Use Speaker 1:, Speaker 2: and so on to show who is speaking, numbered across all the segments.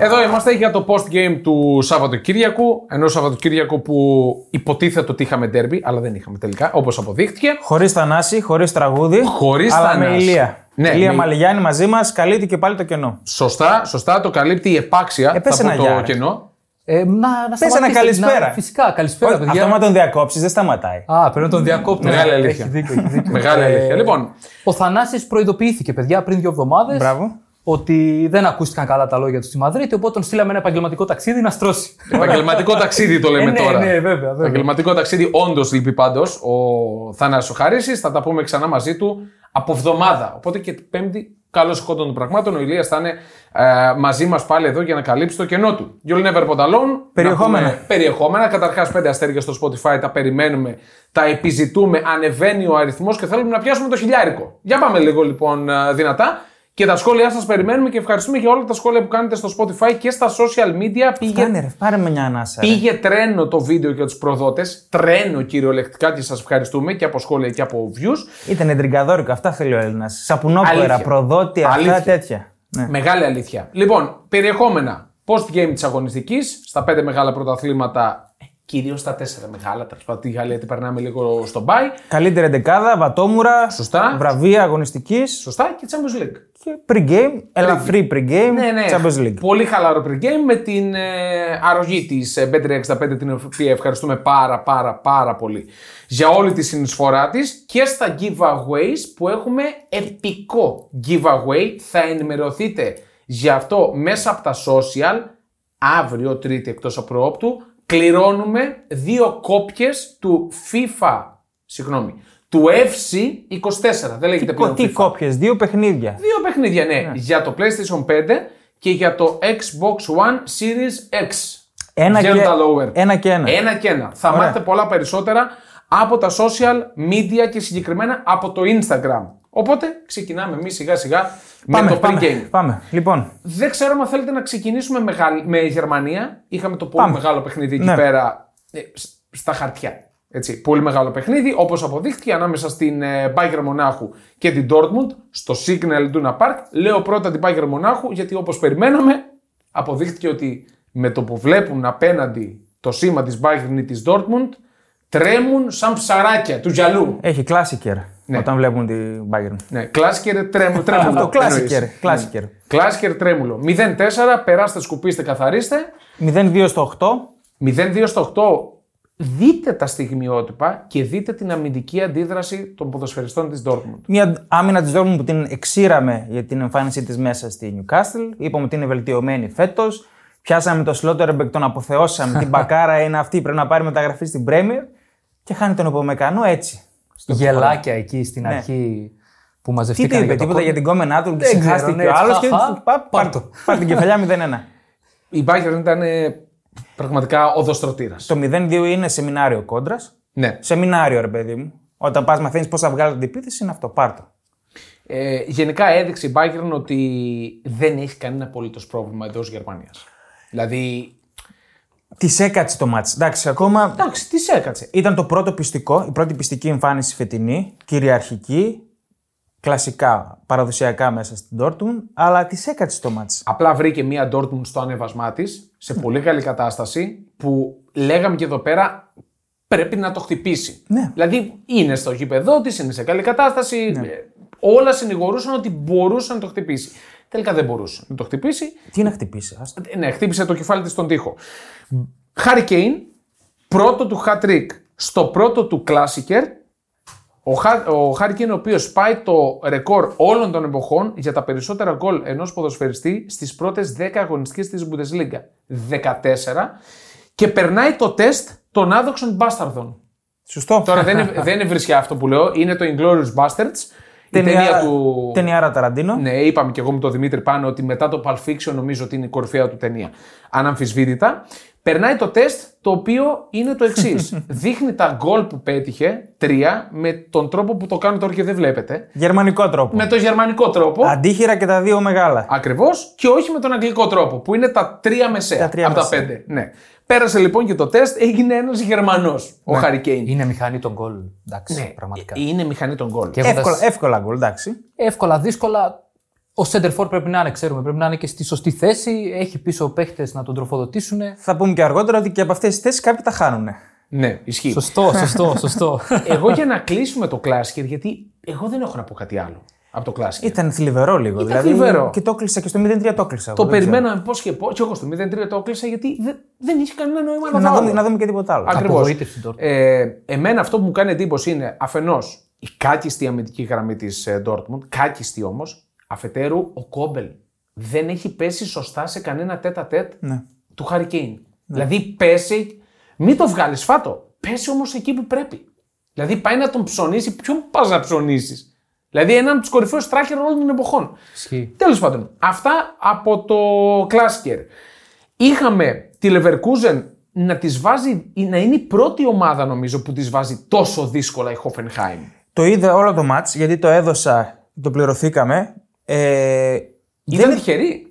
Speaker 1: Εδώ είμαστε για το post game του Σαββατοκύριακου. Ενός Σαββατοκύριακου που υποτίθεται ότι είχαμε ντέρμπι, αλλά δεν είχαμε τελικά, όπως αποδείχτηκε.
Speaker 2: Χωρίς Θανάση, χωρίς τραγούδι.
Speaker 1: Χωρίς
Speaker 2: αλλά
Speaker 1: Θανάση.
Speaker 2: με ηλία.
Speaker 1: Ναι,
Speaker 2: ηλία
Speaker 1: με-
Speaker 2: Μαλιγιάννη μαζί μας, καλύπτει και πάλι το κενό.
Speaker 1: Σωστά, σωστά, το καλύπτει η επάξια.
Speaker 2: Ε, πες
Speaker 1: θα πω
Speaker 2: ένα
Speaker 1: το
Speaker 2: γεια, ρε.
Speaker 1: κενό.
Speaker 3: Ε, να, να
Speaker 2: ένα
Speaker 3: σταματήσετε,
Speaker 2: καλησπέρα.
Speaker 3: να- φυσικά, καλησπέρα,
Speaker 2: Όχι,
Speaker 3: παιδιά.
Speaker 2: Αυτό με τον διακόψεις δεν σταματάει.
Speaker 3: Α, πρέπει να τον διακόπτω.
Speaker 1: Μεγάλη
Speaker 3: Ε,
Speaker 1: αλήθεια.
Speaker 3: Έχει δίκιο, έχει δίκιο.
Speaker 1: Μεγάλη
Speaker 3: Ε,
Speaker 1: αλήθεια. Λοιπόν,
Speaker 3: Ο Θανάσης προειδοποιήθηκε, παιδιά, πριν δύο εβδομάδες.
Speaker 2: Μπράβο.
Speaker 3: Ότι δεν ακούστηκαν καλά τα λόγια του στη Μαδρίτη, οπότε τον στείλαμε ένα επαγγελματικό ταξίδι να στρώσει.
Speaker 1: επαγγελματικό ταξίδι το λέμε
Speaker 3: Ε, ναι,
Speaker 1: τώρα.
Speaker 3: ναι, βέβαια, βέβαια.
Speaker 1: Επαγγελματικό ταξίδι, όντως λείπει πάντως ο Θανάσης ο Χαρίση. Θα τα πούμε ξανά μαζί του από εβδομάδα. Οπότε και την Πέμπτη, καλώς ηχόντων των πραγμάτων, ο Ηλίας θα είναι ε, μαζί μας πάλι εδώ για να καλύψει το κενό του. You'll never put alone.
Speaker 2: Περιεχόμενα.
Speaker 1: Να πούμε Περιεχόμενα. Καταρχάς, πέντε αστέρια στο Spotify τα περιμένουμε, τα επιζητούμε. Ανεβαίνει ο αριθμός και θέλουμε να πιάσουμε το χιλιάρικο. Για πάμε λίγο λοιπόν ε, δυνατά. Και τα σχόλιά σας περιμένουμε και ευχαριστούμε για όλα τα σχόλια που κάνετε στο Spotify και στα social media. Πήγε
Speaker 2: Κάνε ρε, πάρε με μια ανάσα. ρε.
Speaker 1: Πήγε τρένο το βίντεο για τους προδότες. Τρένο κυριολεκτικά και σας ευχαριστούμε και από σχόλια και από views.
Speaker 2: Ήταν εντριγκαδόρικο, αυτά θέλει ο Έλληνας. Σαπουνόπερα,
Speaker 1: Αλήθεια.
Speaker 2: προδότη, αυτά
Speaker 1: Αλήθεια.
Speaker 2: τέτοια. Ναι.
Speaker 1: Μεγάλη αλήθεια. Λοιπόν, περιεχόμενα post game της αγωνιστικής στα πέντε μεγάλα πρωταθλήματα. Κυρίως στα τέσσερα μεγάλα. Τέλος πάντων, τη Γαλλία την περνάμε λίγο στο μπάι.
Speaker 2: Καλύτερη εντεκάδα, βατόμουρα,
Speaker 1: Σωστά.
Speaker 2: βραβεία αγωνιστικής
Speaker 1: Σωστά και Champions League.
Speaker 2: Και pre-game, ελαφρύ pre-game,
Speaker 1: Ναι, ναι.
Speaker 2: Champions League.
Speaker 1: Πολύ χαλαρό pre-game με την ε, αρρωγή της ε, Bet365, την οποία ευχαριστούμε πάρα πάρα πάρα πολύ για όλη τη συνεισφορά της και στα giveaways που έχουμε επικό giveaway. Θα ενημερωθείτε γι' αυτό μέσα από τα social αύριο Τρίτη εκτός από προόπτου. Κληρώνουμε δύο κόπιες του FIFA, συγγνώμη, του FC24. Δεν λέγεται πλέον
Speaker 2: Τι
Speaker 1: FIFA.
Speaker 2: κόπιες, δύο παιχνίδια.
Speaker 1: Δύο παιχνίδια, ναι. Για το PlayStation 5 και για το Xbox One Series X.
Speaker 2: Ένα
Speaker 1: Βγαίνουν
Speaker 2: και,
Speaker 1: τα lower.
Speaker 2: ένα και ένα.
Speaker 1: Ένα και ένα. Θα μάθετε πολλά περισσότερα από τα social media και συγκεκριμένα από το Instagram. Οπότε ξεκινάμε εμείς σιγά σιγά με το
Speaker 2: πάμε,
Speaker 1: pre-game.
Speaker 2: πάμε. Λοιπόν,
Speaker 1: Δεν ξέρω αν θέλετε να ξεκινήσουμε με, Γαλλ- με Γερμανία. Είχαμε το πολύ
Speaker 2: Πάμε.
Speaker 1: μεγάλο παιχνίδι εκεί
Speaker 2: Ναι.
Speaker 1: πέρα ε, σ- στα χαρτιά. Έτσι, πολύ μεγάλο παιχνίδι, όπως αποδείχθηκε ανάμεσα στην ε, Bayern Μονάχου και την Dortmund στο Signal Iduna Park. Λέω πρώτα την Bayern Μονάχου γιατί όπως περιμέναμε, αποδείχθηκε ότι με το που βλέπουν απέναντι το σήμα της Bayern ή της Dortmund, τρέμουν σαν ψαράκια του γυαλού.
Speaker 2: έχει κλάσικερ όταν βλέπουν την Bayern.
Speaker 1: Ναι, κλάσικερ τρέμου, τρέμουλο.
Speaker 2: Αυτό, κλάσικερ.
Speaker 1: εννοείς.
Speaker 2: κλάσικερ.
Speaker 1: Κλάσικερ τρέμουλο. 0-4, περάστε, σκουπίστε, καθαρίστε.
Speaker 2: 0-2 στο 8.
Speaker 1: 0-2 στο 8. Δείτε τα στιγμιότυπα και δείτε την αμυντική αντίδραση των ποδοσφαιριστών της Dortmund.
Speaker 2: Μια άμυνα της Dortmund που την εξήραμε για την εμφάνισή της μέσα στη Newcastle. Είπαμε ότι είναι βελτιωμένη φέτος. Πιάσαμε το Slotterbeck, τον αποθεώσαμε. την μπακάρα είναι αυτή, πρέπει να πάρει μεταγραφή στην Premier. Και χάνει τον Επομεκανό έτσι.
Speaker 3: Γελάκια εκεί στην αρχή που
Speaker 2: Τι
Speaker 3: μαζευτήκαν.
Speaker 2: του είπε,
Speaker 3: για το
Speaker 2: τίποτα
Speaker 3: κόμμα.
Speaker 2: για την κόμενά του,
Speaker 3: Δεν ξέρω,
Speaker 2: ξεχάστηκε
Speaker 3: ναι,
Speaker 2: ο άλλος και
Speaker 3: χαχα,
Speaker 2: του πά-
Speaker 3: πάρ'
Speaker 2: πάρ'
Speaker 3: το.
Speaker 2: πάρ' την κεφαλιά 0-1.
Speaker 1: Η Bayern ήταν ε, πραγματικά οδοστρωτήρας.
Speaker 2: Το 0-2 είναι σεμινάριο κόντρας.
Speaker 1: Ναι.
Speaker 2: Σεμινάριο, ρε παιδί μου. Όταν πας μαθαίνεις πώς θα βγάλει την επίθεση, είναι αυτό. Πάρτο.
Speaker 1: Ε, γενικά έδειξε η Bayern ότι δεν έχει κανένα απολύτως πρόβλημα εντός Γερμανίας. Δηλαδή.
Speaker 2: Της έκατσε το μάτς. Εντάξει, ακόμα
Speaker 1: Εντάξει, τι έκατσε.
Speaker 2: ήταν το πρώτο πιστικό, η πρώτη πιστική εμφάνιση φετινή, κυριαρχική, κλασικά, παραδοσιακά μέσα στην Dortmund, αλλά της έκατσε το μάτς.
Speaker 1: Απλά βρήκε μία Dortmund στο ανέβασμά της σε πολύ καλή κατάσταση που λέγαμε και εδώ πέρα πρέπει να το χτυπήσει.
Speaker 2: Ναι.
Speaker 1: Δηλαδή είναι στο γήπεδό τη, είναι σε καλή κατάσταση. ε, Όλα συνηγορούσαν ότι μπορούσε να το χτυπήσει. Τελικά δεν μπορούσε να το χτυπήσει.
Speaker 2: Τι να χτυπήσει, άστο.
Speaker 1: Ε, Ναι, χτύπησε το κεφάλι της στον τοίχο. Χάρι Κέιν, πρώτο του hat trick στο πρώτο του κλάσικερ. Ο, Χα- ο Χάρι Κέιν, ο οποίος πάει το ρεκόρ όλων των εποχών για τα περισσότερα γκολ ενός ποδοσφαιριστή στις πρώτες 10 αγωνιστικές της Bundesliga. 14. Και περνάει το τεστ των άδοξων μπάσταρδων.
Speaker 2: Σωστό.
Speaker 1: Τώρα δεν είναι, δεν είναι βρισιά αυτό που λέω, είναι το Inglourious Basterds. Η ταινία του.
Speaker 2: Ταινιάρα Ταραντίνο.
Speaker 1: Ναι, είπαμε και εγώ με τον Δημήτρη πάνω ότι μετά το Pulp Fiction νομίζω ότι είναι η κορυφαία του ταινία. Αναμφισβήτητα. Περνάει το τεστ το οποίο είναι το εξής. Δείχνει τα γκολ που πέτυχε, τρία, με τον τρόπο που το κάνουν τώρα και δεν βλέπετε.
Speaker 2: Γερμανικό τρόπο.
Speaker 1: Με το γερμανικό τρόπο.
Speaker 2: Αντίχειρα και τα δύο μεγάλα.
Speaker 1: Ακριβώς και όχι με τον αγγλικό τρόπο που είναι τα τρία μεσαία
Speaker 2: Τα τρία
Speaker 1: από τα
Speaker 2: μεσαία.
Speaker 1: πέντε. Ναι. Πέρασε λοιπόν και το τεστ, έγινε ένας Γερμανός, ο Harry Kane.
Speaker 3: Είναι μηχανή των γκολ. Εντάξει,
Speaker 1: Ναι,
Speaker 3: πραγματικά.
Speaker 1: Είναι μηχανή των γκολ.
Speaker 3: Και έχοντας
Speaker 2: Εύκολα, εύκολα γκολ, εντάξει.
Speaker 3: εύκολα, δύσκολα. Ο Σέντερφορ πρέπει να είναι, ξέρουμε, πρέπει να είναι και στη σωστή θέση. Έχει πίσω παίχτες να τον τροφοδοτήσουν.
Speaker 2: Θα πούμε και αργότερα ότι και από αυτές τις θέσεις κάποιοι τα χάνουν.
Speaker 1: Ναι, ισχύει.
Speaker 3: Σωστό, σωστό, σωστό.
Speaker 1: εγώ για να κλείσουμε το Κλάσκερ, γιατί εγώ δεν έχω να πω κάτι άλλο από το Κλάσκερ.
Speaker 2: Ήταν θλιβερό λίγο. δηλαδή,
Speaker 1: θλιβερό.
Speaker 2: Και το κλείσα και στο 0-3 το κλείσα.
Speaker 1: Το
Speaker 2: εγώ, δεν
Speaker 1: περιμέναμε πώς και πώς. Και εγώ στο 0-3 το κλείσα γιατί δεν, δεν είχε κανένα νόημα να,
Speaker 2: ξέρω. να,
Speaker 1: δω
Speaker 2: δούμε,
Speaker 1: άλλο.
Speaker 2: να δούμε και τίποτα άλλο.
Speaker 1: Ακριβώς.
Speaker 3: Απογοήτευση τώρα.
Speaker 1: Ε, εμένα αυτό που μου κάνει εντύπωση είναι αφενός η κάκιστη αμυντική γραμμή της Dortmund, κάκιστη όμως, αφετέρου ο Κόμπελ δεν έχει πέσει σωστά σε κανένα τέτα τέτ
Speaker 2: Ναι.
Speaker 1: του Harry Kane. Δηλαδή πέσει, μην το βγάλεις φάτο. Πέσει όμως εκεί που πρέπει. Δηλαδή πάει να τον ψωνίσει, ποιον πας να ψωνίσεις; Δηλαδή έναν από τους κορυφαίους τράκερ όλων των εποχών.
Speaker 3: Ισχύει.
Speaker 1: Τέλος πάντων, αυτά από το Κλάσκερ. Είχαμε τη Leverkusen να τη βάζει, να είναι η πρώτη ομάδα νομίζω που τη βάζει τόσο δύσκολα η Hoffenheim.
Speaker 2: Το είδα όλο το μάτς γιατί το έδωσα, το πληρωθήκαμε. Ε,
Speaker 1: Ήταν
Speaker 2: δεν-
Speaker 1: τυχερή.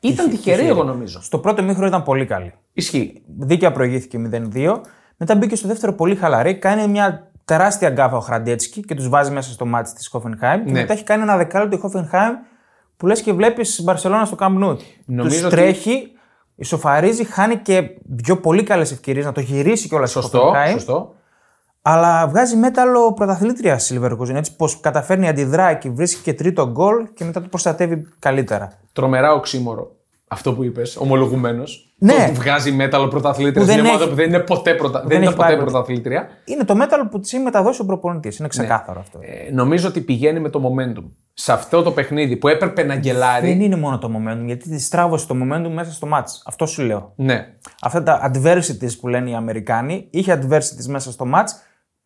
Speaker 1: Ήταν τυχερή, εγώ νομίζω.
Speaker 2: Στο πρώτο μήχρονο ήταν πολύ καλή.
Speaker 1: Ισχύει.
Speaker 2: Δίκαια προηγήθηκε 0-2. Μετά μπήκε στο δεύτερο πολύ χαλαρή. Κάνει μια τεράστια γκάφα ο Χραντέτσκι και τους βάζει μέσα στο μάτι της Hoffenheim. Και
Speaker 1: Ναι.
Speaker 2: μετά έχει κάνει ένα δεκάλεπτο η Hoffenheim που λες και βλέπεις Μπαρσελόνα στο Camp Nou.
Speaker 1: Νομίζω
Speaker 2: Τους
Speaker 1: ότι-
Speaker 2: τρέχει, ισοφαρίζει, χάνει και δύο πολύ καλές ευκαιρίες να το γυρίσει κιόλας η
Speaker 1: Σωστό,
Speaker 2: Hoffenheim.
Speaker 1: σωστό.
Speaker 2: Αλλά βγάζει μέταλλο πρωταθλήτρια στη Leverkusen. Έτσι πως καταφέρνει αντιδρά και βρίσκει και τρίτο γκολ και μετά το προστατεύει καλύτερα.
Speaker 1: Τρομερά οξύμορο. Αυτό που είπες, ομολογουμένως.
Speaker 2: Ναι.
Speaker 1: Το ότι βγάζει μέταλλο πρωταθλήτρια
Speaker 2: Που
Speaker 1: σε
Speaker 2: δεν
Speaker 1: μια ομάδα
Speaker 2: έχει-
Speaker 1: που δεν είναι ποτέ, πρωτα... δεν
Speaker 2: δεν
Speaker 1: ήταν
Speaker 2: έχει πάει
Speaker 1: ποτέ
Speaker 2: ποτέ.
Speaker 1: πρωταθλήτρια.
Speaker 2: Είναι το μέταλλο που της έχει μεταδώσει ο προπονητής. Είναι ξεκάθαρο αυτό.
Speaker 1: Ε, νομίζω ότι πηγαίνει με το momentum. Σε αυτό το παιχνίδι που έπρεπε να γκελάρει.
Speaker 2: Δεν είναι μόνο το momentum, γιατί τη στράβωσε το momentum μέσα στο match. Αυτό σου λέω.
Speaker 1: Ναι.
Speaker 2: Αυτά τα adversities που λένε οι Αμερικάνοι, είχε adversities μέσα στο match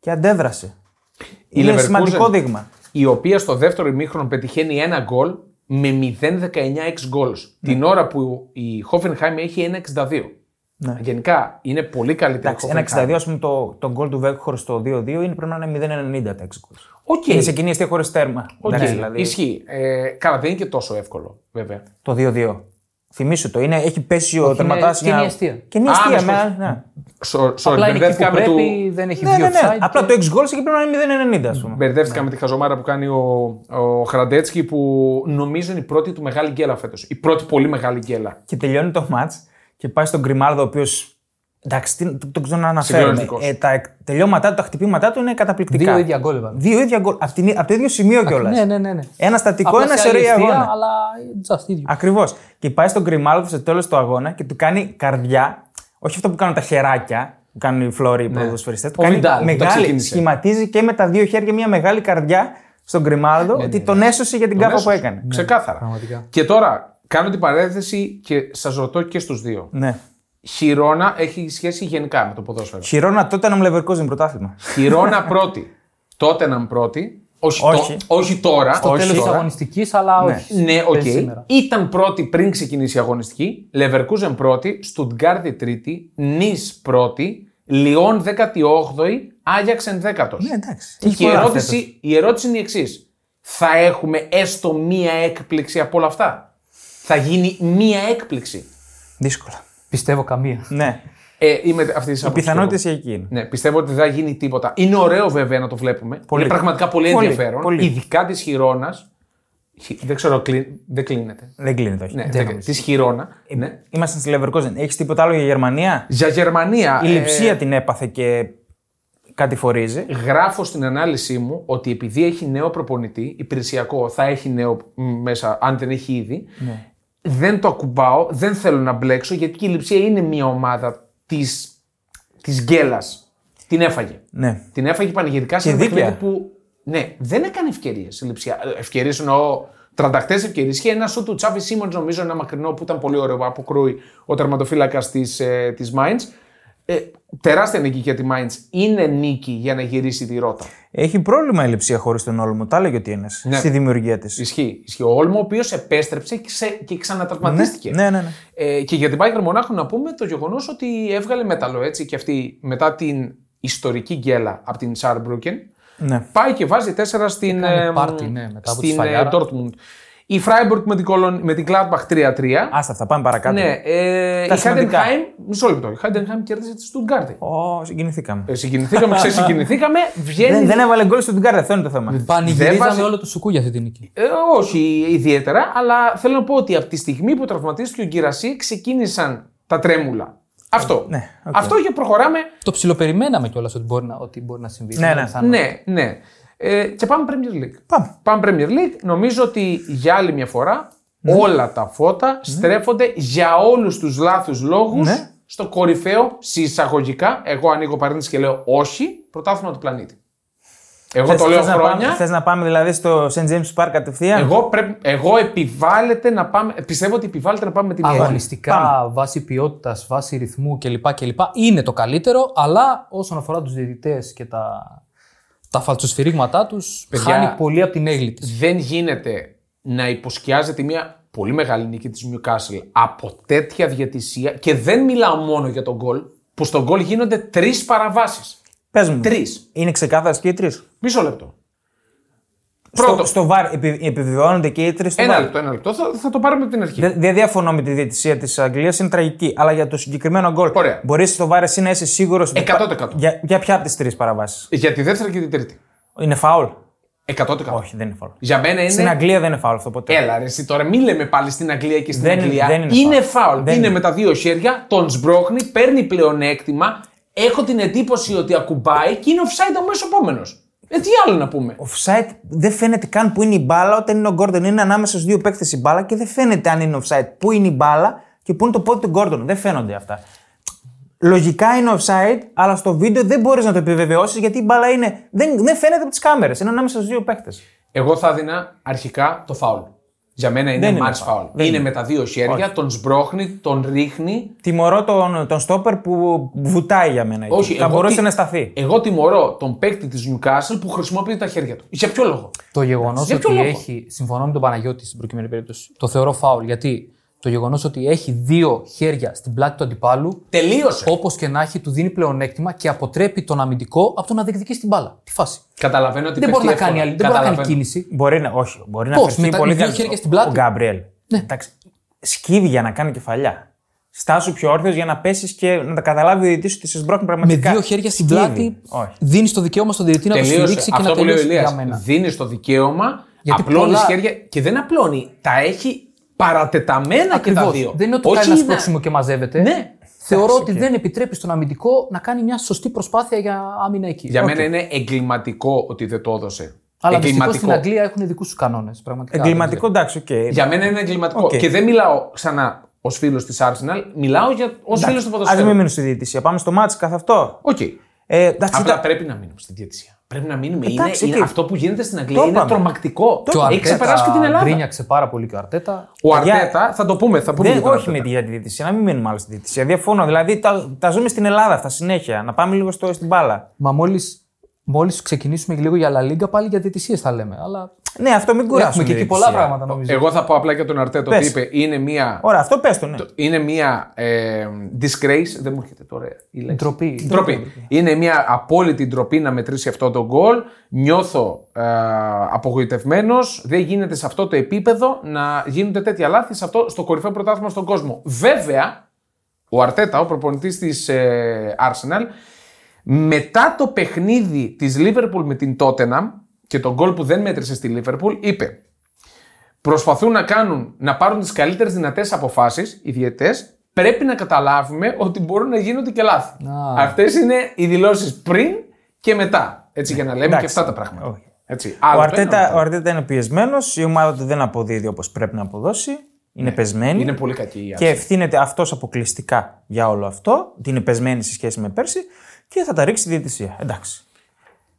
Speaker 2: και αντέδρασε.
Speaker 1: Η
Speaker 2: είναι
Speaker 1: Leverkusen,
Speaker 2: σημαντικό δείγμα.
Speaker 1: Η οποία στο δεύτερο ημίχρονο πετυχαίνει ένα γκολ με 0-19 ex goals. Την ώρα που η Hoffenheim έχει 1-62.
Speaker 2: Ναι.
Speaker 1: Γενικά είναι πολύ καλύτερη η
Speaker 2: Εντάξει,
Speaker 1: Hoffenheim.
Speaker 2: ένα 62, ας πούμε, το, το goal του Βέκχορ στο 2-2 είναι πρέπει να είναι 0-90 τα έξι
Speaker 1: Οκ.
Speaker 2: Είναι σε κοινή αιστεία χωρίς τέρμα.
Speaker 1: Οκ,
Speaker 2: Εντάξει, δηλαδή,
Speaker 1: Ισχύει. Ε, καλά, δεν είναι και τόσο εύκολο, βέβαια.
Speaker 2: το 2-2. Θυμήσου το, είναι, έχει πέσει ο
Speaker 3: είναι
Speaker 2: τερματάς
Speaker 3: κενή αιστεία.
Speaker 2: Κενή
Speaker 1: Α,
Speaker 2: αιστεία,
Speaker 1: ναι,
Speaker 2: με-
Speaker 1: σωστά.
Speaker 2: ναι.
Speaker 1: Σο- Sorry,
Speaker 3: Απλά είναι εκεί
Speaker 1: μπερδεύτηκα
Speaker 3: που
Speaker 1: με,
Speaker 3: πρέπει,
Speaker 1: του...
Speaker 3: δεν έχει
Speaker 2: Ναι,
Speaker 3: βγει
Speaker 2: ναι, ναι.
Speaker 3: offside.
Speaker 2: Απλά
Speaker 3: και-
Speaker 2: το 6 goals εκεί πρέπει να είναι 0-90, ας πούμε.
Speaker 1: Μπερδεύτηκα με τη χαζομάρα που κάνει ο, ο Χραντέτσκι που νομίζω είναι η πρώτη του μεγάλη γκέλα φέτος. Η πρώτη πολύ μεγάλη γκέλα.
Speaker 2: Και τελειώνει το match και πάει στον Γκριμάλδο, ο οποίος. Εντάξει, τι- το, το ξανααναφέρουμε.
Speaker 1: Συγκλονιστικός.
Speaker 2: Ε, τα εκ- τελειώματά του, τα χτυπήματά του είναι καταπληκτικά.
Speaker 3: Δύο ίδια γκολ έβαλε.
Speaker 2: Δύο ίδια γκολ. Από, την- από το ίδιο σημείο κιόλας.
Speaker 3: Ναι, ναι, ναι. ναι.
Speaker 2: Ένα στατικό,
Speaker 3: Απλά
Speaker 2: ένα
Speaker 3: σε
Speaker 2: σε
Speaker 3: άλλη
Speaker 2: ωραία
Speaker 3: αιστεία,
Speaker 2: αγώνα.
Speaker 3: Αλλά just ίδιο.
Speaker 2: Ακριβώς. Και πάει στον Γκριμάλδο στο τέλος του αγώνα και του κάνει καρδιά. Όχι αυτό που κάνουν τα χεράκια, που κάνουν οι φλόροι οι ποδοσφαιριστές. Του
Speaker 1: Ο
Speaker 2: κάνει
Speaker 1: Βιντάλ που τα
Speaker 2: μεγάλη.
Speaker 1: ξεκίνησε.
Speaker 2: Σχηματίζει και με τα δύο χέρια μια μεγάλη καρδιά στον Γκριμάλδο ότι τον έσωσε για την κάφα που
Speaker 1: Έσωσε.
Speaker 2: έκανε.
Speaker 1: Ξεκάθαρα.
Speaker 3: πραγματικά.
Speaker 1: Και τώρα κάνω την παρένθεση και σας ρωτώ και στους δύο.
Speaker 2: Ναι.
Speaker 1: Χιρόνα έχει σχέση γενικά με το ποδόσφαιρο.
Speaker 2: Χειρόνα τότε να μου Leverkusen πρωτάθλημα.
Speaker 1: Χιρόνα πρώτη. Τότε να πρώτη. Όχι,
Speaker 2: Όχι.
Speaker 1: Το, όχι τώρα.
Speaker 3: Στο
Speaker 1: όχι
Speaker 3: τέλος της
Speaker 1: τώρα.
Speaker 3: αγωνιστικής, αλλά όχι.
Speaker 1: Ναι, οκ.
Speaker 3: Παίζει σήμερα.
Speaker 1: Ήταν πρώτη πριν ξεκινήσει η αγωνιστική. Leverkusen πρώτη. Στουτγκάρδη τρίτη. Νη πρώτη. Λιόν 18η. Άγιαξ 11ο.
Speaker 2: Ναι, εντάξει. Έχει
Speaker 1: Και η
Speaker 2: πολλά
Speaker 1: ερώτηση, η ερώτηση είναι η εξής. Θα έχουμε έστω μία έκπληξη από όλα αυτά; Θα γίνει μία έκπληξη;
Speaker 2: Δύσκολα.
Speaker 3: Πιστεύω καμία.
Speaker 2: Ναι.
Speaker 1: Ε, είμαι αυτής της
Speaker 2: Οι πιθανότητες εκεί είναι.
Speaker 1: Ναι, πιστεύω ότι δεν θα γίνει τίποτα. Είναι ωραίο βέβαια να το βλέπουμε.
Speaker 2: Πολύ.
Speaker 1: Είναι πραγματικά πολύ,
Speaker 2: Πολύ,
Speaker 1: ενδιαφέρον.
Speaker 2: πολύ.
Speaker 1: Ειδικά της χειρόνα. Δεν ξέρω, κλει... δεν κλείνεται.
Speaker 2: Δεν κλείνεται, όχι.
Speaker 1: Ναι,
Speaker 2: Δεν
Speaker 1: της χειρόνα. Ναι.
Speaker 2: Είμαστε στη Leverkusen. Έχεις τίποτα άλλο για Γερμανία;
Speaker 1: Για Γερμανία.
Speaker 2: Η
Speaker 1: ε,
Speaker 2: λειψία την έπαθε και κάτι φορίζει.
Speaker 1: Γράφω στην ανάλυση μου ότι επειδή έχει νέο προπονητή, υπηρεσιακό, θα έχει νέο μ, μέσα, αν δεν έχει ήδη.
Speaker 2: Ναι.
Speaker 1: Δεν το ακουμπάω, δεν θέλω να μπλέξω, γιατί και η Λειψία είναι μια ομάδα της, της γκέλας. Την έφαγε.
Speaker 2: Ναι.
Speaker 1: Την έφαγε πανηγυρικά σε
Speaker 2: Και
Speaker 1: ένα
Speaker 2: δίκαια.
Speaker 1: παιχνίδι που. Ναι, δεν έκανε ευκαιρίες η Λειψία. Ευκαιρίες εννοώ τρανταχτέ ευκαιρίες. Και ένα σου του Τσάβι Σίμον, νομίζω, ένα μακρινό που ήταν πολύ ωραίο από κρούει ο τερματοφύλακας της ε, της Mainz. Ε, τεράστια νίκη για τη Mainz. Είναι νίκη για να γυρίσει τη ρότα.
Speaker 2: Έχει πρόβλημα η λειψία χωρίς τον Όλμο. Τα έλεγε ότι είναι
Speaker 1: Ναι.
Speaker 2: στη δημιουργία της.
Speaker 1: Ισχύει. Ισχύει. Ο Όλμο, ο οποίος επέστρεψε και, ξε... και ξανατραυματίστηκε.
Speaker 2: Ναι, ναι, ναι.
Speaker 1: Ε, και για την Bayern Μονάχου να πούμε το γεγονός ότι έβγαλε μέταλλο έτσι και αυτή μετά την ιστορική γκέλα από την Saarbrücken.
Speaker 2: ναι.
Speaker 1: Πάει και βάζει τέσσερα στην,
Speaker 3: Έκανε
Speaker 1: ε,
Speaker 3: πάρτι, ναι, μετά από τη
Speaker 1: στην ε,
Speaker 3: σφαλιάρα.
Speaker 1: Dortmund. Η Freiburg με την, Cologne- με την Gladbach 3-3.
Speaker 2: Άστα, θα πάμε παρακάτω.
Speaker 1: Ναι, ε, η
Speaker 2: Τα σημαντικά.
Speaker 1: Heidenheim, μισό λεπτό. Η Heidenheim κέρδισε τη Stuttgart.
Speaker 2: Ω, συγκινηθήκαμε.
Speaker 1: Ε, συγκινηθήκαμε, ξεσυγκινηθήκαμε. Βγαίνει.
Speaker 2: δεν, δεν έβαλε γκολ στον Τουγκάρ, αυτό είναι το θέμα.
Speaker 3: Πανηγυρίζαμε
Speaker 1: βάζει-
Speaker 3: όλο το σουκού για αυτή την νίκη.
Speaker 1: Ε, όχι ιδιαίτερα, αλλά θέλω να πω ότι από τη στιγμή που τραυματίστηκε ο Γκυρασί ξεκίνησαν τα τρέμουλα. Αυτό.
Speaker 2: Ναι, οκ.
Speaker 1: Αυτό και προχωράμε.
Speaker 3: Το ψιλοπεριμέναμε κιόλας ότι, μπορεί να- ότι μπορεί να συμβεί.
Speaker 2: Ναι,
Speaker 3: Είναι
Speaker 2: ναι.
Speaker 3: πιθανό.
Speaker 1: Ναι, ναι. Ε, και πάμε Premier League.
Speaker 2: Πάμε.
Speaker 1: Πάμε Premier League. Νομίζω ότι για άλλη μια φορά όλα τα φώτα στρέφονται για όλους τους λάθους λόγους
Speaker 2: Ναι.
Speaker 1: στο κορυφαίο, σε εισαγωγικά, εγώ ανοίγω παρένθεση και λέω όχι, πρωτάθλημα του πλανήτη. Εγώ
Speaker 2: Θες-
Speaker 1: το λέω
Speaker 2: θες να πάμε-
Speaker 1: χρόνια.
Speaker 2: Θες να πάμε δηλαδή στο St. James Park κατευθείαν;
Speaker 1: Εγώ, πρέπει, εγώ επιβάλλεται να πάμε, πιστεύω ότι επιβάλλεται να πάμε με την Ιερή.
Speaker 3: Αγωνιστικά, βάση ποιότητας, βάση ρυθμού κλπ. κλπ. Είναι το καλύτερο, αλλά όσον αφορά τους διαιτητές και τα, τα φαλτσοσφυρίγματά τους,
Speaker 1: Παιδιά,
Speaker 3: χάνει πολύ από την έγκλη της.
Speaker 1: Δεν γίνεται να υποσκιάζεται μια πολύ μεγάλη νίκη της Newcastle από τέτοια διατησία και δεν μιλάω μόνο για τον γκολ, που στον γκολ γίνονται τρεις παραβάσεις.
Speaker 2: Πες μου.
Speaker 1: Τρεις.
Speaker 2: Είναι ξεκάθαρες και οι τρεις;
Speaker 1: Μισό λεπτό.
Speaker 2: Στο,
Speaker 1: Πρώτο.
Speaker 2: στο VAR επι, επιβεβαιώνονται και οι τρεις στο
Speaker 1: Ένα
Speaker 2: VAR.
Speaker 1: λεπτό, ένα λεπτό. Θα, θα το πάρουμε από την αρχή.
Speaker 2: Δεν δεν διαφωνώ με τη διαιτησία της Αγγλίας, είναι τραγική. Αλλά για το συγκεκριμένο γκολ.
Speaker 1: Ωραία.
Speaker 2: Μπορείς στο VAR εσύ να είσαι σίγουρος.
Speaker 1: 100%.
Speaker 2: Για, για ποια από τις τρεις παραβάσεις;
Speaker 1: Για τη δεύτερη και τη τρίτη.
Speaker 2: Είναι φάουλ;
Speaker 1: 100%.
Speaker 2: Όχι, δεν είναι φάουλ.
Speaker 1: Για μένα είναι.
Speaker 2: Στην Αγγλία δεν είναι φάουλ αυτό ποτέ.
Speaker 1: Έλα ρε, εσύ τώρα μην λέμε πάλι στην Αγγλία και στην
Speaker 2: Δεν είναι-
Speaker 1: Αγγλία.
Speaker 2: δεν είναι
Speaker 1: είναι
Speaker 2: φάουλ.
Speaker 1: φάουλ.
Speaker 2: Δεν
Speaker 1: είναι,
Speaker 2: είναι.
Speaker 1: με τα δύο χέρια, τον σμπρώχνει, παίρνει πλεονέκτημα. Έχω την εντύπωση ότι ακουμπάει και είναι offside αμέσω επόμενος. Ε, τι άλλο να πούμε;
Speaker 2: Offside δεν φαίνεται καν που είναι η μπάλα όταν είναι ο Γκόρντον. Είναι ανάμεσα στους δύο παίκτες η μπάλα και δεν φαίνεται αν είναι offside. Πού είναι η μπάλα και πού είναι το πόδι του Γκόρντον. Δεν φαίνονται αυτά. Λογικά είναι offside, αλλά στο βίντεο δεν μπορείς να το επιβεβαιώσεις γιατί η μπάλα είναι. Δεν, δεν φαίνεται από τις κάμερες. Είναι ανάμεσα στους δύο παίκτες.
Speaker 1: Εγώ θα έδινα αρχικά το φάουλ. Για μένα είναι
Speaker 2: Δεν είναι
Speaker 1: match
Speaker 2: φάουλ.
Speaker 1: foul.
Speaker 2: Δεν
Speaker 1: Είναι,
Speaker 2: είναι.
Speaker 1: με τα δύο χέρια, τον σμπρώχνει, τον ρίχνει.
Speaker 2: Τιμωρώ τον, τον στόπερ που βουτάει για μένα. εκεί.
Speaker 1: Όχι,
Speaker 2: θα
Speaker 1: εγώ
Speaker 2: μπορούσε
Speaker 1: τι-
Speaker 2: να σταθεί.
Speaker 1: Εγώ τιμωρώ τον παίκτη της Newcastle που χρησιμοποιεί τα χέρια του. Για ποιο λόγο;
Speaker 3: Το γεγονός
Speaker 1: Για ποιο
Speaker 3: ότι
Speaker 1: λόγο;
Speaker 3: έχει. Συμφωνώ με τον Παναγιώτη στην προκειμένη περίπτωση. Το θεωρώ φάουλ. Γιατί το γεγονός ότι έχει δύο χέρια στην πλάτη του αντιπάλου,
Speaker 1: Τελείωσε.
Speaker 3: όπως και να έχει, του δίνει πλεονέκτημα και αποτρέπει τον αμυντικό από το να διεκδικήσει την μπάλα. Τι φάση.
Speaker 1: Καταλαβαίνω ότι
Speaker 3: Δεν μπορεί να
Speaker 1: πέφτει
Speaker 3: κάνει,
Speaker 1: εύκολα.
Speaker 3: άλλη, δεν μπορεί να κάνει
Speaker 1: Καταλαβαίνω.
Speaker 3: κίνηση.
Speaker 2: Μπορεί να, όχι, μπορεί να
Speaker 3: Πώς,
Speaker 2: φερθεί
Speaker 3: με τα-
Speaker 2: πολύ
Speaker 3: με δύο
Speaker 2: καλύτερα.
Speaker 3: χέρια στην πλάτη;
Speaker 2: Ο Γκάμπριελ. Εντάξει, σκύβει για να κάνει κεφαλιά. Στάσου πιο όρθιος για να πέσεις και να τα καταλάβει ο διαιτητής ότι σε σμπρώχνει
Speaker 3: Με
Speaker 2: πραγματικά.
Speaker 3: δύο χέρια στην
Speaker 2: Σκύβει.
Speaker 3: πλάτη,
Speaker 2: Όχι.
Speaker 3: δίνεις το δικαίωμα στον διαιτητή να το
Speaker 1: Τελείωσε.
Speaker 3: στηρίξει και
Speaker 1: Αυτό
Speaker 3: να
Speaker 1: που λέει ο
Speaker 3: τελειώσει για
Speaker 1: Ηλίας.
Speaker 3: μένα.
Speaker 1: Δίνεις το δικαίωμα,
Speaker 3: Γιατί
Speaker 1: απλώνεις
Speaker 3: πολλά-
Speaker 1: χέρια και δεν απλώνει. Τα έχει παρατεταμένα και τα
Speaker 3: Ακριβώς.
Speaker 1: δύο.
Speaker 3: Δεν είναι ότι
Speaker 1: Όχι
Speaker 3: κάνει ένα
Speaker 1: να-
Speaker 3: σπρώξιμο και μαζεύεται.
Speaker 1: Ναι.
Speaker 3: Θεωρώ
Speaker 2: Εντάξει,
Speaker 3: ότι
Speaker 2: οκ.
Speaker 3: δεν επιτρέπει στον αμυντικό να κάνει μια σωστή προσπάθεια για άμυνα εκεί.
Speaker 1: Για
Speaker 3: Οκ.
Speaker 1: μένα είναι εγκληματικό ότι δεν το έδωσε.
Speaker 3: Αλλά δυστυχώς στην Αγγλία έχουν δικούς τους κανόνες.
Speaker 2: Εγκληματικό, εντάξει, οκ.
Speaker 1: Για μένα είναι εγκληματικό.
Speaker 2: Οκ.
Speaker 1: Και δεν μιλάω ξανά ως φίλος της Arsenal, μιλάω για ως φίλος του
Speaker 2: Α
Speaker 1: ποδοσφαίρου.
Speaker 2: μην μείνουμε στη διαιτησία. Πάμε στο ματς καθ' αυτό.
Speaker 1: Οκ.
Speaker 2: Ε, εντάξει,
Speaker 1: Απλά
Speaker 2: ήταν-
Speaker 1: πρέπει να μείνουμε στη διαιτησία. Πρέπει να μείνουμε.
Speaker 2: Εντάξει,
Speaker 1: είναι, είναι
Speaker 2: οκ.
Speaker 1: αυτό που γίνεται στην Αγγλία
Speaker 2: Το
Speaker 1: είναι
Speaker 2: είπαμε.
Speaker 1: τρομακτικό.
Speaker 3: Και ο
Speaker 1: Έχει ξεπεράσει και την Ελλάδα.
Speaker 3: Γκρίνιαξε πάρα πολύ και ο Αρτέτα.
Speaker 1: Ο
Speaker 2: Παιδιά,
Speaker 1: Αρτέτα, θα το πούμε. Θα πούμε
Speaker 2: Δεν,
Speaker 1: για τον
Speaker 2: όχι με
Speaker 1: Αρτέτα.
Speaker 2: τη διαιτησία, να μην μείνουμε άλλο στη διαιτησία. Διαφωνώ. Δηλαδή τα, τα ζούμε στην Ελλάδα αυτά συνέχεια. Να πάμε λίγο στο, στην μπάλα.
Speaker 3: Μα μόλις μόλις ξεκινήσουμε λίγο για La Liga, πάλι για διαιτησίες θα λέμε. Αλλά
Speaker 2: Ναι, αυτό μην κουράσουμε.
Speaker 3: έχουμε και εκεί
Speaker 2: τη
Speaker 3: πολλά
Speaker 2: διαιτησία.
Speaker 3: πράγματα νομίζω.
Speaker 1: Εγώ θα πω απλά για τον Αρτέτα ότι
Speaker 2: Πες.
Speaker 1: είπε είναι μία,
Speaker 2: Ωραία, αυτό πες το, ναι.
Speaker 1: είναι μία ε, disgrace. Δεν μου έρχεται τώρα η λέξη.
Speaker 3: Ντροπή.
Speaker 1: Ντροπή. Είναι μια απόλυτη ντροπή να μετρήσει αυτό το γκολ. Νιώθω ε, απογοητευμένος. Δεν γίνεται σε αυτό το επίπεδο να γίνονται τέτοια λάθη σε αυτό, στο κορυφαίο πρωτάθλημα στον κόσμο. Βέβαια, ο Αρτέτα, ο προπονητής της ε, Arsenal, μετά το παιχνίδι της Liverpool με την Tottenham και τον γκολ που δεν μέτρησε στη Liverpool, είπε προσπαθούν να κάνουν, να πάρουν τις καλύτερες δυνατές αποφάσεις, οι διαιτές, πρέπει να καταλάβουμε ότι μπορούν να γίνονται και λάθη.
Speaker 3: Α.
Speaker 1: Αυτές είναι οι δηλώσεις πριν και μετά. Έτσι, για να λέμε
Speaker 2: Εντάξει.
Speaker 1: και αυτά τα πράγματα.
Speaker 2: Όχι.
Speaker 1: Έτσι,
Speaker 2: Ο
Speaker 1: άλλο το ένα,
Speaker 2: Αρτέτα,
Speaker 1: άλλο
Speaker 2: ο Αρτέτα είναι πιεσμένος, η ομάδα του δεν αποδίδει όπως πρέπει να αποδώσει. Είναι πεσμένη.
Speaker 1: το- Είναι πολύ κακή η
Speaker 2: και
Speaker 1: Arsenal.
Speaker 2: ευθύνεται αυτός αποκλειστικά για όλο αυτό. Ότι είναι πεσμένη σε σχέση με πέρσι και θα τα ρίξει στη διαιτησία. Εντάξει.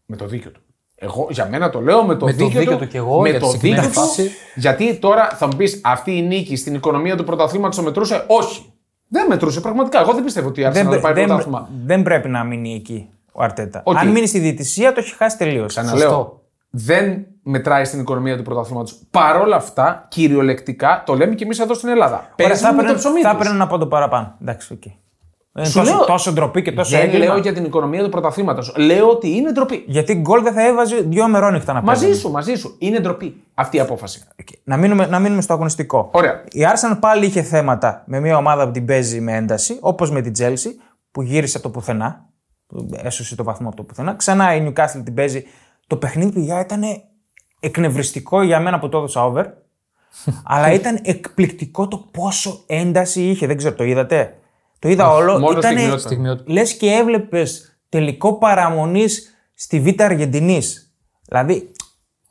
Speaker 1: Με το δίκιο του. Εγώ για μένα το λέω με το
Speaker 3: Με το
Speaker 1: δίκιο,
Speaker 3: δίκιο
Speaker 1: του.
Speaker 3: του κι εγώ,
Speaker 1: με
Speaker 3: για
Speaker 1: το
Speaker 3: τη συγκεκριμένη
Speaker 1: δίκιο του.
Speaker 3: φάση.
Speaker 1: Γιατί τώρα θα μου πεις αυτή η νίκη στην οικονομία του πρωταθλήματος το μετρούσε; Όχι. Δεν μετρούσε πραγματικά. Εγώ δεν πιστεύω ότι η Arsenal
Speaker 2: Δεν,
Speaker 1: θα πάρει
Speaker 2: δεν,
Speaker 1: πρωτάθλημα.
Speaker 2: δεν πρέπει να μείνει εκεί ο Αρτέτα.
Speaker 1: Οκ.
Speaker 2: Αν μείνει στη διαιτησία, το έχει χάσει τελείως.
Speaker 1: Ξαναλέω. Δεν μετράει στην οικονομία του πρωταθλήματος. Παρ' όλα αυτά, κυριολεκτικά, το λέμε και εμείς εδώ στην Ελλάδα. Παίζουν με το ψωμί
Speaker 2: θα
Speaker 1: τους.
Speaker 2: έπαιρνε να πω το παραπάνω. Εντάξει, οκ. Ε,
Speaker 1: Σου
Speaker 2: τόσο,
Speaker 1: λέω-
Speaker 2: τόσο ντροπή και τόσο
Speaker 1: Δεν
Speaker 2: έγκλημα.
Speaker 1: λέω για την οικονομία του πρωταθλήματος. Λέω ότι είναι ντροπή.
Speaker 2: Γιατί γκολ δεν θα έβαζε δύο μερόνυχτα να
Speaker 1: Μαζί
Speaker 2: παίζει.
Speaker 1: σου, μαζί σου. Είναι ντροπή αυτή η απόφαση.
Speaker 2: Να μείνουμε, να μείνουμε στο αγωνιστικό.
Speaker 1: Ωραία.
Speaker 2: Η Arsenal πάλι είχε θέματα με μια ομάδα που την παίζει με ένταση, όπως με την Chelsea, που γύρισε από το πουθενά. που Έσωσε το βαθμό από το πουθενά. Ξανά η Newcastle την παίζει. Το παιχνίδι παιδιά ήταν εκνευριστικό για μένα που το έδωσα over. αλλά ήταν εκπληκτικό το πόσο ένταση είχε. Δεν ξέρω, το είδατε; Το είδα όλο.
Speaker 1: μόνο
Speaker 2: Ήταν
Speaker 1: στιγμιότυπα.
Speaker 3: Στιγμιότυπα.
Speaker 2: λες και έβλεπες τελικό παραμονής στη Β' Αργεντινής. Δηλαδή,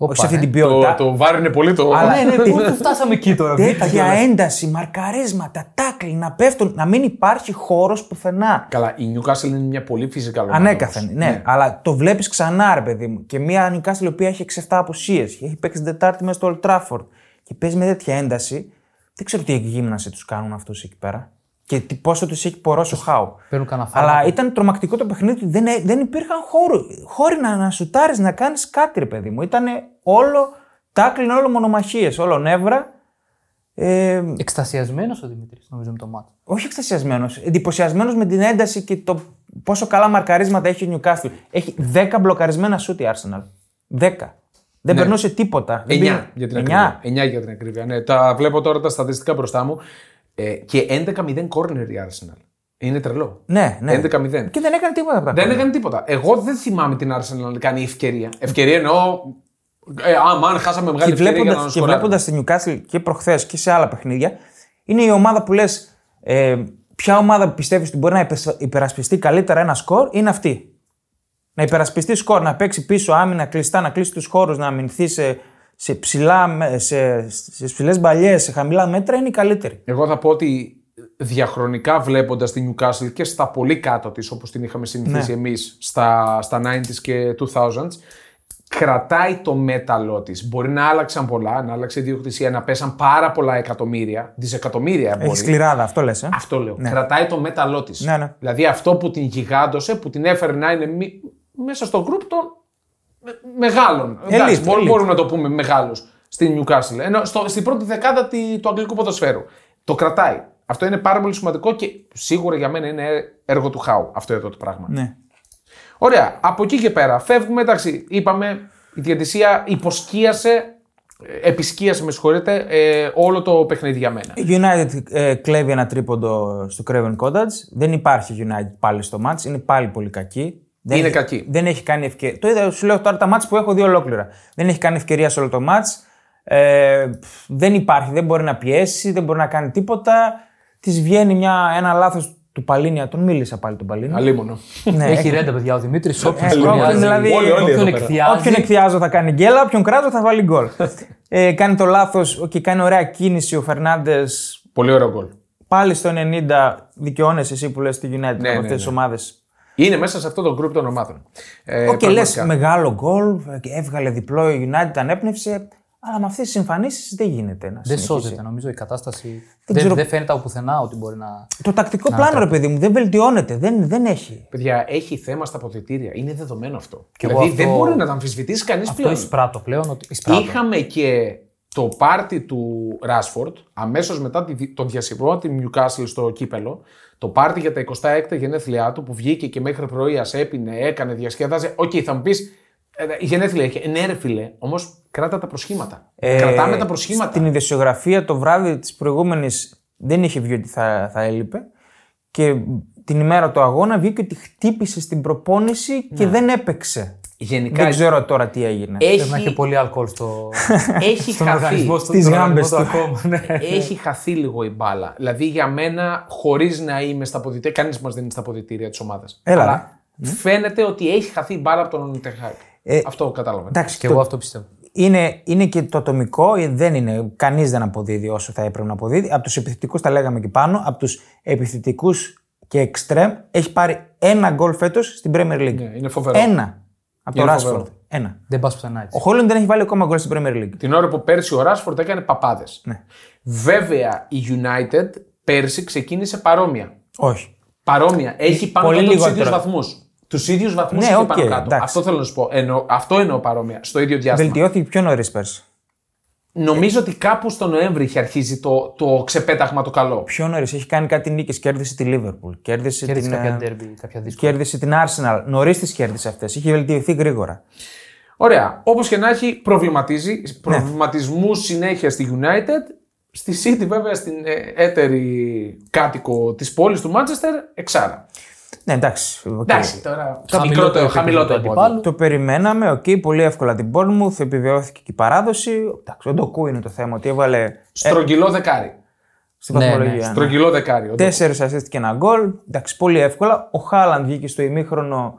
Speaker 3: Όπα,
Speaker 2: όχι σε αυτή
Speaker 3: ε.
Speaker 2: την
Speaker 1: Το,
Speaker 2: ποιότητα.
Speaker 1: το βάρινε πολύ το.
Speaker 2: Αλλά
Speaker 3: Ναι, ναι, πού φτάσαμε εκεί τώρα.
Speaker 2: Τέτοια ένταση, μαρκαρίσματα, τάκλι να πέφτουν, να μην υπάρχει χώρος πουθενά.
Speaker 1: Καλά, η Newcastle είναι μια πολύ φυσικά ομάδα.
Speaker 2: Ανέκαθεν,
Speaker 1: όμως.
Speaker 2: ναι, Αλλά το βλέπεις ξανά, ρε παιδί μου. Και μια Νικάστηλ η οποία έχει 6-7 απουσίες. Έχει παίξει την Τετάρτη μέσα στο Old Trafford. Και παίζει με τέτοια ένταση. Δεν ξέρω τι γύμναση τους κάνουν αυτούς εκεί πέρα. Και τι, πόσο τους έχει πορώσει ο Χάου.
Speaker 3: Παίρνουν κανένα
Speaker 2: Αλλά
Speaker 3: φάρμακο.
Speaker 2: ήταν τρομακτικό το παιχνίδι. Δεν, ε- δεν υπήρχαν χώροι, χώροι να, να σουτάρεις, να κάνεις κάτι, ρε παιδί μου. Ήταν όλο τάκλιν, όλο μονομαχίες, όλο νεύρα. Ε,
Speaker 3: Εκστασιασμένος ο Δημήτρης, νομίζω με το μάτι.
Speaker 2: όχι εκστασιασμένος, εντυπωσιασμένος με την ένταση και το πόσο καλά μαρκαρίσματα έχει ο Newcastle. Έχει 10 μπλοκαρισμένα σούτ η Arsenal. 10. Δεν περνούσε τίποτα. Δεν
Speaker 1: 9
Speaker 2: πήγε-
Speaker 1: για την
Speaker 2: Εννιά.
Speaker 1: ακρίβεια. 9 για την ακρίβεια. Ναι, τα βλέπω τώρα τα στατιστικά μπροστά μου. Ε, και 11-0 corner η Arsenal. Είναι τρελό.
Speaker 2: Ναι, ναι.
Speaker 1: 11-0.
Speaker 2: Και δεν έκανε τίποτα από τα
Speaker 1: Δεν
Speaker 2: κόρνερ.
Speaker 1: έκανε τίποτα. Εγώ δεν θυμάμαι την Arsenal να κάνει ευκαιρία. Ευκαιρία εννοώ. Ε, άμα αν χάσαμε μεγάλη
Speaker 2: Και
Speaker 1: ευκαιρία για να
Speaker 2: βλέποντα
Speaker 1: μας
Speaker 2: και
Speaker 1: σκοράρουμε.
Speaker 2: βλέποντας τη Newcastle και προχθές και σε άλλα παιχνίδια, είναι η ομάδα που λες. Ε, ποια ομάδα πιστεύεις ότι μπορεί να υπεσ- υπερασπιστεί καλύτερα ένα σκορ, είναι αυτή. Να υπερασπιστεί σκορ, να παίξει πίσω άμυνα κλειστά, να κλείσει τους χώρους, να αμυνθεί σε, σε, ψηλά, με- σε, σε ψηλές μπαλιές, σε χαμηλά μέτρα, είναι η καλύτερη.
Speaker 1: Εγώ θα πω ότι διαχρονικά βλέποντας την Newcastle και στα πολύ κάτω της, όπως την είχαμε συνηθίσει
Speaker 2: Ναι.
Speaker 1: εμείς στα, στα 90s και 2000s, κρατάει το μέταλλό της. Μπορεί να άλλαξαν πολλά, να άλλαξε η ιδιοκτησία, να πέσαν πάρα πολλά εκατομμύρια, δισεκατομμύρια μπορεί.
Speaker 2: Έχει σκληράδα, αυτό λες. Ε;
Speaker 1: Αυτό λέω. Κρατάει το μέταλλό της.
Speaker 2: Ναι, ναι.
Speaker 1: Δηλαδή αυτό που την γιγάντωσε, που την έφερε να είναι μη- μέσα στο γκρουπ των με- μεγάλων. Εντάξει, μπορούμε,
Speaker 2: elite.
Speaker 1: μπορούμε να το πούμε μεγάλους στην Newcastle. Ενώ στο, στην πρώτη δεκάδα τη- του αγγλικού ποδοσφαίρου. Το κρατάει. Αυτό είναι πάρα πολύ σημαντικό και σίγουρα για μένα είναι έργο του Χάου αυτό εδώ το πράγμα.
Speaker 2: Ναι.
Speaker 1: Ωραία. Από εκεί και πέρα φεύγουμε. Εντάξει, είπαμε η διαιτησία υποσκίασε, ε, επισκίασε, με συγχωρείτε, ε, όλο το παιχνίδι για μένα.
Speaker 2: Η United ε, κλέβει ένα τρίποντο στο Craven Cottage. Δεν υπάρχει United πάλι στο match. Είναι πάλι πολύ κακή. Δεν
Speaker 1: Είναι
Speaker 2: έχει,
Speaker 1: κακή.
Speaker 2: Δεν έχει κάνει ευκαιρία. Το είδα, σου λέω τώρα τα match που έχω δει ολόκληρα. Δεν έχει κάνει ευκαιρία σε όλο το match. Ε, πφ, δεν υπάρχει, δεν μπορεί να πιέσει, δεν μπορεί να κάνει τίποτα. Της βγαίνει μια, ένα λάθος του Παλίνια. Τον μίλησα πάλι τον Παλίνια.
Speaker 1: Αλίμονο.
Speaker 2: ναι,
Speaker 3: Έχει ρέντα, παιδιά, ο Δημήτρης. Όποιον
Speaker 2: Ε,
Speaker 3: σχολιάζει,
Speaker 2: όποιον δηλαδή-
Speaker 1: όλοι, όλοι εδώ
Speaker 3: όποιον
Speaker 1: πέρα.
Speaker 3: εκθιάζει.
Speaker 2: Όποιον εκθιάζω θα κάνει γκέλα, όποιον κράζω θα βάλει γκολ. ε, κάνει το λάθος και κάνει ωραία κίνηση ο Φερνάντες
Speaker 1: Πολύ ωραίο γκολ.
Speaker 2: Πάλι στο 90 δικαιώνεσαι εσύ που λες τη United από
Speaker 1: ναι,
Speaker 2: αυτές τις
Speaker 1: ναι.
Speaker 2: ομάδες.
Speaker 1: Είναι μέσα σε αυτό το group των ομάδων. Ε,
Speaker 2: Οκ, λες
Speaker 1: πραγματικά.
Speaker 2: μεγάλο γκολ, και έβγαλε διπλό η United, ανέπνευσε, αλλά με αυτές τις εμφανίσεις δεν γίνεται να
Speaker 3: Δεν
Speaker 2: συνεχίσει.
Speaker 3: σώζεται, νομίζω η κατάσταση.
Speaker 2: Δεν
Speaker 3: Δεν,
Speaker 2: ξέρω-
Speaker 3: δεν φαίνεται από πουθενά ότι μπορεί να.
Speaker 2: Το τακτικό πλάνο, ρε παιδί μου, δεν βελτιώνεται, δεν, δεν έχει.
Speaker 1: Παιδιά, έχει θέμα στα αποδυτήρια. Είναι δεδομένο αυτό.
Speaker 3: Και
Speaker 1: δηλαδή
Speaker 3: εγώ αυτό-
Speaker 1: δεν μπορεί να τα αμφισβητήσει κανείς
Speaker 3: Αυτό
Speaker 1: πλέον.
Speaker 3: εισπράττω πλέον. Ότι εισπράττω.
Speaker 1: Είχαμε και το πάρτι του Ράσφορντ αμέσως μετά τη- τον διασυρμό από τη Newcastle στο κύπελλο. Το πάρτι για τα 26 γενέθλιά του που βγήκε και μέχρι πρωί έπινε, έκανε, διασκέδαζε. Οκ, θα μου πεις. Η γενέθλια έχει. Ναι, ρε φίλε, όμως κράτα τα προσχήματα.
Speaker 2: Ε,
Speaker 1: Κρατάμε τα προσχήματα.
Speaker 2: Στην ειδησιογραφία το βράδυ της προηγούμενης δεν είχε βγει ότι θα, θα έλειπε και την ημέρα του αγώνα βγήκε ότι χτύπησε στην προπόνηση και δεν έπαιξε.
Speaker 1: Γενικά
Speaker 2: Δεν ξέρω τώρα τι έγινε.
Speaker 3: Πρέπει να έχει
Speaker 1: έχει,
Speaker 3: πολύ αλκοόλ στο.
Speaker 1: έχει
Speaker 3: στον
Speaker 1: χαθεί.
Speaker 3: οργανισμό του.
Speaker 2: Στις
Speaker 3: στον
Speaker 2: γάμπες
Speaker 3: οργανισμό
Speaker 2: του.
Speaker 3: ακόμα, ναι.
Speaker 1: Έχει χαθεί λίγο η μπάλα. Δηλαδή για μένα, χωρίς να είμαι στα αποδητήρια, κανείς μας δεν είναι στα αποδητήρια της ομάδας.
Speaker 2: Έλα,
Speaker 1: Αλλά φαίνεται ότι έχει χαθεί η μπάλα από τον Τεχάκ.
Speaker 2: Ε,
Speaker 1: Αυτό κατάλαβα.
Speaker 2: Εντάξει,
Speaker 3: Και
Speaker 2: το-
Speaker 3: εγώ αυτό πιστεύω.
Speaker 2: είναι, είναι και το ατομικό, ε, δεν είναι. Κανείς δεν αποδίδει όσο θα έπρεπε να αποδίδει. Από τους επιθετικούς τα λέγαμε και πάνω. Από τους επιθετικούς και εξτρέμ έχει πάρει ένα γκολ φέτος στην Premier League.
Speaker 1: Ναι, είναι φοβερό.
Speaker 2: Ένα. Από το
Speaker 1: Είναι
Speaker 2: Rashford.
Speaker 1: φοβερό.
Speaker 2: Ένα.
Speaker 3: Δεν πας πουθενά έτσι.
Speaker 2: Ο Χόιλουντ δεν έχει βάλει ακόμα γκολ στην Premier League.
Speaker 1: Την ώρα που πέρσι ο Ράσφορντ έκανε παπάδες.
Speaker 2: Ναι.
Speaker 1: Βέβαια η United πέρσι ξεκίνησε παρόμοια.
Speaker 2: Όχι.
Speaker 1: Παρόμοια. Έχει πάνω
Speaker 2: πολύ
Speaker 1: κάτω τους
Speaker 2: λιγότερο.
Speaker 1: ίδιους βαθμούς. Τους ίδιους βαθμούς
Speaker 2: Ναι,
Speaker 1: έχει
Speaker 2: οκ,
Speaker 1: πάνω κάτω.
Speaker 2: εντάξει.
Speaker 1: Αυτό θέλω να σου πω. Εννοώ, αυτό εννοώ παρόμοια. Στο ίδιο διάστημα.
Speaker 2: Βελτιώθηκε πιο νωρίς πέρσι.
Speaker 1: Νομίζω ότι κάπου στο Νοέμβρη είχε αρχίσει το, το ξεπέταγμα το καλό.
Speaker 2: Πιο νωρίς έχει κάνει κάτι νίκες. Κέρδισε τη Liverpool. Κέρδισε,
Speaker 3: Κέρδισε
Speaker 2: την,
Speaker 3: κάποια
Speaker 2: ε,
Speaker 3: ντέρμπι, κάποια δύσκολα.
Speaker 2: κέρδισε την Arsenal. Νωρίς τις κέρδισε αυτές. Είχε βελτιωθεί γρήγορα.
Speaker 1: Ωραία. Όπως και να έχει, προβληματίζει. Προβληματισμού συνέχεια στη United. Στη City, βέβαια, στην ε, έτερη κάτοικο της πόλης του Μάντσεστερ, εξάρα.
Speaker 2: Ναι, εντάξει. οκ.
Speaker 1: Εντάξει, τώρα. Το
Speaker 3: Χαμηλό
Speaker 1: μικρό,
Speaker 3: το
Speaker 1: το χαμηλό το
Speaker 3: επίπεδο του
Speaker 1: επίπεδο.
Speaker 3: αντιπάλου.
Speaker 2: Το περιμέναμε, οκ, πολύ εύκολα την Bournemouth, επιβεβαιώθηκε και η παράδοση. Εντάξει, ο Ντοκού είναι το θέμα, ότι έβαλε
Speaker 1: Στρογγυλό δεκάρι.
Speaker 2: στην
Speaker 3: Ναι, ναι,
Speaker 2: βαθμολογία. ναι.
Speaker 1: Στρογγυλό δεκάρι. όντως.
Speaker 2: Τέσσερις assist και ένα γκολ. Εντάξει, πολύ εύκολα. Ο Χάλαντ βγήκε στο ημίχρονο,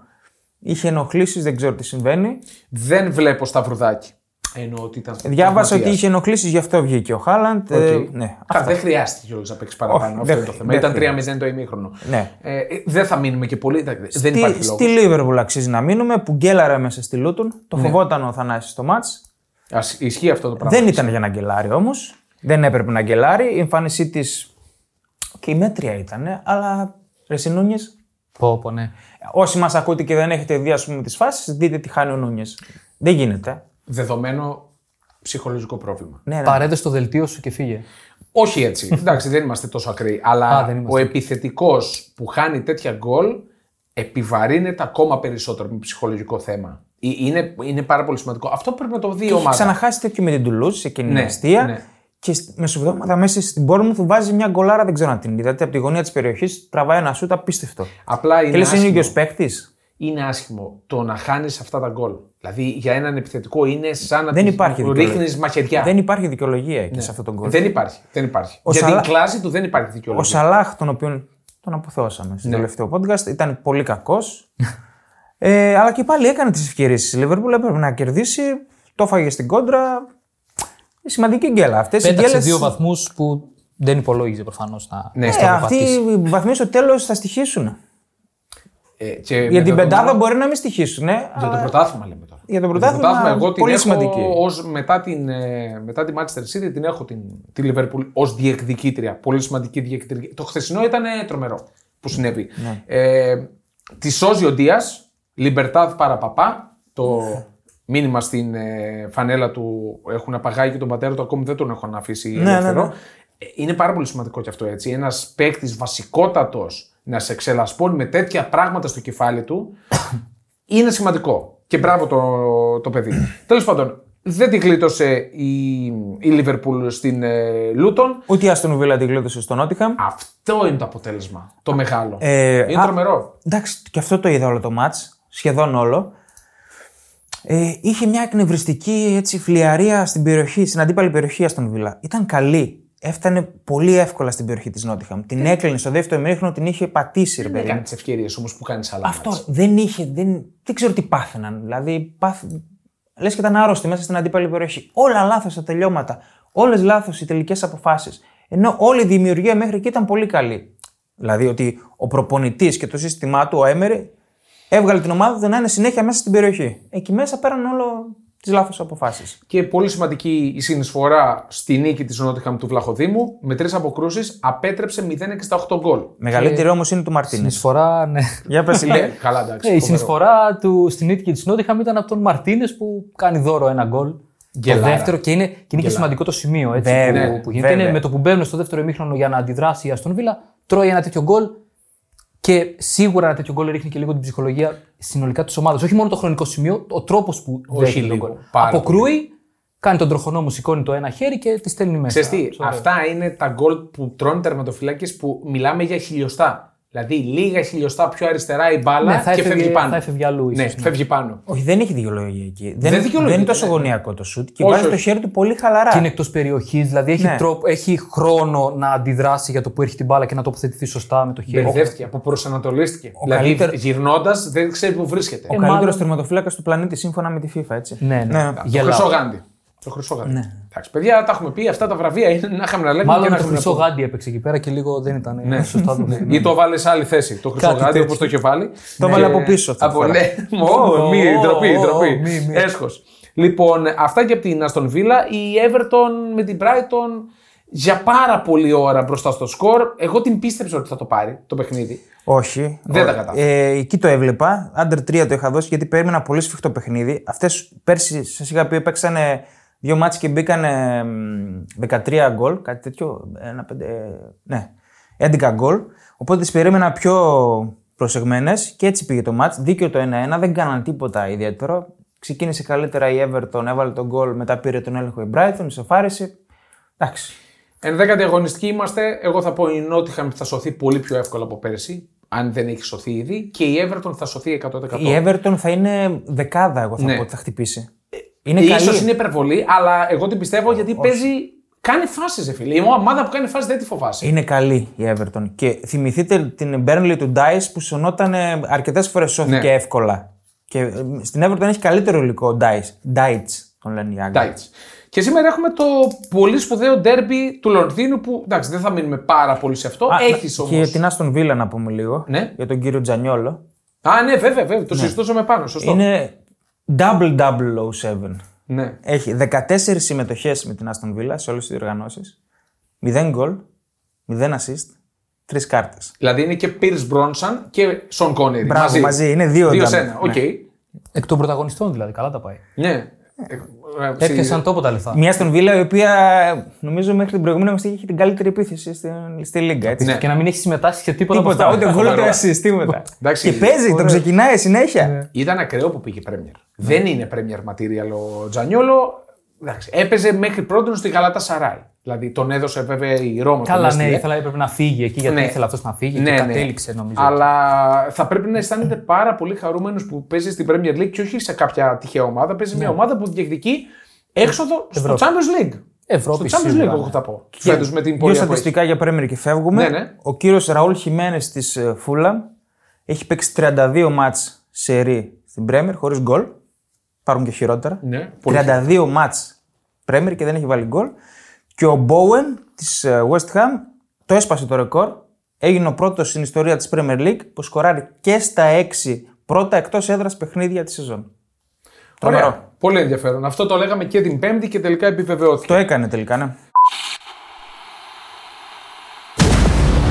Speaker 2: είχε ενοχλήσεις, δεν ξέρω τι συμβαίνει.
Speaker 1: Δεν βλέπω σταυρουδάκι. Εννοώ ότι ήταν.
Speaker 2: Διάβασα
Speaker 1: τραυματίας.
Speaker 2: ότι είχε ενοχλήσεις, γι' αυτό βγήκε ο Χάλαντ. Ε,
Speaker 1: Οκ.
Speaker 2: ναι,
Speaker 1: Καλά, δεν χρειάστηκε κιόλας να παίξει παραπάνω.
Speaker 2: Όχι,
Speaker 1: αυτό
Speaker 2: δεν
Speaker 1: είναι το
Speaker 2: χρει-
Speaker 1: θέμα.
Speaker 2: δεν
Speaker 1: Ήταν
Speaker 2: χρειάζεται.
Speaker 1: 3-0 το ημίχρονο.
Speaker 2: ναι.
Speaker 1: Ε, ε, δεν θα μείνουμε και πολύ. εντάξει, δεν
Speaker 2: Στη,
Speaker 1: υπάρχει λόγος.
Speaker 2: στη Liverpool αξίζει να μείνουμε, που γκέλαρε μέσα στη Λούτον. Το
Speaker 1: Ναι.
Speaker 2: φοβόταν ο Θανάσης στο ματς.
Speaker 1: Ισχύει αυτό το πράγμα.
Speaker 2: Δεν ήταν για να γκελάρει όμως. Δεν έπρεπε να γκελάρει. Η εμφάνισή της. και η μέτρια ήταν, αλλά ρε Νούνιε.
Speaker 3: Πω, πω, ναι.
Speaker 2: Όσοι μας ακούτε και δεν έχετε δει, ας πούμε, τις φάσεις, δείτε τι χάνει ο Νούνιες. Δεν γίνεται.
Speaker 1: Δεδομένο ψυχολογικό πρόβλημα.
Speaker 2: Ναι, ναι.
Speaker 3: Παρέδε το δελτίο σου και φύγε.
Speaker 1: Όχι έτσι. Εντάξει, δεν είμαστε τόσο ακραίοι. Αλλά
Speaker 3: Α, δεν
Speaker 1: ο
Speaker 3: είμαστε.
Speaker 1: επιθετικός που χάνει τέτοια γκολ επιβαρύνεται ακόμα περισσότερο με ψυχολογικό θέμα. Ε, Είναι, είναι πάρα πολύ σημαντικό. Αυτό πρέπει να το δει η
Speaker 2: Έχει
Speaker 1: ομάδα.
Speaker 2: ξαναχάσει τέτοιο με την Τουλούζ σε εκείνη την
Speaker 1: Ναι,
Speaker 2: αιστεία.
Speaker 1: ναι.
Speaker 2: Και στη- μεσοβδόματα μέσα στην πόρνη μου του βάζει μια γκολάρα, δεν ξέρω αν την είδατε. Από τη γωνία της περιοχής τραβάει ένα σούτ απίστευτο.
Speaker 1: Απλά
Speaker 2: Και
Speaker 1: είναι
Speaker 2: λες είναι ο
Speaker 1: άσχημο.
Speaker 2: ίδιο παίκτης.
Speaker 1: είναι άσχημο το να χάνεις αυτά τα γκολ. Δηλαδή για έναν επιθετικό είναι σαν να
Speaker 2: Δεν
Speaker 1: τους
Speaker 2: υπάρχει δικαιολογία.
Speaker 1: ρίχνεις μαχαιριά.
Speaker 2: Δεν υπάρχει δικαιολογία εκεί σε αυτό τον γκολ.
Speaker 1: Δεν υπάρχει. Δεν υπάρχει.
Speaker 2: Ο
Speaker 1: για
Speaker 2: Σαλά-
Speaker 1: την κλάση του δεν υπάρχει
Speaker 2: Ο
Speaker 1: δικαιολογία.
Speaker 2: Σαλάχ, τον οποίο τον αποθεώσαμε στο
Speaker 1: Ναι.
Speaker 2: τελευταίο podcast, ήταν πολύ κακός. ε, αλλά και πάλι έκανε τις ευκαιρίες τη Liverpool. Έπρεπε να κερδίσει. Το έφαγε στην κόντρα. Σημαντική γκέλα. Αυτές οι
Speaker 3: Πέταξε
Speaker 2: γκέλε.
Speaker 3: δύο βαθμούς που δεν υπολόγιζε προφανώς να
Speaker 1: Ναι,
Speaker 2: Ε,
Speaker 3: στο
Speaker 2: αυτοί
Speaker 3: πατήσει.
Speaker 2: οι βαθμοί στο τέλος θα στοιχήσουν.
Speaker 1: Ε, και
Speaker 2: Για
Speaker 1: με
Speaker 2: την
Speaker 1: δεδομένο-
Speaker 2: πεντάδα μπορεί να μην στοιχήσουν. Ε,
Speaker 1: Για το
Speaker 2: αλλά
Speaker 1: πρωτάθλημα λέμε τώρα.
Speaker 2: για το
Speaker 1: Για το
Speaker 2: πρωτάθλημα,
Speaker 1: εγώ την
Speaker 2: πολύ
Speaker 1: έχω
Speaker 2: σημαντική.
Speaker 1: Ως, μετά, την, ε, μετά τη Manchester City την έχω την, τη Liverpool ως διεκδικήτρια. Πολύ σημαντική διεκδικήτρια. Το χθεσινό ήταν ε, τρομερό που συνέβη.
Speaker 2: Ναι.
Speaker 1: Ε, τη σώζει ο Δίας, Λιμπερτάδ παραπαπά. Το μήνυμα στην ε, φανέλα του έχουν απαγάγει και τον πατέρα του, ακόμη δεν τον έχουν αφήσει
Speaker 2: Ναι,
Speaker 1: ελεύθερο.
Speaker 2: ναι, ναι.
Speaker 1: Ε, Είναι πάρα πολύ σημαντικό και αυτό έτσι. Ένας παίκτης βασικότατος να σε ξελασπώνει με τέτοια πράγματα στο κεφάλι του είναι σημαντικό. Και μπράβο το, το παιδί. Τέλος πάντων, δεν τη γλίτωσε η, η Liverpool στην ε, Λούτον.
Speaker 2: Ούτε η Αστον Βίλα την γλίτωσε στο Νότιχαμ.
Speaker 1: Αυτό είναι το αποτέλεσμα. Το μεγάλο.
Speaker 2: Ε,
Speaker 1: είναι
Speaker 2: α,
Speaker 1: τρομερό.
Speaker 2: Εντάξει, και αυτό το είδα όλο το μάτς, σχεδόν όλο. Ε, είχε μια εκνευριστική έτσι, φλιαρία στην περιοχή, στην αντίπαλη περιοχή Αστον Βίλα. Ήταν καλή. Έφτανε πολύ εύκολα στην περιοχή της Νότιχαμ. Την έκλεινε στο δεύτερο ημίχρονο, την είχε πατήσει, ρε
Speaker 1: Δεν
Speaker 2: παιδί.
Speaker 1: έκανε
Speaker 2: μου.
Speaker 1: τις ευκαιρίες όμως που κάνεις άλλα.
Speaker 2: Αυτό
Speaker 1: μάτς.
Speaker 2: δεν είχε, δεν, δεν ξέρω τι πάθαιναν. Δηλαδή, πάθ... λες και ήταν άρρωστοι μέσα στην αντίπαλη περιοχή. Όλα λάθος τα τελειώματα. Όλες λάθος οι τελικές αποφάσεις. Ενώ όλη η δημιουργία μέχρι εκεί ήταν πολύ καλή. Δηλαδή ότι ο προπονητής και το σύστημά του, ο Έμερι, έβγαλε την ομάδα του να είναι συνέχεια μέσα στην περιοχή. Εκεί μέσα πέραν όλο τις λάθος αποφάσεις.
Speaker 1: Και πολύ σημαντική η συνεισφορά στη νίκη της Νότιχαμ του Βλαχοδήμου. Με τρεις αποκρούσεις απέτρεψε 0,68 γκολ.
Speaker 2: Μεγαλύτερη όμως είναι του Μαρτίνες.
Speaker 3: Συνεισφορά, ναι.
Speaker 2: Για πες,
Speaker 1: Ναι, καλά, εντάξει.
Speaker 3: Ε, η
Speaker 1: φοβερό.
Speaker 3: συνεισφορά του στην νίκη της Νότιχαμ ήταν από τον Μαρτίνες που κάνει δώρο ένα γκολ. Το
Speaker 1: Γελάρα.
Speaker 3: δεύτερο και είναι, και είναι και σημαντικό το σημείο έτσι,
Speaker 2: Βέβαια,
Speaker 3: που, που γίνεται.
Speaker 2: βέβαια.
Speaker 3: Είναι με το που μπαίνουν στο δεύτερο ημίχρονο για να αντιδράσει η Αστον Βίλα, τρώει ένα τέτοιο γκολ και σίγουρα ένα τέτοιο γκολ ρίχνει και λίγο την ψυχολογία συνολικά της ομάδας. Όχι μόνο το χρονικό σημείο, ο τρόπος που
Speaker 1: Όχι
Speaker 3: δέχεται τον
Speaker 1: λίγο,
Speaker 3: γκολ.
Speaker 1: πάρα
Speaker 3: Αποκρούει, κάνει τον τροχονό μου, σηκώνει το ένα χέρι και τη στέλνει μέσα.
Speaker 1: Ξέρεις τι,
Speaker 3: Ωραία.
Speaker 1: αυτά είναι τα γκολ που τρώνε τερματοφυλάκες που μιλάμε για χιλιοστά. Δηλαδή λίγα χιλιοστά πιο αριστερά η μπάλα
Speaker 3: Ναι, θα
Speaker 1: και
Speaker 3: έφευγε-
Speaker 1: φεύγει πάνω.
Speaker 3: θα έφευγε αλλού ίσως,
Speaker 1: Ναι,
Speaker 3: ναι.
Speaker 1: φεύγει πάνω.
Speaker 2: Όχι, δεν έχει δικαιολογία εκεί. Δεν,
Speaker 1: δικαιολογείται,
Speaker 2: δεν είναι τόσο
Speaker 1: ναι, ναι.
Speaker 2: γωνιακό το σουτ και
Speaker 1: Όχι,
Speaker 2: βάζει το
Speaker 1: όχι.
Speaker 2: χέρι του πολύ χαλαρά.
Speaker 3: Και είναι εκτός περιοχής, δηλαδή έχει,
Speaker 2: Ναι.
Speaker 3: τρόπο, έχει χρόνο να αντιδράσει για το που έρχεται την μπάλα και να τοποθετηθεί σωστά με το χέρι.
Speaker 1: Μπερδεύτηκε, αποπροσανατολίστηκε. Δηλαδή
Speaker 2: καλύτερο-
Speaker 1: γυρνώντας δεν ξέρει που βρίσκεται.
Speaker 2: Ο
Speaker 3: Ε,
Speaker 2: καλύτερος
Speaker 3: μάλλον-
Speaker 2: τερματοφύλακας του πλανήτη σύμφωνα με τη FIFA, έτσι.
Speaker 3: Ναι, ναι.
Speaker 1: Το
Speaker 3: Γελάω.
Speaker 1: Χρυσό γάντι. Το χρυσό γάντι. Εντάξει, παιδιά, τα έχουμε πει. Αυτά τα βραβεία είναι να είχαμε να λέμε και
Speaker 3: Μάλλον
Speaker 1: να
Speaker 3: το
Speaker 1: έχουμε να
Speaker 3: χρυσό
Speaker 1: πούμε.
Speaker 3: γάντι έπαιξε εκεί πέρα και λίγο δεν ήταν
Speaker 1: Ναι.
Speaker 3: σωστά το
Speaker 1: Ή το βάλες σε άλλη θέση. Το χρυσό
Speaker 3: Κάτι
Speaker 1: γάντι
Speaker 3: τέτοιο.
Speaker 1: όπω το είχε βάλει.
Speaker 2: Το
Speaker 1: Ναι.
Speaker 2: βάλε από πίσω αυτή τη
Speaker 1: Από
Speaker 2: φορά.
Speaker 1: ναι. Ω, Μη,
Speaker 3: Ω,
Speaker 1: ντροπή,
Speaker 3: ω,
Speaker 1: ντροπή.
Speaker 3: μη, μη.
Speaker 1: Έσχος. Λοιπόν, αυτά και από την Aston Villa. Η Everton με την Brighton για πάρα πολλή ώρα μπροστά στο σκορ. Εγώ την πίστεψα ότι θα το πάρει το παιχνίδι.
Speaker 2: Όχι.
Speaker 1: Δεν τα
Speaker 2: Ο-
Speaker 1: κατάφερα.
Speaker 2: Ε, εκεί το έβλεπα. Under 3 το είχα δώσει γιατί περίμενα πολύ σφιχτό παιχνίδι. Αυτές πέρσι, σα είχα πει, παίξανε Δύο μάτς και μπήκαν ε, μ, 13 γκολ, κάτι τέτοιο. Ένα, πέντε, ε, ναι, 11 γκολ. Οπότε τις περίμενα πιο προσεγμένες και έτσι πήγε το μάτς. Δίκαιο το 1-1, δεν κάναν τίποτα ιδιαίτερο. Ξεκίνησε καλύτερα η Everton, έβαλε τον γκολ, μετά πήρε τον έλεγχο η Brighton, ισοφάρισε. Εντάξει.
Speaker 1: Ενδέκατη αγωνιστική είμαστε. Εγώ θα πω η Nottingham θα σωθεί πολύ πιο εύκολα από πέρσι. Αν δεν έχει σωθεί ήδη. Και η Everton θα σωθεί 100%.
Speaker 2: Η Everton θα είναι δεκάδα, εγώ θα
Speaker 1: Ναι.
Speaker 2: πω ότι θα χτυπήσει. Είναι
Speaker 1: Ίσως
Speaker 2: καλή.
Speaker 1: είναι υπερβολή, αλλά εγώ την πιστεύω γιατί παίζει. Κάνει φάσεις, ρε φίλε. Η ομάδα που κάνει φάσεις δεν τη φοβάσαι.
Speaker 2: Είναι καλή η Everton. Και θυμηθείτε την Burnley του Dice που σωνόταν αρκετές φορές σώθηκε
Speaker 1: Ναι.
Speaker 2: εύκολα. Και ε, στην Everton έχει καλύτερο υλικό Dice. Dice τον λένε οι Άγγλοι.
Speaker 1: Tights. Και σήμερα έχουμε το πολύ σπουδαίο ντέρμπι του Λονδίνου που εντάξει δεν θα μείνουμε πάρα πολύ σε αυτό.
Speaker 2: Α,
Speaker 1: Έχεις όμως.
Speaker 2: Και την Άστον Villa να πούμε λίγο.
Speaker 1: Ναι.
Speaker 2: Για τον κύριο Τζανιόλο.
Speaker 1: Α, ναι, βέβαια, βέβαια. Το συζητούσαμε πάνω. Σωστό.
Speaker 2: Είναι double double 07.
Speaker 1: Ναι.
Speaker 2: Έχει 14 συμμετοχές με την Άστον Villa σε όλες τις διοργανώσεις. 0 γκολ, 0 assist, 3 κάρτες.
Speaker 1: Δηλαδή είναι και Pierce Brosnan και Σον Connery.
Speaker 2: Μπράβο,
Speaker 1: μαζί.
Speaker 2: μαζί. Είναι δύο
Speaker 1: Δύο
Speaker 2: double.
Speaker 1: σε ένα. Οκ.
Speaker 2: Ναι.
Speaker 3: Εκ των πρωταγωνιστών δηλαδή, καλά τα πάει.
Speaker 1: Ναι. Ε,
Speaker 3: Έπιασαν τόπο τα λεφτά.
Speaker 2: Μια Άστον Villa η οποία νομίζω μέχρι την προηγούμενη αγωνιστική είχε την καλύτερη επίθεση στην, στη Λίγκα. Έτσι.
Speaker 1: Ναι.
Speaker 3: Και να μην έχεις συμμετάσχει σε τίποτα,
Speaker 2: Τίποτα,
Speaker 3: από αυτά.
Speaker 2: ούτε γκολ ούτε
Speaker 1: Φοβερό.
Speaker 2: assist, τίποτα.
Speaker 1: Εντάξει,
Speaker 2: και παίζει, τον ξεκινάει συνέχεια.
Speaker 1: Ήταν ακραίο που πήγε Premier. Δεν είναι Premier material ο Τζανιόλο. Εντάξει, έπαιζε μέχρι πρώτον στη Γαλάτα Σαράι. Δηλαδή τον έδωσε βέβαια η Ρώμα. τον
Speaker 3: Καλά,
Speaker 1: έστειλε.
Speaker 3: ναι, ήθελα, έπρεπε να φύγει εκεί γιατί
Speaker 1: Ναι.
Speaker 3: ήθελε αυτός να φύγει
Speaker 1: Ναι,
Speaker 3: και
Speaker 1: ναι.
Speaker 3: κατέληξε νομίζω.
Speaker 1: Αλλά θα πρέπει να αισθάνεται πάρα πολύ χαρούμενος που παίζει στην Premier League και όχι σε κάποια τυχαία ομάδα. Παίζει μια ομάδα που διεκδικεί έξοδο στο
Speaker 3: Ευρώπη.
Speaker 1: Champions League.
Speaker 3: Ευρώπη
Speaker 1: στο Champions
Speaker 3: σίγουρα,
Speaker 1: League,
Speaker 3: ναι.
Speaker 1: εγώ θα πω. Φέτο με την
Speaker 2: Δύο
Speaker 1: πορεία που έχει.
Speaker 2: στατιστικά για Premier και φεύγουμε.
Speaker 1: Ναι, ναι.
Speaker 2: Ο κύριος Ραούλ Χιμένες της Φούλαμ έχει παίξει 32 μάτς σε ρί στην Premier χωρίς γκολ. Υπάρχουν και χειρότερα.
Speaker 1: Ναι, πολύ
Speaker 2: 32 μάτς Premier και δεν έχει βάλει γκολ. Και ο Bowen της West Ham το έσπασε το ρεκόρ. Έγινε ο πρώτος στην ιστορία της Premier League που σκοράρει και στα 6 πρώτα εκτός έδρας παιχνίδια της σεζόν. Τρομερό.
Speaker 1: Ωραία. Πολύ ενδιαφέρον. Αυτό το λέγαμε και την Πέμπτη και τελικά επιβεβαιώθηκε.
Speaker 2: Το έκανε τελικά, ναι.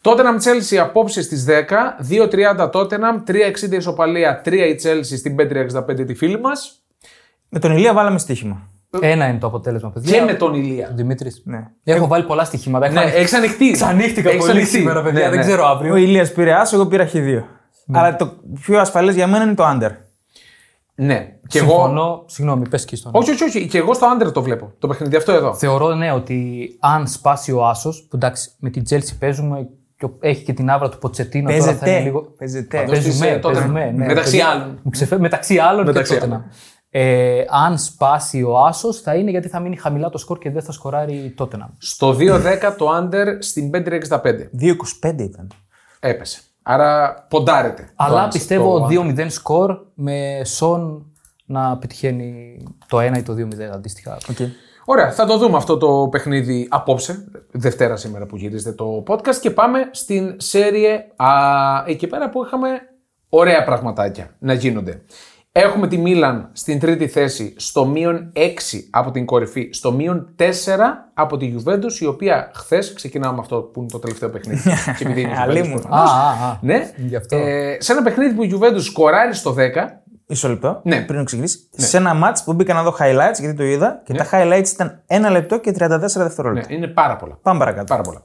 Speaker 1: Τότε να Chelsea απόψε στις 10, 2-30 Tottenham, 3-60 ισοπαλία, 3 η Chelsea στην 5-65 τη φίλη μας.
Speaker 2: Με τον Ηλία βάλαμε στοίχημα.
Speaker 3: Ένα είναι το αποτέλεσμα, παιδιά.
Speaker 1: Και με τον Ηλία.
Speaker 3: Δημήτρης.
Speaker 2: Ναι.
Speaker 3: Έχω βάλει πολλά στοιχήματα. Έχω
Speaker 1: Ναι,
Speaker 3: ανοιχτεί-
Speaker 1: έχεις ανοιχτεί.
Speaker 3: Ξανύχτηκα
Speaker 1: Έχεις
Speaker 3: πολύ
Speaker 1: ανοιχτεί.
Speaker 3: σήμερα, παιδιά.
Speaker 1: Ναι,
Speaker 3: Δεν
Speaker 1: ναι.
Speaker 3: ξέρω αύριο.
Speaker 2: Ο Ηλίας πήρε άσο, εγώ πήρα χ2. Αλλά το πιο ασφαλές για μένα είναι το under.
Speaker 1: Ναι. Και εγώ.
Speaker 3: Συμφωνώ. Συγγνώμη, πες και στον.
Speaker 1: Όχι, όχι, όχι. Και εγώ στο under το βλέπω. Το παιχνίδι αυτό εδώ.
Speaker 3: Θεωρώ ναι ότι αν σπάσει ο Άσος, που εντάξει με την Chelsea παίζουμε και έχει και την άβρα του Ποτσετίνο τώρα θα είναι
Speaker 2: Παίζεται.
Speaker 3: λίγο.
Speaker 2: Παίζεται.
Speaker 1: Παντός της,
Speaker 3: Παίζουμε,
Speaker 1: ε, τότε,
Speaker 3: παίζουμε, ναι.
Speaker 1: μεταξύ
Speaker 3: Παιδιά,
Speaker 1: άλλων.
Speaker 3: μου ξεφε- Μεταξύ άλλων
Speaker 1: Μεταξύ
Speaker 3: και τότε
Speaker 1: άλλων.
Speaker 3: να. Ε, αν σπάσει ο Άσος, θα είναι γιατί θα μείνει χαμηλά το σκορ και δεν θα σκοράρει τότε να.
Speaker 1: Στο 2-10 το under στην 5-65.
Speaker 2: 2-25 ήταν.
Speaker 1: Έπεσε. Άρα ποντάρεται.
Speaker 3: Αλλά
Speaker 1: Το-
Speaker 3: πιστεύω
Speaker 1: το-
Speaker 3: 2-0 σκορ με Σον να πετυχαίνει το 1 ή το 2-0 αντίστοιχα.
Speaker 1: Ωραία, θα το δούμε αυτό το παιχνίδι απόψε, Δευτέρα σήμερα που γυρίζεται το podcast και πάμε στην σέρια εκεί πέρα που είχαμε ωραία πραγματάκια να γίνονται. Έχουμε τη Μίλαν στην τρίτη θέση στο μείον 6 από την κορυφή, στο μείον 4 από τη Juventus, η οποία χθες ξεκινάμε με αυτό που είναι το τελευταίο παιχνίδι. και επειδή είναι η Juventus,
Speaker 2: Αλίμονο.
Speaker 1: προφανώς.
Speaker 3: Α, α, α.
Speaker 1: Ναι,
Speaker 3: Γι' αυτό.
Speaker 1: Ε, σε ένα παιχνίδι που η Juventus σκοράρει στο 10,
Speaker 2: Μισό λεπτό.
Speaker 1: Ναι.
Speaker 2: Πριν ξεκινήσει. Σε ένα match που μπήκα να δω highlights, γιατί το είδα, και τα highlights ήταν 1 λεπτό και 34 δευτερόλεπτα.
Speaker 1: ναι, είναι πάρα πολλά.
Speaker 2: Πάμε παρακάτω.
Speaker 1: Πάρα πολλά.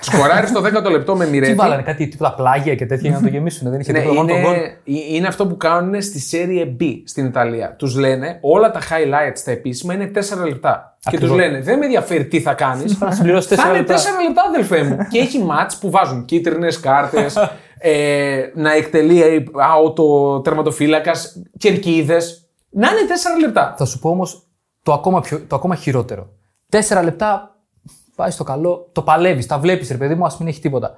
Speaker 1: Σκοράρει στο 10ο λεπτό με
Speaker 3: Τι
Speaker 1: Μιρέτη.
Speaker 3: βάλανε, κάτι τίποτα πλάγια και τέτοια για να το γεμίσουν. Δεν είχε
Speaker 1: Ναι,
Speaker 3: τίποτα μόνο τον
Speaker 1: είναι,
Speaker 3: γκολ.
Speaker 1: είναι αυτό που κάνουν στη Serie B στην Ιταλία. Τους λένε όλα τα highlights τα επίσημα είναι 4 λεπτά. Και
Speaker 3: Ακριβώς.
Speaker 1: του λένε δεν με ενδιαφέρει τι θα κάνεις.
Speaker 3: Θα συμπληρώσει
Speaker 1: θα
Speaker 3: 4
Speaker 1: είναι 4
Speaker 3: λεπτά.
Speaker 1: λεπτά, αδελφέ μου. και έχει μάτς που βάζουν κίτρινες κάρτες, ε, να εκτελεί άοτο τερματοφύλακας, κερκίδες. Να είναι 4 λεπτά.
Speaker 3: Θα σου πω όμως το, ακόμα πιο- το ακόμα χειρότερο. Τέσσερα λεπτά πάει στο καλό, το παλεύεις, τα βλέπεις, ρε παιδί μου, ας μην έχει τίποτα.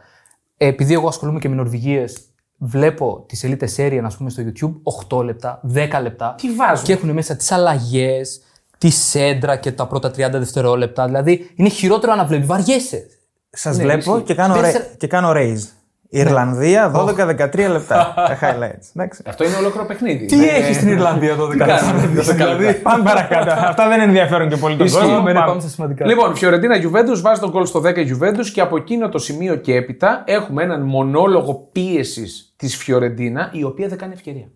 Speaker 3: Ε, επειδή εγώ ασχολούμαι και με Νορβηγίες, βλέπω τις σελίδε serie, ας πούμε, στο YouTube, 8 λεπτά, 10 λεπτά.
Speaker 1: Τι βάζουν;
Speaker 3: Και έχουν μέσα τις αλλαγές, τη σέντρα και τα πρώτα 30 δευτερόλεπτα. Δηλαδή είναι χειρότερο να βλέπεις. Βαριέσαι.
Speaker 2: Σας
Speaker 1: Ναι,
Speaker 2: βλέπω
Speaker 1: ισχύει.
Speaker 2: και κάνω,
Speaker 3: Τέσσερα-
Speaker 2: ρε- και κάνω raise. Ιρλανδία 12-13 λεπτά. Τα highlights. Εντάξει.
Speaker 1: Αυτό είναι ολόκληρο παιχνίδι.
Speaker 3: Τι
Speaker 1: Ναι.
Speaker 3: έχεις στην Ιρλανδία εδώ
Speaker 1: Τι κάνουμε, δηλαδή.
Speaker 2: Πάμε παρακάτω. Αυτά δεν ενδιαφέρουν και πολύ τον
Speaker 1: Ισχύει.
Speaker 2: κόσμο.
Speaker 3: Πάμε,
Speaker 2: Πάμε.
Speaker 3: πάμε στα σημαντικά.
Speaker 1: Λοιπόν, Φιωρεντίνα Γιουβέντους βάζει τον κόλ στο 10 Γιουβέντους και από εκείνο το σημείο και έπειτα έχουμε έναν μονόλογο πίεσης της Φιωρεντίνα η οποία δεν κάνει ευκαιρία.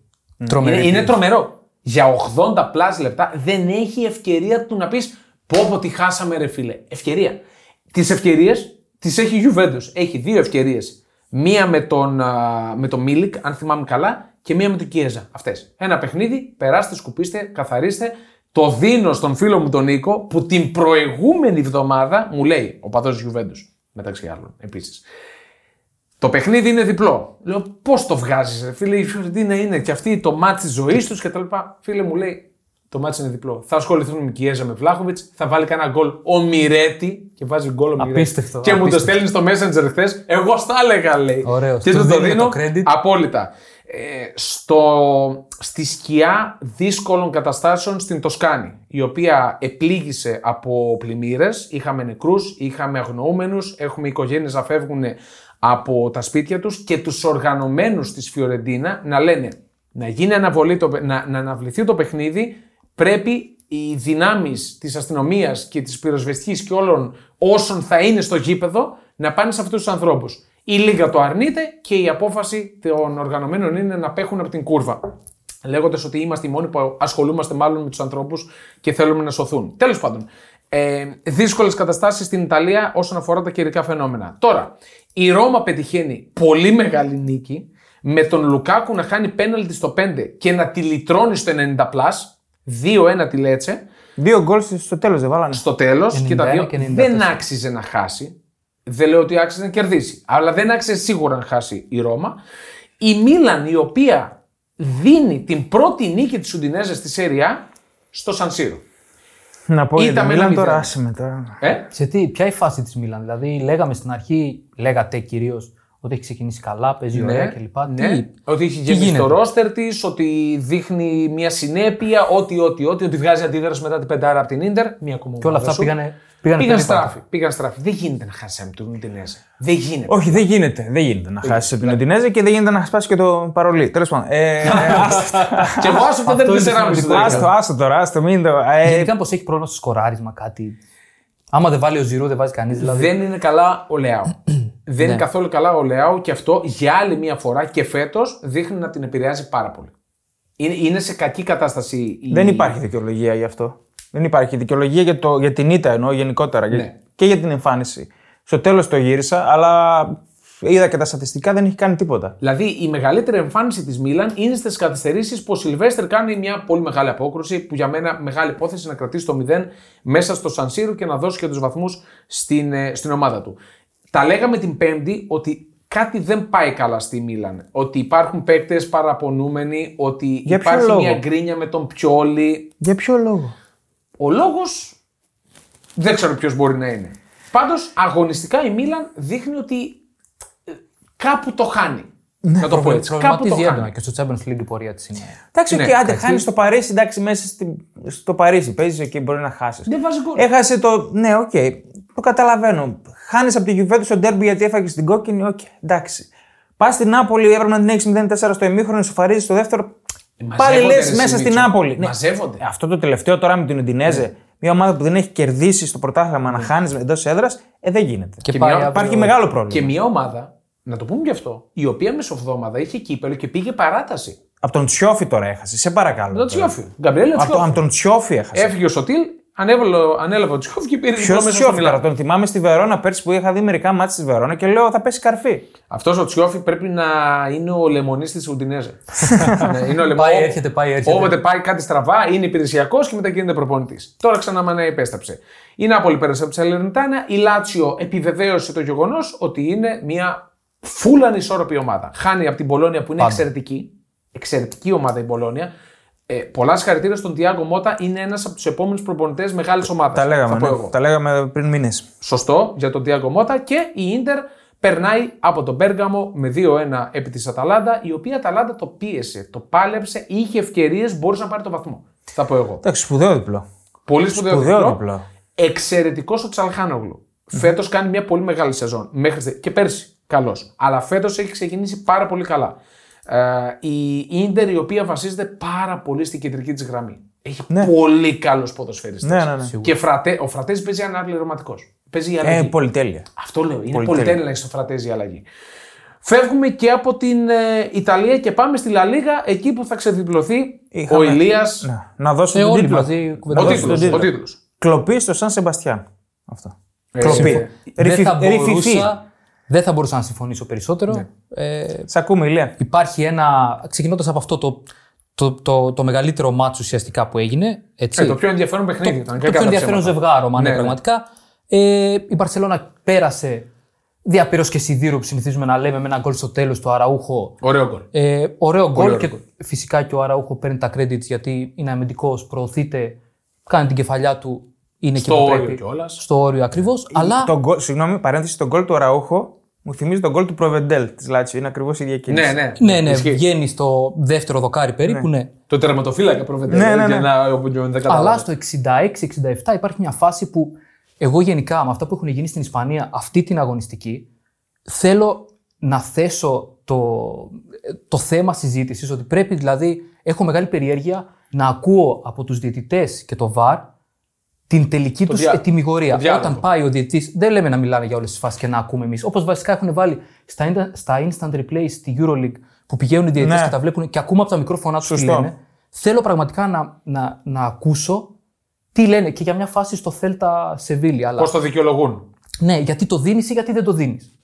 Speaker 3: Τρομερή
Speaker 1: Είναι, είναι
Speaker 3: πίεση.
Speaker 1: τρομερό. Για 80 plus λεπτά δεν έχει ευκαιρία του να πεις πω πω τι χάσαμε ρε φίλε. Ευκαιρία. Τις ευκαιρίες τις έχει η Juventus. Έχει δύο ευκαιρίες. Μία με τον, α, με τον Μίλικ, αν θυμάμαι καλά, και μία με τον Κιέζα. Αυτές. Ένα παιχνίδι, περάστε, σκουπίστε, καθαρίστε. Το δίνω στον φίλο μου τον Νίκο που την προηγούμενη εβδομάδα μου λέει οπαδός Juventus. Μεταξύ άλλων επίσης. Το παιχνίδι είναι διπλό. Λέω πώς το βγάζεις, φίλε. Η Φιωρεντίνα είναι και αυτή το μάτι της ζωής τους κτλ. Φίλε μου λέει το μάτι είναι διπλό. Θα ασχοληθούν με Κιέζα με Βλάχοβιτς, θα βάλει κανένα γκολ ο Μιρέτη και βάζει γκολ ο Μιρέτη.
Speaker 3: Απίστευτο,
Speaker 1: Και μου το
Speaker 3: απίστευτο.
Speaker 1: στέλνει στο Messenger χθες. Εγώ στα έλεγα, λέει.
Speaker 3: Ωραίος.
Speaker 1: Και
Speaker 3: Του
Speaker 1: του το
Speaker 3: δίνουμε
Speaker 1: δίνω;
Speaker 3: το credit.
Speaker 1: απόλυτα. Ε, στο, στη σκιά δύσκολων καταστάσεων στην Τοσκάνη, η οποία επλήγησε από πλημμύρες. Είχαμε νεκρούς, είχαμε αγνοούμενους, έχουμε οικογένειες να φεύγουν από τα σπίτια τους και τους οργανωμένους της Φιωρεντίνα να λένε να γίνει αναβολή, το, να, να αναβληθεί το παιχνίδι, πρέπει οι δυνάμεις της αστυνομίας και της πυροσβεστικής και όλων όσων θα είναι στο γήπεδο να πάνε σε αυτούς τους ανθρώπους. Η Λίγα το αρνείται και η απόφαση των οργανωμένων είναι να πέχουν από την κούρβα. Λέγοντας ότι είμαστε οι μόνοι που ασχολούμαστε μάλλον με τους ανθρώπους και θέλουμε να σωθούν. Τέλος πάντων, ε, δύσκολες καταστάσεις στην Ιταλία όσον αφορά τα καιρικά φαινόμενα. Τώρα, η Ρώμα πετυχαίνει πολύ μεγάλη νίκη με τον Λουκάκου να χάνει πέναλτι στο 5 και να τη λυτρώνει στο 90 plus, 2-1 τη Λέτσε
Speaker 2: Δύο γκολ στο τέλος δεν βάλανε.
Speaker 1: στο τέλος και τα
Speaker 3: 91
Speaker 1: δύο
Speaker 3: και 94.
Speaker 1: δεν άξιζε να χάσει. Δεν λέω ότι άξιζε να κερδίσει. Αλλά δεν άξιζε σίγουρα να χάσει η Ρώμα. Η Μίλαν η οποία δίνει την πρώτη νίκη της Ουντινέζε στη Serie A στο Σανσίρο.
Speaker 2: Να πω για
Speaker 1: Ήταν
Speaker 2: τη
Speaker 1: με
Speaker 2: Μίλαν
Speaker 1: ένα
Speaker 2: τώρα,
Speaker 1: μηδέν.
Speaker 2: άσε με τώρα.
Speaker 1: Ε;
Speaker 3: Σε τι, ποια η φάση της Μίλαν. Δηλαδή, λέγαμε στην αρχή, λέγατε κυρίως ότι έχει ξεκινήσει καλά, παίζει ωραία κλπ.
Speaker 1: ναι.
Speaker 3: Τι,
Speaker 1: Ότι έχει
Speaker 3: τι
Speaker 1: γεμίσει
Speaker 3: γίνεται;
Speaker 1: το ρόστερ της, ότι δείχνει μια συνέπεια, ότι, ότι, ότι, ότι βγάζει αντίδραση μετά την πεντάρα από την ντερ. Μία ακόμα
Speaker 3: Και όλα
Speaker 1: ομάδα
Speaker 3: αυτά
Speaker 1: σου.
Speaker 3: πήγανε, πήγανε
Speaker 1: Πήγαν
Speaker 3: πολύ πάνω.
Speaker 1: στράφη. Πήγαν στράφη. Δεν γίνεται να χάσει από την Ουντινέζα. Δεν γίνεται.
Speaker 2: Όχι, δεν γίνεται. Δεν γίνεται να χάσει την Οντινέζα και δεν γίνεται να σπάσει και το παρολί. Τέλος πάντων. Ε, άστο,
Speaker 1: Και εγώ άσο αυτό δεν
Speaker 3: Αυτό
Speaker 1: είναι
Speaker 3: είναι
Speaker 1: 4,5
Speaker 3: σημαντικό.
Speaker 1: δεκαετία.
Speaker 2: άστο, άστο τώρα, άστο, μην το. Ε,
Speaker 3: Γενικά, πω έχει πρόβλημα στο σκοράρισμα, κάτι. Άμα δεν βάλει ο Ζηρού, δεν βάζει κανείς. Δηλαδή.
Speaker 1: Δεν είναι καλά ο Λεάο. Δεν είναι καθόλου καλά ο Λεάο και αυτό για άλλη μια φορά και φέτος δείχνει να την επηρεάζει πάρα πολύ. Είναι, είναι σε κακή κατάσταση. η-
Speaker 2: Δεν υπάρχει δικαιολογία γι' αυτό. Δεν υπάρχει δικαιολογία για, το, για την ήττα εννοώ γενικότερα για-
Speaker 1: Ναι.
Speaker 2: και για την εμφάνιση. Στο τέλος το γύρισα, αλλά είδα και τα στατιστικά δεν έχει κάνει τίποτα.
Speaker 1: Δηλαδή η μεγαλύτερη εμφάνιση της Μίλαν είναι στις καθυστερήσεις που ο Σιλβέστερ κάνει μια πολύ μεγάλη απόκρουση που για μένα μεγάλη υπόθεση να κρατήσει το 0 μέσα στο Σανσίρο και να δώσει και τους βαθμούς στην, ε, στην ομάδα του. Τα λέγαμε την Πέμπτη ότι κάτι δεν πάει καλά στη Μίλαν. Ότι υπάρχουν παίκτες παραπονούμενοι, ότι
Speaker 2: Για ποιο
Speaker 1: υπάρχει
Speaker 2: λόγο;
Speaker 1: μια γκρίνια με τον Πιόλι.
Speaker 2: Για ποιο λόγο;
Speaker 1: Ο λόγος δεν ξέρω ποιος μπορεί να είναι. Πάντως αγωνιστικά η Μίλαν δείχνει ότι ε, κάπου το χάνει. να το πω έτσι. Κάπου το
Speaker 3: Προβληματίζει έντονα
Speaker 1: χάνει.
Speaker 3: και στο Champions League η πορεία της είναι.
Speaker 2: Εντάξει,
Speaker 1: Ναι,
Speaker 2: και άντε,
Speaker 1: κακή.
Speaker 2: χάνεις στο Παρίσι, εντάξει, μέσα στη, στο Παρίσι παίζεις και μπορεί να χάσεις.
Speaker 1: Δεν βάζει γκολ.
Speaker 2: Έχασε το. Ναι, οκ, το καταλαβαίνω. Χάνεις από τη Juventus στο ντέρμπι γιατί έφαγες την κόκκινη, οκ, εντάξει. Πας στην Νάπολη, έπρεπε να την έχεις 0-4 στο ημίχρονο, ισοφαρίζει στο δεύτερο. Πάλι
Speaker 1: μαζεύονται,
Speaker 2: λε
Speaker 1: ρε,
Speaker 2: μέσα
Speaker 1: Σιμίτσο.
Speaker 2: στην Νάπολη. Ναι.
Speaker 1: Μαζεύονται.
Speaker 2: Ε, Αυτό το τελευταίο τώρα με την Ουντινέζε, μια ομάδα που δεν έχει κερδίσει στο πρωτάθλημα να χάνεις εντός έδρας, ε, δεν γίνεται.
Speaker 3: Και,
Speaker 1: Και
Speaker 3: πάει
Speaker 1: μια-
Speaker 3: αύριο-
Speaker 2: Υπάρχει μεγάλο πρόβλημα.
Speaker 1: Και μια ομάδα, να το πούμε γι' αυτό, η οποία μεσοβδόμαδα είχε κύπελο και πήγε παράταση.
Speaker 2: Από τον Τσιόφι τώρα έχασες, σε παρακαλώ.
Speaker 1: Το Τσιόφι. Γκαμπριέλε
Speaker 2: Από,
Speaker 1: Τσιόφι.
Speaker 2: από τον Τσιόφι έχασες.
Speaker 1: Έφυγε ο Σωτήλ, ανέβαλε, ανέλαβε ο Τσιόφι και πήρε
Speaker 2: Ποιος
Speaker 1: διπλό μέσα στο
Speaker 2: Τσιόφι τώρα,
Speaker 1: Μιλάνο.
Speaker 2: τον θυμάμαι στη Βερόνα πέρσι που είχα δει μερικά μάτια στη Βερόνα και λέω θα πέσει καρφί.
Speaker 1: Αυτός ο Τσιόφι πρέπει να είναι ο λεμονής της Ουντινέζε. ναι, είναι ο λεμονής.
Speaker 3: Πάει, έρχεται, πάει, έρχεται.
Speaker 1: Όποτε πάει κάτι στραβά, είναι υπηρεσιακός και μετά γίνεται προπονητής. Τώρα ξανά μάνα επέστρεψε. Η Νάπολη πέρασε από τη Σαλερνιτάνα. Η Λάτσιο επιβεβαίωσε το γεγονός ότι είναι μια φούλα ανισόρροπη ομάδα. Χάνει από την Πολώνια που είναι
Speaker 3: Πάντα.
Speaker 1: εξαιρετική. Εξαιρετική ομάδα η Πολώνια. Ε, πολλά συγχαρητήρια στον Τιάγκο Μότα. Είναι ένας από τους επόμενους προπονητές μεγάλης ομάδας.
Speaker 2: Τα λέγαμε,
Speaker 1: θα πω
Speaker 2: ναι.
Speaker 1: εγώ.
Speaker 2: τα λέγαμε πριν μήνες.
Speaker 1: Σωστό για τον Τιάγκο Μότα και η Ίντερ περνάει από τον Πέργαμο με 2-1 επί της Αταλάντα, η οποία Αταλάντα το πίεσε, το πάλεψε, είχε ευκαιρίες, μπορούσε να πάρει το βαθμό. Θα πω εγώ.
Speaker 2: Εντάξει, σπουδαίο διπλό.
Speaker 1: Πολύ σπουδαίο,
Speaker 2: Σπουδαίο
Speaker 1: διπλό.
Speaker 2: διπλό.
Speaker 1: Εξαιρετικός ο Τσαλχάνογλου. Φέτος κάνει μια πολύ μεγάλη σεζόν. Μέχρι στε- και πέρσι. Καλό. Αλλά φέτος έχει ξεκινήσει πάρα πολύ καλά. Ε, η Ιντερ η οποία βασίζεται πάρα πολύ στην κεντρική της γραμμή. Έχει
Speaker 2: Ναι.
Speaker 1: πολύ καλούς ποδοσφαιριστές.
Speaker 2: Ναι, ναι, ναι.
Speaker 1: Και φρατε, ο Φρατέζη παίζει αναπληρωματικό. Παίζει η
Speaker 2: Ε,
Speaker 1: αλλαγή.
Speaker 2: πολυτέλεια.
Speaker 1: Αυτό λέω. Είναι
Speaker 2: Πολυτέλεια.
Speaker 1: πολυτέλεια να έχεις στο Φρατέζη η αλλαγή. Φεύγουμε και από την ε, Ιταλία και πάμε στη Λα Λίγα, εκεί που θα ξεδιπλωθεί ο
Speaker 2: Είχαμε-
Speaker 1: Ηλίας.
Speaker 2: Ναι. Να δώσω
Speaker 3: Ε,
Speaker 2: τον
Speaker 3: όλοι
Speaker 2: τίτλο.
Speaker 3: μαζί
Speaker 1: Ο
Speaker 3: κουβεντιάζουμε.
Speaker 1: τίτλος,
Speaker 2: τίτλο.
Speaker 1: ο τίτλος.
Speaker 2: Κλοπή στο Σαν Σεμπαστιάν. Αυτό.
Speaker 1: Ε,
Speaker 2: Κλοπή.
Speaker 3: Δεν
Speaker 2: Ρηφι-
Speaker 3: θα,
Speaker 2: ρηφιφή.
Speaker 3: μπορούσα, δεν θα μπορούσα να συμφωνήσω περισσότερο.
Speaker 1: Ναι.
Speaker 3: Ε,
Speaker 2: Σ' ακούμε, Ηλία.
Speaker 3: υπάρχει ένα. Ξεκινώντας από αυτό το, το, το, το, μεγαλύτερο μάτσο ουσιαστικά που έγινε. Έτσι,
Speaker 1: Ε, το πιο ενδιαφέρον παιχνίδι ήταν.
Speaker 3: το
Speaker 1: κακά
Speaker 3: πιο
Speaker 1: τα
Speaker 3: ενδιαφέρον
Speaker 1: ψέματα.
Speaker 3: ζευγάρωμα, ναι,
Speaker 1: Ναι, ναι.
Speaker 3: πραγματικά. Ε, η Μπαρσελόνα πέρασε διαπήρω και σιδήρου που συνηθίζουμε να λέμε με ένα γκολ στο τέλος του Αραούχο.
Speaker 1: Ωραίο γκολ.
Speaker 3: Ε, ωραίο γκολ
Speaker 1: ωραίο
Speaker 3: και
Speaker 1: γκολ.
Speaker 3: φυσικά και ο Αραούχο παίρνει τα credits γιατί είναι αμυντικός, προωθείται, κάνει την κεφαλιά του. Είναι
Speaker 1: Στο
Speaker 3: εκεί που
Speaker 1: όριο
Speaker 3: πρέπει.
Speaker 1: κιόλας.
Speaker 3: Στο όριο ακριβώς. Αλλά
Speaker 2: Το γκολ- συγγνώμη, παρένθεση, τον γκολ του Ραούχο μου θυμίζει τον γκολ του Προβεντέλ της Λάτσιο. Είναι ακριβώς η ίδια κίνηση.
Speaker 1: Ναι, ναι.
Speaker 3: ναι, ναι,
Speaker 1: Ισχύει.
Speaker 3: βγαίνει στο δεύτερο δοκάρι περίπου, ναι.
Speaker 1: Το τερματοφύλακα προβεντέλ.
Speaker 2: Ναι, ναι, ναι.
Speaker 1: Για να, όπου δεν
Speaker 3: Αλλά
Speaker 1: καταλάβει.
Speaker 3: στο 66-67 υπάρχει μια φάση που εγώ γενικά με αυτά που έχουν γίνει στην Ισπανία αυτή την αγωνιστική θέλω να θέσω το, το θέμα συζήτησης ότι πρέπει δηλαδή, έχω μεγάλη περιέργεια να ακούω από τους διαιτητές και το VAR την τελική τους
Speaker 1: διά-
Speaker 3: ετοιμιγορία.
Speaker 1: το διάλογο.
Speaker 3: Όταν πάει ο διαιτητής, δεν λέμε να μιλάνε για όλες τις φάσεις και να ακούμε εμείς. Όπως βασικά έχουν βάλει στα, insta- στα instant replay στη Euroleague που πηγαίνουν οι διαιτητές
Speaker 2: Ναι.
Speaker 3: και τα βλέπουν και ακούμε από τα μικρόφωνά τους τι
Speaker 2: Σωστό.
Speaker 3: λένε. Θέλω πραγματικά να, να, να ακούσω τι λένε και για μια φάση στο Θέλτα Σεβίλη. Αλλά...
Speaker 1: Πώς το δικαιολογούν.
Speaker 3: Ναι, γιατί το δίνεις ή γιατί δεν το δίνεις.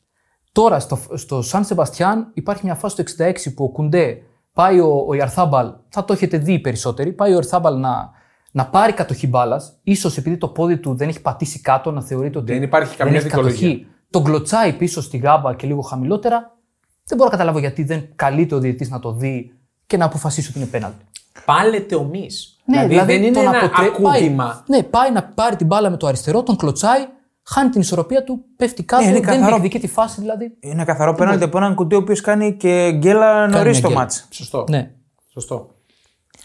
Speaker 3: Τώρα στο, στο Σαν Σεμπαστιάν υπάρχει μια φάση στο 66 που ο Κουντέ πάει ο, ο Ιαρθάμπαλ, θα το έχετε δει οι περισσότεροι, πάει ο Ιαρθάμπαλ να, να πάρει κατοχή μπάλας, ίσως επειδή το πόδι του δεν έχει πατήσει κάτω, να θεωρείται ότι
Speaker 1: Δεν υπάρχει καμία
Speaker 3: έχει
Speaker 1: δικαιολογία.
Speaker 3: κατοχή. Τον κλωτσάει πίσω στη γάμπα και λίγο χαμηλότερα. Δεν μπορώ να καταλάβω γιατί δεν καλείται ο διαιτητής να το δει και να αποφασίσει ότι είναι πέναλτι.
Speaker 1: Πάλετε ομεί.
Speaker 3: Ναι,
Speaker 1: δηλαδή, δεν είναι
Speaker 3: τον
Speaker 1: ένα
Speaker 3: αποτρέ-
Speaker 1: ακούγημα.
Speaker 3: Πάει, ναι, πάει να πάρει την μπάλα με το αριστερό, τον κλωτσάει, χάνει την ισορροπία του, πέφτει κάτω,
Speaker 2: Ναι, είναι
Speaker 3: δεν
Speaker 2: καθαρό.
Speaker 3: διεκδικεί τη φάση δηλαδή.
Speaker 2: Είναι καθαρό πέναλτι από έναν Κουντέ ο οποίος κάνει και γκέλα νωρίς
Speaker 3: μια
Speaker 2: το
Speaker 3: γκέλα.
Speaker 2: ματς.
Speaker 1: Σωστό.
Speaker 3: Ναι.
Speaker 1: Σωστό.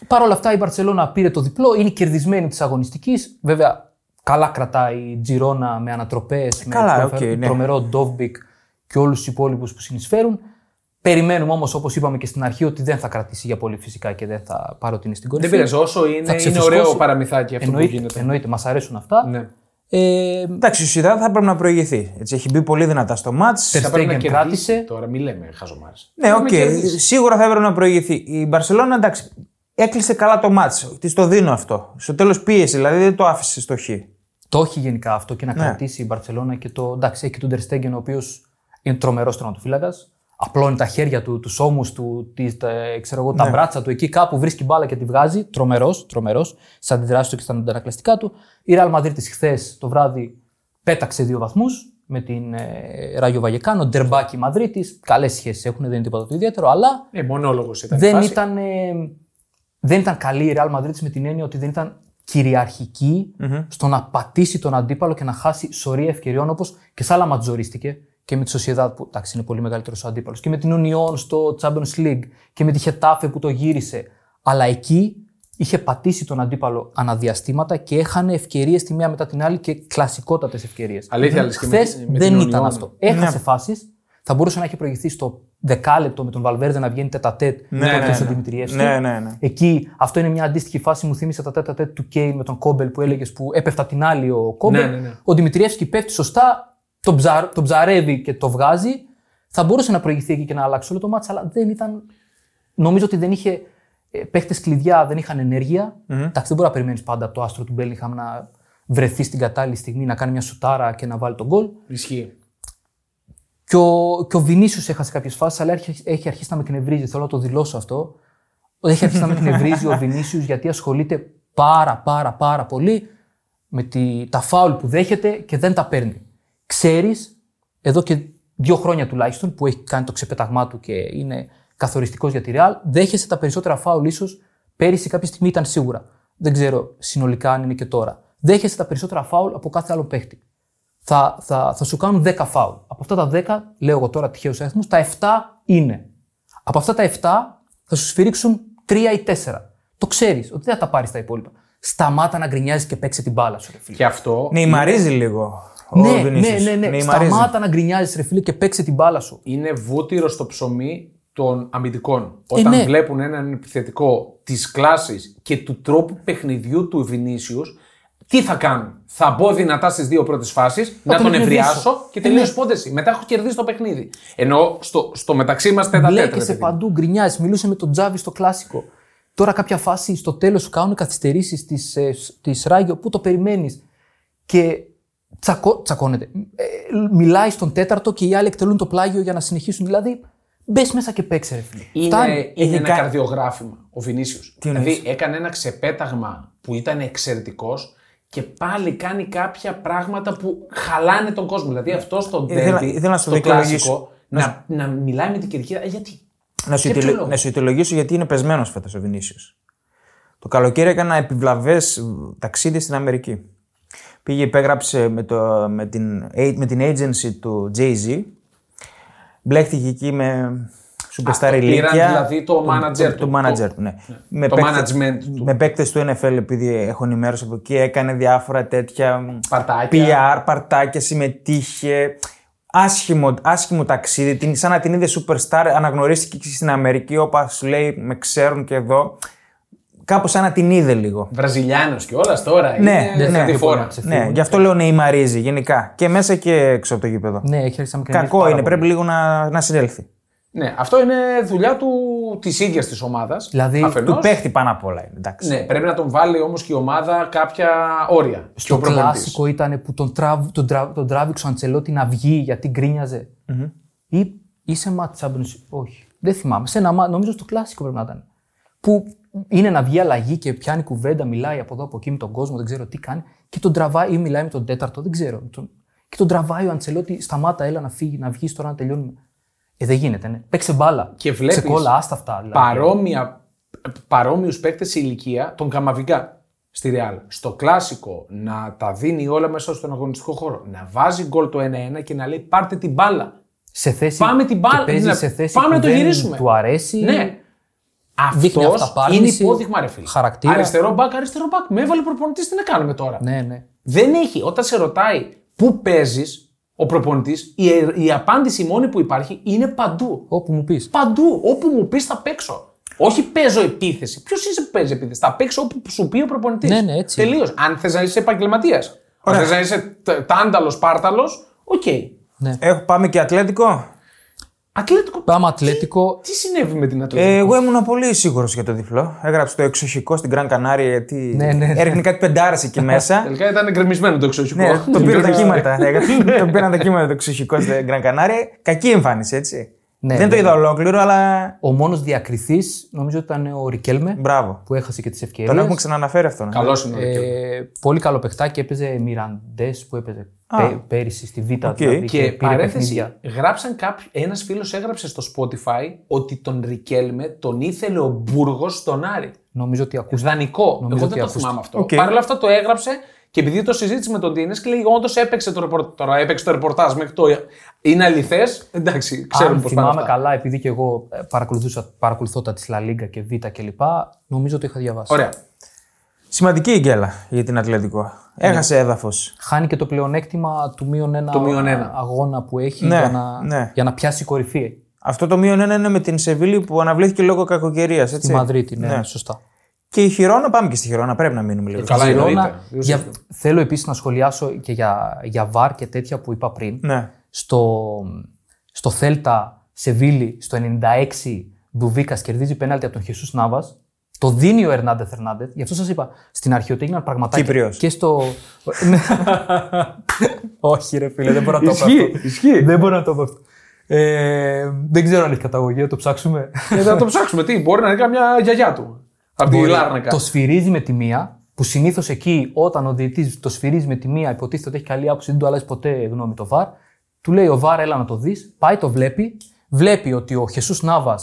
Speaker 3: Παρ' όλα αυτά η Μπαρσελόνα πήρε το διπλό, είναι κερδισμένη της αγωνιστικής. Βέβαια, καλά κρατάει η Τζιρόνα με ανατροπές, με
Speaker 2: καλά,
Speaker 3: τροφε-
Speaker 2: οκ, ναι.
Speaker 3: τρομερό Ντόβμπικ και όλους τους υπόλοιπους που συνεισφέρουν. Περιμένουμε όμως, όπως είπαμε και στην αρχή, ότι δεν θα κρατήσει για πολύ φυσικά και δεν θα παρότι είναι στην κορυφή.
Speaker 1: Δεν πειράζει. Όσο
Speaker 3: Θα
Speaker 1: είναι, είναι
Speaker 3: ξεφουσκώσει.
Speaker 1: ωραίο παραμυθάκι αυτό
Speaker 3: εννοείται,
Speaker 1: που γίνεται.
Speaker 3: Εννοείται, μας αρέσουν αυτά.
Speaker 1: Ναι.
Speaker 3: Ε,
Speaker 2: Εντάξει, η Σοσιεδάδ θα πρέπει να προηγηθεί. Έτσι, έχει μπει πολύ δυνατά στο ματς.
Speaker 3: Ter
Speaker 1: Θα πρέπει να
Speaker 3: Stegen
Speaker 1: κερδίσει
Speaker 3: κράτησε.
Speaker 1: Τώρα μην λέμε χαζομάρες.
Speaker 2: Ναι, οκ. Σίγουρα θα έπρεπε να προηγηθεί. Η Μπαρσελόνα, εντάξει, έκλεισε καλά το ματς. Τη το δίνω αυτό. Στο τέλος πίεση, δηλαδή δεν το άφησε στο χ.
Speaker 3: Το έχει γενικά αυτό
Speaker 1: Ναι.
Speaker 3: και να κρατήσει η Μπαρσελόνα και το. Εντάξει, έχει και τον Ter Stegen ο οποίος είναι τρομερός τερματοφύλακας. Απλώνει τα χέρια του, τους ώμους του, τις, τα, ξέρω εγώ, τα
Speaker 1: Ναι.
Speaker 3: μπράτσα του εκεί κάπου βρίσκει μπάλα και τη βγάζει. Τρομερός, τρομερός, στις αντιδράσει του και στα αντανακλαστικά του. Η Real Madrid χθες το βράδυ πέταξε δύο βαθμούς με την ε, Ράγιο Βαγεκάνο. Ντερμπάκι Μαδρίτης. Καλές σχέσεις έχουν, δεν είναι τίποτα το ιδιαίτερο, αλλά
Speaker 1: Ε, μονόλογος ήταν. η
Speaker 3: δεν
Speaker 1: φάση.
Speaker 3: ήταν, ε, δεν ήταν καλή η Real Madrid με την έννοια ότι δεν ήταν κυριαρχική στο να πατήσει τον αντίπαλο και να χάσει σωρία ευκαιριών όπως και σε άλλα ματζορίστηκε και με τη Sociedad που εντάξει, είναι πολύ μεγαλύτερος ο αντίπαλος και με την Union στο Champions League και με τη Χετάφε που το γύρισε. Αλλά εκεί είχε πατήσει τον αντίπαλο αναδιαστήματα και έχανε ευκαιρίες τη μία μετά την άλλη και κλασικότατες ευκαιρίες.
Speaker 1: Αλήθεια, λες, και με-
Speaker 3: Χθες
Speaker 1: με
Speaker 3: δεν
Speaker 1: την
Speaker 3: ήταν
Speaker 1: Union.
Speaker 3: αυτό. Έχασε φάσεις. Θα μπορούσε να έχει προηγηθεί στο δεκάλεπτο με τον Βαλβέρδε να βγαίνει τετατέτ
Speaker 2: Ναι,
Speaker 3: με
Speaker 2: ναι,
Speaker 3: τον
Speaker 2: ναι.
Speaker 3: Δημητριεύσκη.
Speaker 2: Ναι, ναι, ναι.
Speaker 3: Εκεί αυτό είναι μια αντίστοιχη φάση μου θύμισε τα τέτα τέτ του Κέιν με τον Κόμπελ που έλεγες που έπεφτα την άλλη ο Κόμπελ.
Speaker 1: Ναι, ναι, ναι.
Speaker 3: Ο Δημητριεύσκη πέφτει σωστά, τον, ψαρ, τον ψαρεύει και το βγάζει. Θα μπορούσε να προηγηθεί εκεί και να αλλάξει όλο το μάτσα, αλλά δεν ήταν. Νομίζω ότι δεν είχε παίχτες κλειδιά, δεν είχαν ενέργεια. Εντάξει, δεν μπορεί να περιμένεις πάντα από το άστρο του Μπέλιγχαμ να βρεθεί στην κατάλληλη στιγμή, να κάνει μια σουτάρα και να βάλει τον γκολ.
Speaker 1: Ισχύει.
Speaker 3: Και ο, και ο Βινίσιος έχασε κάποιες φάσεις, αλλά έχει, έχει αρχίσει να με εκνευρίζει. Θέλω να το δηλώσω αυτό. Έχει αρχίσει να με εκνευρίζει ο Βινίσιος γιατί ασχολείται πάρα πάρα πάρα πολύ με τη, τα φάουλ που δέχεται και δεν τα παίρνει. Ξέρεις, εδώ και δύο χρόνια τουλάχιστον που έχει κάνει το ξεπέταγμά του και είναι καθοριστικός για τη Real, δέχεσαι τα περισσότερα φάουλ ίσως πέρυσι κάποια στιγμή ήταν σίγουρα. Δεν ξέρω συνολικά αν είναι και τώρα. Δέχεσαι τα περισσότερα φάουλ από κάθε άλλο παίχτη θα, θα, θα σου κάνουν 10 φάουλ. Από αυτά τα 10, λέω εγώ τώρα τυχαίου αριθμού, τα 7 είναι. Από αυτά τα 7 θα σου σφυρίξουν 3 ή 4. Το ξέρεις ότι δεν θα τα πάρεις τα υπόλοιπα. Σταμάτα να γκρινιάζεις και παίξε την μπάλα σου, ρε φίλε.
Speaker 1: Και αυτό
Speaker 2: Νεϊμαρίζει λίγο. ο
Speaker 3: Ναι, ναι,
Speaker 2: Βινίσιους.
Speaker 3: ναι, ναι.
Speaker 2: Νεϊμαρίζει.
Speaker 3: Σταμάτα να γκρινιάζεις, ρε φίλε, και παίξε την μπάλα σου.
Speaker 1: είναι βούτυρο στο ψωμί των αμυντικών. Όταν
Speaker 3: ναι.
Speaker 1: βλέπουν έναν επιθετικό της κλάσης και του τρόπου παιχνιδιού του Βινίσιους, τι θα κάνουν. Θα μπω δυνατά στις δύο πρώτες φάσεις, να
Speaker 3: τον
Speaker 1: τον
Speaker 3: εκνευρίσω.
Speaker 1: ευριάσω και
Speaker 3: Ε,
Speaker 1: τελείως
Speaker 3: ναι.
Speaker 1: πόντεση. Μετά έχω κερδίσει το παιχνίδι. Ενώ στο, στο μεταξύ μας τέτα τέτα.
Speaker 3: Μπλέκεσαι παντού, γκρινιάζεις. Μιλούσε με τον Τζάβι στο κλασικό. Τώρα κάποια φάση στο τέλος σου κάνουν καθυστερήσεις της Ράγιο που το περιμένεις και τσακώ, τσακώνεται. Ε, μιλάει στον τέταρτο και οι άλλοι εκτελούν το πλάγιο για να συνεχίσουν. Δηλαδή, μπες μέσα και παίξε, ρε φίλε.
Speaker 1: Είναι,
Speaker 3: Φτάνει.
Speaker 1: είναι
Speaker 2: Έχει
Speaker 1: ένα
Speaker 2: κα-
Speaker 1: καρδιογράφημα ο Βινίσιος.
Speaker 2: εννοείς;
Speaker 1: Δηλαδή έκανε ένα ξεπέταγμα που ήταν εξαιρετικός και πάλι κάνει κάποια πράγματα που χαλάνε τον κόσμο. Δηλαδή αυτό στον
Speaker 2: Ήθελα-
Speaker 1: τέρμπι,
Speaker 2: ήθελα να σου
Speaker 1: στο
Speaker 2: δικαιολογήσω.
Speaker 1: κλασικό, να, να μιλάει με την κερκίδα. Ε, Γιατί;
Speaker 2: Να σου,
Speaker 1: Για ποιο
Speaker 2: ιτηλε-
Speaker 1: λόγο;
Speaker 2: να σου ιτολογήσω γιατί είναι πεσμένος φέτος ο Βινίσιος. Το καλοκαίρι έκανα επιβλαβές ταξίδι στην Αμερική. Πήγε, υπέγραψε με, το, με, την, με την agency του Jay-Z. Μπλέχτηκε εκεί με superstar
Speaker 1: το πήραν
Speaker 2: ηλικία.
Speaker 1: δηλαδή το manager
Speaker 2: το,
Speaker 1: του.
Speaker 2: το manager
Speaker 1: Το-
Speaker 2: του, ναι. Με
Speaker 1: το
Speaker 2: παίκτες-
Speaker 1: management του.
Speaker 2: Με παίκτες του NFL, επειδή έχω ενημέρωση από εκεί, έκανε διάφορα τέτοια
Speaker 1: Παρτάκια.
Speaker 2: PR, παρτάκια, συμμετείχε. Άσχημο, άσχημο ταξίδι, την, σαν να την είδε superstar, αναγνωρίστηκε και στην Αμερική, όπω σου λέει, με ξέρουν και εδώ. Κάπως σαν να την είδε λίγο.
Speaker 1: Βραζιλιάνος κιόλα τώρα.
Speaker 2: Ναι,
Speaker 1: είναι
Speaker 2: ναι,
Speaker 1: τη
Speaker 3: ναι.
Speaker 1: φόρα.
Speaker 3: Σε
Speaker 2: Ναι,
Speaker 3: φύγουν.
Speaker 2: γι' αυτό λέω νεϊμαρίζει γενικά. Και μέσα και έξω από το γήπεδο.
Speaker 3: Ναι, έχει αρχίσει να με κρεμίζει
Speaker 2: Κακό
Speaker 3: πάρα
Speaker 2: είναι,
Speaker 3: πολύ.
Speaker 2: πρέπει λίγο να, να συνέλθει.
Speaker 1: Ναι, αυτό είναι δουλειά του της ίδιας της ομάδας.
Speaker 3: Δηλαδή,
Speaker 2: Του παίχτη πάνω απ' όλα είναι. Εντάξει.
Speaker 1: Ναι, πρέπει να τον βάλει όμως και η ομάδα κάποια όρια. Και ο
Speaker 3: Το
Speaker 1: προπονητής.
Speaker 3: κλασικό ήταν που τον, τραβ, τον, τραβ, τον τράβηξε ο Αντσελότη να βγει γιατί γκρίνιαζε. Ή, ή σε μάτι Champions Όχι. Δεν θυμάμαι. Σε ένα μάτι, νομίζω στο κλασικό πρέπει να ήταν. Που είναι να βγει αλλαγή και πιάνει κουβέντα, μιλάει από εδώ από εκεί με τον κόσμο, δεν ξέρω τι κάνει. Και τον τραβάει ή μιλάει με τον τέταρτο, δεν ξέρω. Τον- Και τον τραβάει ο Αντσελότη, σταμάτα, έλα να φύγει, να βγεις τώρα να τελειώνουμε. Ε, δεν γίνεται, ναι. Παίξε μπάλα.
Speaker 1: Και βλέπεις
Speaker 3: Ξεκόλα, άστα αυτά. Δηλαδή.
Speaker 1: παρόμοια, παρόμοιους παίκτες σε ηλικία τον Καμαβικά στη Ρεάλ. Στο κλασικό να τα δίνει όλα μέσα στον αγωνιστικό χώρο. Να βάζει γκολ το 1-1 και να λέει πάρτε την μπάλα.
Speaker 3: σε θέση,
Speaker 1: Πάμε την μπάλα,
Speaker 3: και παίζει
Speaker 1: ναι,
Speaker 3: σε θέση
Speaker 1: πάμε
Speaker 3: που
Speaker 1: να το
Speaker 3: δεν
Speaker 1: γυρίσουμε.
Speaker 3: Του αρέσει.
Speaker 1: Ναι.
Speaker 3: Δείχνει
Speaker 1: Αυτός
Speaker 3: αυταπάρνηση,
Speaker 1: είναι υπόδειγμα, ρε φίλε.
Speaker 3: χαρακτήρα.
Speaker 1: Αριστερό μπακ, αριστερό μπακ. Με έβαλε προπονητής, τι να κάνουμε τώρα;
Speaker 3: Ναι, ναι.
Speaker 1: Δεν έχει. Όταν σε ρωτάει πού παίζεις ο προπονητής, η, η απάντηση μόνη που υπάρχει είναι παντού.
Speaker 3: Όπου μου πεις.
Speaker 1: Παντού. Όπου μου πεις θα παίξω. Όχι παίζω επίθεση. Ποιος είσαι που παίζεις επίθεση; Θα παίξω όπου σου πει ο προπονητής.
Speaker 3: Ναι, ναι, έτσι.
Speaker 1: Τελείως. Αν θες να είσαι επαγγελματίας. Αν θες να είσαι τάνταλος, πάρταλος, οκ.
Speaker 2: Έχω, πάμε και Ατλέτικο.
Speaker 1: Ατλέτικο.
Speaker 3: Πάμε Ατλέτικο.
Speaker 1: Τι συνέβη με την Ατλέτικο;
Speaker 2: Ε, εγώ ήμουν πολύ σίγουρος για το διπλό. Έγραψε το εξοχικό στην Γκραν Κανάρια γιατί
Speaker 3: Ναι, ναι, ναι.
Speaker 2: έριχνε κάτι πεντάρες εκεί μέσα.
Speaker 1: Τελικά ήταν γκρεμισμένο το εξοχικό.
Speaker 2: ναι, το πήραν τα κύματα. το πήραν τα κύματα το εξοχικό στην Γκραν Κανάρια. Κακή εμφάνιση, έτσι.
Speaker 3: Ναι,
Speaker 2: Δεν το
Speaker 3: ναι.
Speaker 2: είδα ολόκληρο, αλλά
Speaker 3: Ο μόνος διακριθείς νομίζω ήταν ο Ρικέλμε
Speaker 2: μπράβο.
Speaker 3: που έχασε και τις ευκαιρίες.
Speaker 2: Τον έχουμε ξαναναφέρει αυτόν. ε.
Speaker 1: Καλός είναι ο Ρικέλμε.
Speaker 3: Ε, πολύ καλό παιχτάκι. Έπαιζε Μιραντές που έπαιζε πέ- πέρυσι στη Β'
Speaker 2: Οκ.
Speaker 3: δηλαδή,
Speaker 1: Και
Speaker 3: πήρε
Speaker 1: παρένθεση,
Speaker 3: παιχνίδια.
Speaker 1: γράψαν κάποιο, ένας φίλος έγραψε στο Spotify ότι τον Ρικέλμε τον ήθελε ο Μπούργος στον Άρη.
Speaker 3: Νομίζω ότι ακούστηκε.
Speaker 1: Δανεικό.
Speaker 3: Νομίζω
Speaker 1: Εγώ δεν
Speaker 3: ότι
Speaker 1: το
Speaker 3: ακούστηκε.
Speaker 1: θυμάμαι αυτό.
Speaker 2: Οκ.
Speaker 1: Παρ' όλα αυτά το έγραψε και επειδή το συζήτησε με τον Τίνες και λέει όντως έπαιξε το ρεπορτάζ. Τώρα έπαιξε το ρεπορτάζ μέχρι το. Είναι αληθές. Εντάξει, ξέρουμε
Speaker 3: Αν
Speaker 1: πώς πάνε
Speaker 3: θυμάμαι
Speaker 1: αυτά.
Speaker 3: καλά, επειδή και εγώ ε, παρακολουθούσα, παρακολουθώ τα της La Liga και Β' κλπ. Νομίζω ότι είχα διαβάσει.
Speaker 1: Ωραία.
Speaker 2: Σημαντική η γκέλα για την Ατλέτικο. Έχασε έδαφος.
Speaker 3: Χάνει και το πλεονέκτημα του μείον ένα,
Speaker 1: Το μείον ένα.
Speaker 3: αγώνα που έχει
Speaker 2: Ναι,
Speaker 3: για, να,
Speaker 2: ναι.
Speaker 3: για να πιάσει κορυφή.
Speaker 2: Αυτό το μείον ένα είναι με την Σεβίλη που αναβλήθηκε λόγω κακοκαιρίας.
Speaker 3: Στη Μαδρίτη, ναι, σωστά.
Speaker 2: Και η Χιρόνα, πάμε και στη Χιρόνα, πρέπει να μείνουμε λίγο.
Speaker 1: Καλά,
Speaker 3: Ζηρώνα,
Speaker 1: εννοείται.
Speaker 3: για, θέλω επίσης να σχολιάσω και για, για βαρ και τέτοια που είπα πριν.
Speaker 2: Ναι.
Speaker 3: Στο, στο Θέλτα Σεβίλη στο 96 Ντουβίκας κερδίζει πέναλτι από τον Χεσούς Νάβα. Το δίνει ο Ερνάντε Φερνάντε. Γι' αυτό σας είπα στην αρχή ότι έγιναν πραγματάκια.
Speaker 2: Κύπριος.
Speaker 3: Και στο. Ναι. Όχι, ρε φίλε, δεν μπορώ να το πω
Speaker 1: Ισχύει,
Speaker 3: αυτό.
Speaker 1: ισχύει.
Speaker 3: Δεν μπορώ να το πω αυτό. Ε, δεν ξέρω αν έχει καταγωγή, να το ψάξουμε.
Speaker 1: Ε, θα το ψάξουμε. Τι, μπορεί να είναι καμιά γιαγιά του. Από τη
Speaker 3: Μπορεί.
Speaker 1: Λάρνακα.
Speaker 3: Το σφυρίζει με τη μία, που συνήθως εκεί όταν ο διαιτητής το σφυρίζει με τη μία, υποτίθεται ότι έχει καλή άποψη, δεν του αλλάζει ποτέ γνώμη το βαρ. Του λέει ο βαρ, έλα να το δεις. Πάει, το βλέπει. Βλέπει ότι ο Χεσούς Νάβα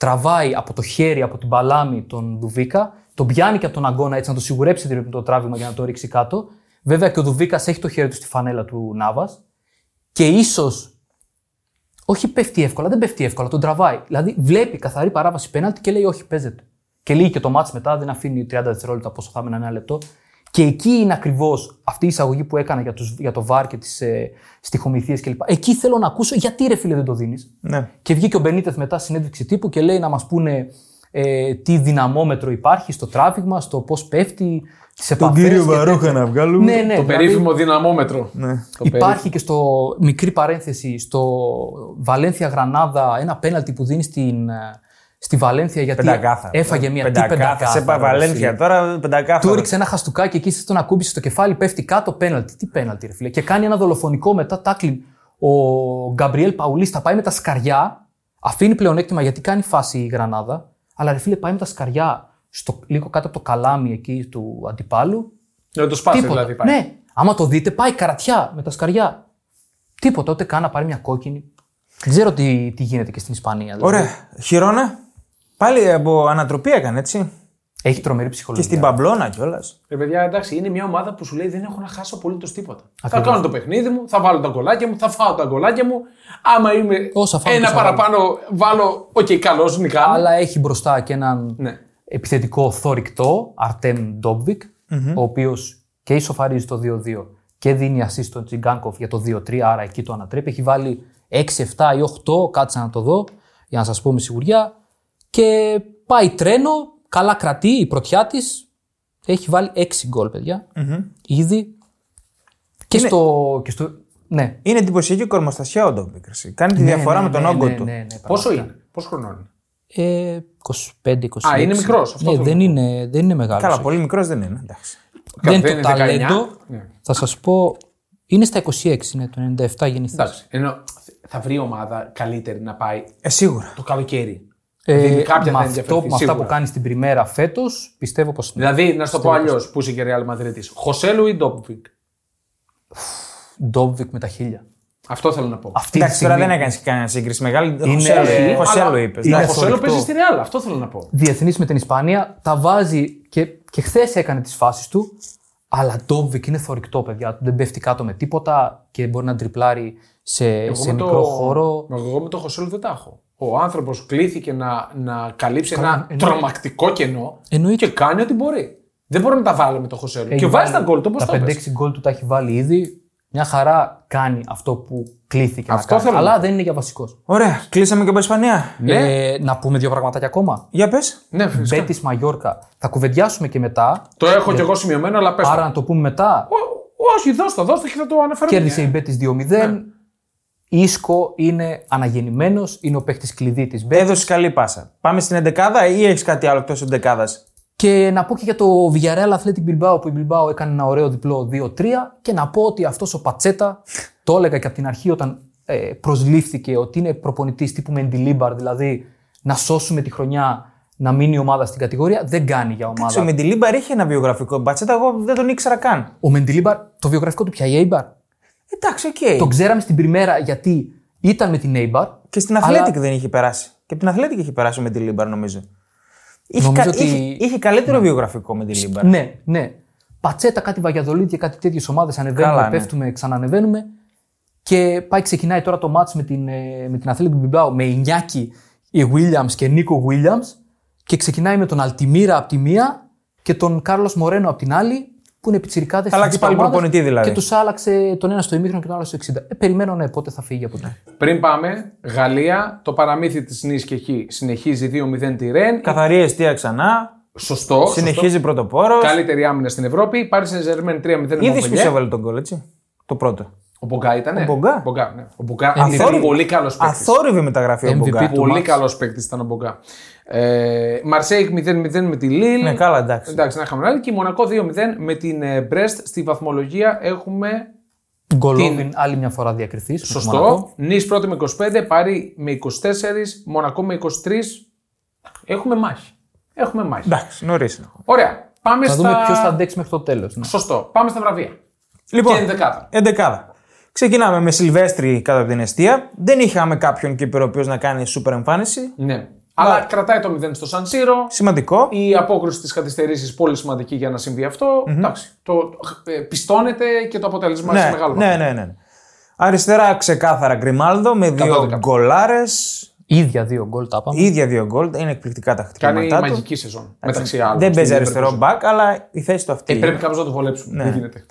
Speaker 3: τραβάει από το χέρι, από την παλάμη τον Δουβίκα, τον πιάνει και από τον αγκώνα έτσι να το σιγουρέψει δηλαδή το τράβημα για να το ρίξει κάτω. Βέβαια και ο Δουβίκας έχει το χέρι του στη φανέλα του Νάβα και ίσως. Όχι πέφτει εύκολα, δεν πέφτει εύκολα, τον τραβάει. Δηλαδή βλέπει καθαρή παράβαση πέναλτη και λέει: Όχι, παίζεται. Και λύγει και το μάτς μετά, δεν αφήνει 30 δευτερόλεπτα πόσο θα έμενα ένα λεπτό. Και εκεί είναι ακριβώς αυτή η εισαγωγή που έκανα για, τους, για το βάρ και τις ε, στοιχομηθίες κλπ. Εκεί θέλω να ακούσω γιατί ρε φίλε δεν το δίνεις.
Speaker 2: Ναι.
Speaker 3: Και βγήκε ο Μπενίτεθ μετά συνέντευξη τύπου και λέει να μας πούνε ε, τι δυναμόμετρο υπάρχει στο τράβηγμα, στο πώς πέφτει, τις επαφές.
Speaker 2: να βγάλουμε.
Speaker 3: Ναι, ναι,
Speaker 1: Το
Speaker 3: δηλαδή,
Speaker 1: περίφημο δυναμόμετρο.
Speaker 2: Ναι.
Speaker 1: Το
Speaker 3: Υπάρχει και στο μικρή παρένθεση στο Βαλένθια Γρανάδα ένα πέναλτι που δίνει στην, ε, στη Βαλένθια γιατί
Speaker 2: Πεντακάθαρα.
Speaker 3: έφαγε μια τι
Speaker 2: Πεντακάθαρα.
Speaker 3: πεντακάθαρα.
Speaker 2: Σε είπα
Speaker 3: ρε,
Speaker 2: Βαλένθια
Speaker 3: εσύ.
Speaker 2: τώρα, πεντακάθαρα.
Speaker 3: Του έριξε ένα χαστούκάκι εκεί, στον ακούμπησε στο κεφάλι, πέφτει κάτω, πέναλτι. Τι πέναλτι, ρε φίλε. Και κάνει ένα δολοφονικό μετά τάκλιν. Ο Γκαμπριέλ Παουλίστα πάει με τα σκαριά, αφήνει πλεονέκτημα γιατί κάνει φάση η Γρανάδα, αλλά ρε φίλε πάει με τα σκαριά στο, λίγο κάτω από το καλάμι εκεί του αντιπάλου.
Speaker 1: Να το σπάσει
Speaker 3: Τίποτα.
Speaker 1: δηλαδή. Πάει.
Speaker 3: Ναι, άμα το δείτε, πάει καρατιά με τα σκαριά. Τίποτα, ούτε καν να πάρει μια κόκκινη. Δεν ξέρω τι, τι γίνεται και στην Ισπανία. δηλαδή.
Speaker 2: Ωραία. Χιρόνα. Πάλι από ανατροπή έκανε, έτσι.
Speaker 3: Έχει τρομερή
Speaker 2: Και
Speaker 3: ψυχολογία.
Speaker 2: στην Παμπλώνα κιόλας.
Speaker 1: Ρε παιδιά, εντάξει, είναι μια ομάδα που σου λέει δεν έχω να χάσω απολύτως τίποτα. Θα
Speaker 3: Ακριβώς.
Speaker 1: κάνω το παιχνίδι μου, θα βάλω τα γκολάκια μου, θα φάω τα γκολάκια μου. Άμα είμαι
Speaker 3: Όσα φάω,
Speaker 1: ένα
Speaker 3: τόσα
Speaker 1: παραπάνω, βάλω. OK, okay, καλώ, νικάμε.
Speaker 3: Αλλά έχει μπροστά και έναν
Speaker 1: Ναι.
Speaker 3: επιθετικό θωρηκτό, Αρτέμ Ντόβμπικ, ο οποίος και ισοφαρίζει το 2-2 και δίνει assist στον Τσιγκανκόφ για το 2-3, άρα εκεί το ανατρέπει. Έχει βάλει 6, 7 ή 8, κάτσε να το δω για να σας πω με σιγουριά. Και πάει τρένο, καλά κρατεί η πρωτιά της. Έχει βάλει 6 γκολ, παιδιά. Ήδη. Και, στο, και στο. Ναι.
Speaker 2: Είναι εντυπωσιακή κορμοστασιά ο Ντόβμπικ. Κάνει τη
Speaker 3: Ναι,
Speaker 2: διαφορά
Speaker 3: ναι,
Speaker 2: με τον
Speaker 3: ναι,
Speaker 2: όγκο
Speaker 3: ναι,
Speaker 2: του.
Speaker 3: ναι, ναι,
Speaker 1: Πόσο
Speaker 3: πραγματικά.
Speaker 1: είναι, πόσο χρονών είναι;
Speaker 3: Ε, 25-26.
Speaker 1: Α, είναι μικρός, αυτό
Speaker 3: Ναι,
Speaker 1: θέλω
Speaker 3: δεν
Speaker 1: να
Speaker 3: είναι, δεν είναι μεγάλος.
Speaker 2: Καλά, πολύ μικρός δεν είναι. Εντάξει.
Speaker 3: Δεν είναι
Speaker 1: δεν
Speaker 3: το
Speaker 1: είναι 19.
Speaker 3: ταλέντο.
Speaker 1: Ναι.
Speaker 3: Θα σας πω. Είναι στα 26, είναι το 97 γεννηθείς.
Speaker 1: Εντάξει, ενώ θα βρει ομάδα καλύτερη να πάει
Speaker 2: Ε, σίγουρα.
Speaker 1: το καλοκαίρι.
Speaker 3: Ε,
Speaker 1: Δηλαδή, κάποια
Speaker 3: με,
Speaker 1: θα
Speaker 3: αυτό,
Speaker 1: ενδιαφερθεί,
Speaker 3: με αυτά
Speaker 1: σίγουρα.
Speaker 3: που κάνει στην πριμέρα φέτος, πιστεύω πως.
Speaker 1: Δηλαδή, να σου το πω αλλιώς που είσαι και Real Madrid. Χωσέλου ή Ντόπβικ.
Speaker 3: Ντόβικ με τα χίλια.
Speaker 1: Αυτό θέλω να πω.
Speaker 3: Αυτή τη
Speaker 2: Εντάξει, τώρα
Speaker 3: στιγμή
Speaker 2: δεν έκανες κανένα σύγκριση μεγάλη.
Speaker 3: Είναι-
Speaker 2: Χωσέλο,
Speaker 3: ε,
Speaker 2: Χωσέλο
Speaker 1: Αλλά-
Speaker 2: είπες.
Speaker 3: είναι
Speaker 1: Ο Χωσέλου
Speaker 3: θορυκτό.
Speaker 1: παίζεις στη Real, αυτό θέλω να πω.
Speaker 3: διεθνής με την Ισπανία, τα βάζει και, και χθες έκανε τις φάσεις του. Αλλά Ντόβικ είναι θορυκτό, παιδιά. Δεν πέφτει κάτω με τίποτα και μπορεί να τριπλάρει σε,
Speaker 1: Εγώ
Speaker 3: σε
Speaker 1: με
Speaker 3: μικρό
Speaker 1: το-
Speaker 3: χώρο.
Speaker 1: Εγώ με το Χωσέλου δεν τα έχω. Ο άνθρωπος κλήθηκε να, να καλύψει
Speaker 3: Καλά,
Speaker 1: ένα
Speaker 3: εννοείται.
Speaker 1: τρομακτικό κενό
Speaker 3: Εννοείται.
Speaker 1: και κάνει ό,τι μπορεί. Δεν μπορεί να τα βάλει με το Χωσέλου.
Speaker 3: Έχει
Speaker 1: Και βάζει τα
Speaker 3: βάλει
Speaker 1: γκολ του, πώς
Speaker 3: Τα
Speaker 1: το
Speaker 3: 5-6
Speaker 1: πες.
Speaker 3: γκολ του τα έχει βάλει ήδη. Μια χαρά κάνει αυτό που κλήθηκε
Speaker 1: Αυτό
Speaker 3: να κάνει.
Speaker 1: θέλω να
Speaker 3: Αλλά
Speaker 1: πω.
Speaker 3: δεν είναι για βασικός.
Speaker 2: Ωραία, κλείσαμε και από Ισπανία.
Speaker 3: Ε, να πούμε δύο πραγματάκια ακόμα.
Speaker 2: Για πες.
Speaker 1: Ναι, φυσικά.
Speaker 3: Μπέτη Μαγιόρκα. Θα κουβεντιάσουμε και μετά.
Speaker 1: Το έχω κι εγώ σημειωμένο, αλλά πες το.
Speaker 3: Άρα να το πούμε μετά.
Speaker 1: Ω- Όχι, δώσ' το, δώσ' το και θα το αναφέρω.
Speaker 3: Κέρδισε η Μπέτη 2-0. Ίσκο είναι αναγεννημένος, είναι ο παίχτη κλειδί της Μπέτη.
Speaker 2: Έδωσε καλή πάσα. Πάμε στην 11 ή έχεις κάτι άλλο εκτός εντεκάδας;
Speaker 3: Και να πω και για το Villarreal Athletic Bilbao που η Bilbao έκανε ένα ωραίο διπλό 2-3 και να πω ότι αυτός ο Πατσέτα, το έλεγα και από την αρχή όταν ε, προσλήφθηκε ότι είναι προπονητής τύπου Μεντιλίμπαρ, δηλαδή να σώσουμε τη χρονιά να μείνει η ομάδα στην κατηγορία, δεν κάνει για ομάδα.
Speaker 2: Ο Μεντιλίμπαρ είχε ένα βιογραφικό μπατσέτα, εγώ δεν τον ήξερα καν.
Speaker 3: Ο Μεντιλίμπαρ, το βιογραφικό του πια η Eibar.
Speaker 2: Εντάξει, οκ.
Speaker 3: Το ξέραμε στην πριμέρα γιατί ήταν με την Eibar.
Speaker 2: Και στην Αθλέτικ δεν είχε περάσει. Και από την Αθλέτικ είχε περάσει ο Μεντιλίμπαρ, νομίζω. Είχε,
Speaker 3: Νομίζω
Speaker 2: κα-
Speaker 3: ότι-
Speaker 2: είχε, είχε καλύτερο βιογραφικό με την Eibar.
Speaker 3: Ναι, ναι. Πατσέτα, κάτι Βαγιαδολίδ και κάτι τέτοιες ομάδες. Ανεβαίνουμε,
Speaker 2: Καλά, ναι.
Speaker 3: πέφτουμε, ξανανεβαίνουμε. Και πάει, ξεκινάει τώρα το ματς με την, ε, με την Αθλέτικ Μπιλμπάο με Ινιάκη Williams και Νίκο Williams. Και ξεκινάει με τον Αλτιμίρα από τη μία και τον Κάρλος Μορένο από την άλλη, που είναι πιτσιρικάδες.
Speaker 2: Θα αλλάξει πάλι προπονητή, δηλαδή.
Speaker 3: Και τους άλλαξε τον ένα στο ημίχρονο και τον άλλο στο 60. Ε, περιμένω ναι, πότε θα φύγει από εκεί.
Speaker 1: Πριν πάμε, Γαλλία, το παραμύθι της Νης και εκεί συνεχίζει 2-0 τη Ρεν.
Speaker 2: Καθαρή αιστεία ξανά.
Speaker 1: Σωστό.
Speaker 2: Συνεχίζει πρωτοπόρος.
Speaker 1: σωστό. Καλύτερη άμυνα στην Ευρώπη. Πάρει σε Ζερμέν 3-0
Speaker 2: Είδε
Speaker 1: με
Speaker 2: ποιο έβαλε τον κόλλ, έτσι. Το πρώτο.
Speaker 1: Ο Μπογκά ήταν.
Speaker 2: Ο Μπογκά.
Speaker 1: ναι. Ο Μπογκά είναι
Speaker 2: Αθόρυβη-
Speaker 1: πολύ καλός παίκτης.
Speaker 2: Αθόρυβη μεταγραφή ο
Speaker 3: MVP
Speaker 2: Μπογκά.
Speaker 3: του.
Speaker 1: Πολύ
Speaker 3: μάτς.
Speaker 1: καλός παίκτης ήταν ο Μπογκά. Ε, Μαρσέικ 0-0 με τη Λίλ.
Speaker 2: Ναι, καλά, εντάξει.
Speaker 1: Εντάξει, να είχαμε άλλη. Και η Μονακό 2-0 με την ε, Μπρέστ. Στη βαθμολογία έχουμε.
Speaker 3: Γκολόβιν άλλη μια φορά διακριθή.
Speaker 1: Σωστό. Νη πρώτη με 25, Πάρη με 24, Μονακό με 23. Έχουμε μάχη. Έχουμε μάχη.
Speaker 2: Εντάξει, νωρίς.
Speaker 1: Ωραία. Πάμε
Speaker 3: Θα
Speaker 1: στα.
Speaker 3: δούμε ποιος θα αντέξει μέχρι το τέλος.
Speaker 1: Σωστό. Πάμε στα βραβεία.
Speaker 2: Λοιπόν,
Speaker 1: Και ενδεκάδα.
Speaker 2: εντεκάδα. Ξεκινάμε με Σιλβέστρη κατά την αιστεία. Δεν είχαμε κάποιον Κύπρο ο οποίος να κάνει σούπερ εμφάνιση.
Speaker 1: Ναι. Αλλά κρατάει το 0 στο Σαν Σύρο.
Speaker 2: Σημαντικό.
Speaker 1: Η απόκρουση της καθυστερήσης πολύ σημαντική για να συμβεί αυτό. Εντάξει. Το ε, πιστώνεται και το αποτέλεσμα είναι σε
Speaker 2: Ναι,
Speaker 1: μεγάλο
Speaker 2: ναι,
Speaker 1: βαθμό.
Speaker 2: ναι, ναι. Αριστερά ξεκάθαρα Γκριμάλδο με δύο
Speaker 1: 100%.
Speaker 2: γκολάρες.
Speaker 3: ίδια δύο γκολ τα είπαμε.
Speaker 2: ίδια δύο γκολ, είναι εκπληκτικά τα
Speaker 1: Κάνει
Speaker 2: χτυπήματά του.
Speaker 1: μαγική σεζόν. Μεταξύ άλλων.
Speaker 2: Δεν παίζει
Speaker 1: Στην
Speaker 2: αριστερό
Speaker 1: Leverkusen.
Speaker 2: μπακ, αλλά η θέση του αυτή.
Speaker 1: Ε,
Speaker 2: είναι.
Speaker 1: πρέπει κάπως να το βολέψουμε. Δεν γίνεται.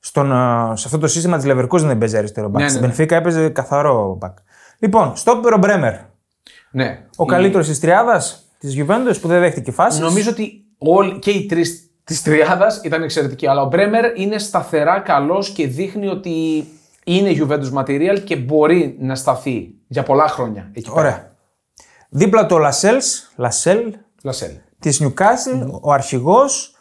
Speaker 2: Στον, ε, σε αυτό το σύστημα της Leverkusen δεν παίζει αριστερό μπακ.
Speaker 1: Ναι,
Speaker 2: Στην
Speaker 1: ναι, ναι.
Speaker 2: Benfica έπαιζε καθαρό μπακ. Λοιπόν, στόπερ ο Μπρέμερ.
Speaker 1: Ναι.
Speaker 2: Ο
Speaker 1: Η-
Speaker 2: καλύτερος της τριάδας της Juventus που δεν δέχτηκε φάση.
Speaker 1: Νομίζω ότι όλοι, και οι τρεις της τριάδας ήταν εξαιρετικοί. Αλλά ο Μπρέμερ είναι σταθερά καλός και δείχνει ότι είναι Juventus material και μπορεί να σταθεί για πολλά χρόνια εκεί πέρα.
Speaker 2: Ωραία. Δίπλα το Λασέλ, Λασέλ
Speaker 1: Λασέλ.
Speaker 2: της Newcastle, ο αρχηγός.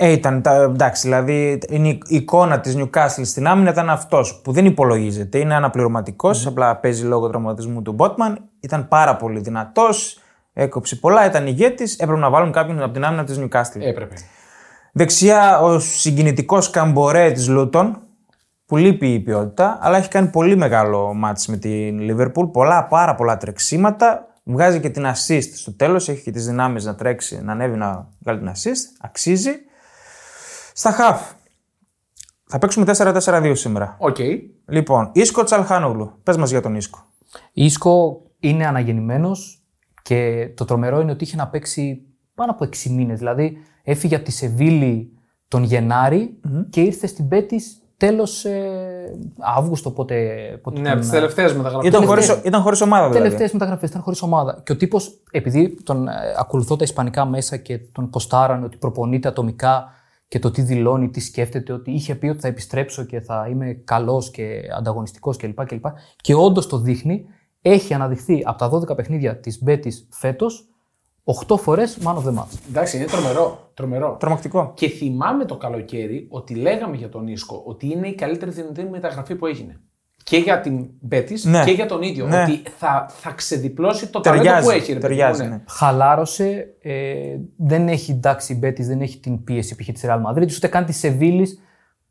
Speaker 2: Ε, ήταν, τα, εντάξει, δηλαδή είναι η εικόνα της Newcastle στην άμυνα ήταν αυτός που δεν υπολογίζεται. Είναι αναπληρωματικός, απλά παίζει λόγω τραυματισμού του Μπότμαν. Ήταν πάρα πολύ δυνατός, έκοψε πολλά, ήταν ηγέτης. Έπρεπε να βάλουν κάποιον από την άμυνα της Newcastle.
Speaker 1: Έπρεπε.
Speaker 2: Δεξιά ο συγκινητικός Καμπορέ της Λούτον, που λείπει η ποιότητα, αλλά έχει κάνει πολύ μεγάλο ματς με την Λίβερπουλ. Πολλά, πάρα πολλά τρεξίματα. Βγάζει και την assist στο τέλος, έχει και τις δυνάμεις να τρέξει, να ανέβει να βγάλει την assist. Αξίζει. Στα χαφ. Θα παίξουμε 4-4-2 σήμερα.
Speaker 1: Οκ.
Speaker 2: Λοιπόν, Ίσκο Τσαλχάνογλου. Πες μας για τον Ίσκο.
Speaker 3: Ίσκο είναι αναγεννημένος και το τρομερό είναι ότι είχε να παίξει πάνω από 6 μήνες. Δηλαδή έφυγε από τη Σεβίλη τον γεναρη και ήρθε στην Πέτη τέλος Αύγουστο. Πότε, πότε
Speaker 1: Ναι, από τις
Speaker 3: τον,
Speaker 1: τελευταίες μεταγραφές.
Speaker 2: Ήταν χωρίς, ήταν χωρίς ομάδα δηλαδή.
Speaker 3: Τελευταίες μεταγραφές ήταν χωρίς ομάδα. Και ο τύπος, επειδή τον ε, ακολουθώ τα ισπανικά μέσα και τον ποστάρανε ότι προπονείται ατομικά και το τι δηλώνει, τι σκέφτεται, ότι είχε πει ότι θα επιστρέψω και θα είμαι καλός και ανταγωνιστικός κλπ. κλπ. Και όντως το δείχνει. Έχει αναδειχθεί από τα 12 παιχνίδια της Μπέτης φέτος 8 φορές man of the match.
Speaker 1: Εντάξει, είναι τρομερό. τρομερό.
Speaker 2: Τρομακτικό.
Speaker 1: Και θυμάμαι το καλοκαίρι ότι λέγαμε για τον Ίσκο ότι είναι η καλύτερη δυνατή μεταγραφή που έγινε. Και για την Μπέτη
Speaker 2: Ναι.
Speaker 1: και για τον ίδιο.
Speaker 2: Ναι.
Speaker 1: Ότι θα, θα ξεδιπλώσει το ταλέντο
Speaker 2: Ταιριάζει.
Speaker 1: που έχει. ρε παιδί μου,
Speaker 2: ταιριάζει
Speaker 1: ναι.
Speaker 2: ναι.
Speaker 3: Χαλάρωσε, ε, δεν έχει εντάξει η Μπέτη, δεν έχει την πίεση π.χ. τη Real Madrid, ούτε καν τη Σεβίλης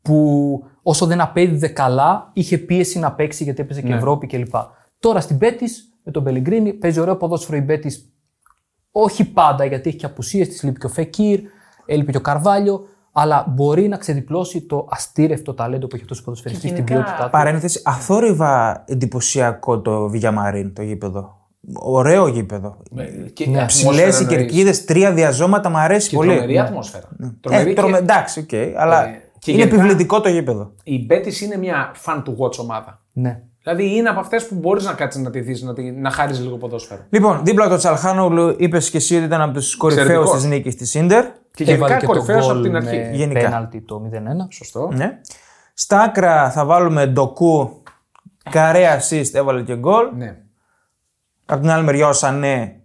Speaker 3: που όσο δεν απέδιδε καλά, είχε πίεση να παίξει γιατί έπαιζε και Ευρώπη κλπ. Τώρα στην Μπέτη με τον Πελεγκρίνι παίζει ωραίο ποδόσφαιρο η Μπέτη. Όχι πάντα γιατί έχει και απουσίες, της λείπει και ο Φεκίρ, έλειπε και ο Καρβάλιο, αλλά μπορεί να ξεδιπλώσει το αστήρευτο ταλέντο που έχει αυτός ο ποδοσφαιριστής στην
Speaker 1: γενικά,
Speaker 3: ποιότητά του.
Speaker 2: Παρένθεση, αθόρυβα εντυπωσιακό το Βιγιαμαρίν το γήπεδο. Ωραίο γήπεδο.
Speaker 1: Και
Speaker 3: Ναι.
Speaker 2: Ψηλές οι κερκίδες, τρία διαζώματα, μου αρέσει
Speaker 1: Και
Speaker 2: πολύ.
Speaker 1: τρομερή ατμόσφαιρα.
Speaker 2: Ε,
Speaker 1: Τρομερή
Speaker 2: τρομε-
Speaker 1: και-
Speaker 2: Εντάξει, οκ, αλλά
Speaker 1: Ε, και
Speaker 2: είναι
Speaker 1: γενικά-
Speaker 2: επιβλητικό το γήπεδο.
Speaker 1: Η Μπέτη είναι μια fan to watch ομάδα.
Speaker 3: Ναι.
Speaker 1: Δηλαδή είναι από αυτές που μπορείς να κάτσεις να τη δεις, να, τη- να χάρει λίγο ποδόσφαιρο.
Speaker 2: Λοιπόν, δίπλα το Τσαλχάνογλου είπες και εσύ ότι ήταν από του κορυφαίου
Speaker 1: Εξαιρετικός.
Speaker 2: της νίκης της Ιντερ.
Speaker 1: Και
Speaker 3: Έβαλε
Speaker 1: γενικά
Speaker 3: και το
Speaker 1: κορυφαίος από
Speaker 3: γκολ
Speaker 1: την
Speaker 3: με
Speaker 1: αρχή.
Speaker 2: Γενικά.
Speaker 3: πέναλτι το 0-1.
Speaker 1: Σωστό.
Speaker 2: Ναι. Στα άκρα θα βάλουμε ντοκού. Καρέ assist, έβαλε και γκολ.
Speaker 1: Ναι.
Speaker 2: Από την άλλη μεριά ο Σανέ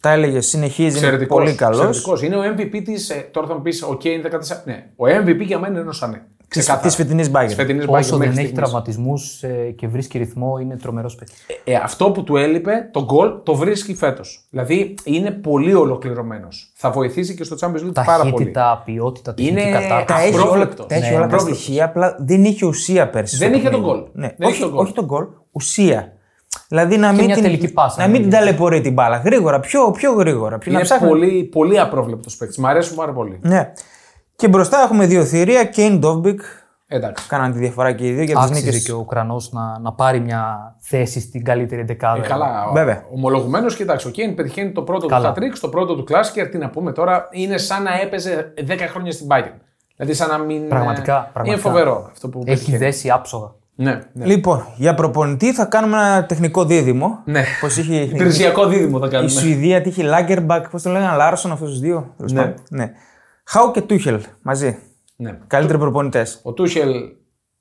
Speaker 2: τα έλεγε, συνεχίζει, είναι
Speaker 1: Εξαιρετικός,
Speaker 2: πολύ καλός.
Speaker 1: εξαιρετικός. Είναι ο MVP της. Τώρα θα μου πεις: OK, είναι 14. Ναι. Ο MVP για μένα είναι ο Σανέ. Ξεκάθαρα.
Speaker 2: Τη φετινής μπάγκερ.
Speaker 1: Της φετινής
Speaker 3: Όσο
Speaker 1: Bayern
Speaker 3: δεν
Speaker 1: μέχρι
Speaker 3: έχει
Speaker 1: στιγμής.
Speaker 3: τραυματισμούς και βρίσκει ρυθμό, είναι τρομερός παίκτης.
Speaker 1: Ε, αυτό που του έλειπε, το γκολ, το βρίσκει φέτος. Δηλαδή είναι πολύ ολοκληρωμένος. Θα βοηθήσει και στο Champions League πάρα πολύ.
Speaker 3: Ταχύτητα, ποιότητα, τεχνική
Speaker 1: Είναι
Speaker 3: κατάρτιση.
Speaker 2: Τα έχει όλα,
Speaker 1: Απρόβλεπτος.
Speaker 2: τα έχει
Speaker 1: Ναι,
Speaker 2: όλα τα
Speaker 1: απρόβλεπτος.
Speaker 2: στοιχεία, απλά δεν είχε ουσία πέρσι.
Speaker 1: Δεν
Speaker 2: στο
Speaker 1: είχε τον
Speaker 2: παιχνίδι.
Speaker 1: γκολ.
Speaker 2: Ναι.
Speaker 1: Δεν
Speaker 2: όχι,
Speaker 1: είχε τον γκολ.
Speaker 2: όχι τον γκολ, ουσία. Δηλαδή να μην,
Speaker 3: μια
Speaker 2: την,
Speaker 3: τελική πάσα,
Speaker 2: να
Speaker 3: ναι,
Speaker 2: μην την
Speaker 3: ναι.
Speaker 2: ταλαιπωρεί την μπάλα. Γρήγορα, πιο, πιο γρήγορα. Πιο να
Speaker 1: Είναι
Speaker 2: ψάχνει-
Speaker 1: πολύ, πολύ απρόβλεπτος παίκτης. Μ' αρέσουν πάρα πολύ.
Speaker 2: Ναι. Και μπροστά έχουμε δύο θηρία. Κέιν Ντόβμπικ.
Speaker 1: Εντάξει.
Speaker 2: Κάναν τη διαφορά και οι δύο για τις
Speaker 3: Άξιζε
Speaker 2: νίκες.
Speaker 3: και ο Ουκρανός να, να πάρει μια θέση στην καλύτερη δεκάδα.
Speaker 1: Ε, καλά.
Speaker 2: Βέβαια.
Speaker 1: Ομολογουμένως, κοιτάξτε, ο Κέιν πετυχαίνει το πρώτο
Speaker 3: Καλά.
Speaker 1: του hat-trick, το πρώτο του Klassiker. Τι να πούμε τώρα, είναι σαν να έπαιζε 10 χρόνια στην Bayern. Δηλαδή, σαν να μην.
Speaker 3: Πραγματικά,
Speaker 1: ε,
Speaker 3: πραγματικά.
Speaker 1: Είναι φοβερό αυτό που
Speaker 3: Έχει
Speaker 1: πετυχαίνει.
Speaker 3: δέσει άψογα.
Speaker 1: Ναι, ναι.
Speaker 2: Λοιπόν, για προπονητή θα κάνουμε ένα τεχνικό δίδυμο.
Speaker 1: ναι.
Speaker 2: Πώς είχε.
Speaker 1: Τρισιακό δίδυμο θα
Speaker 2: Η
Speaker 1: κάνουμε.
Speaker 2: Σουηδία τι είχε Λάγκερμπακ, πώς το λέγανε, Λάρσον αυτού τους δύο. τέλος
Speaker 1: Ναι.
Speaker 2: πάντων. ναι. Χάου και Τούχελ μαζί.
Speaker 1: Ναι.
Speaker 2: Καλύτεροι προπονητές.
Speaker 1: Ο Τούχελ.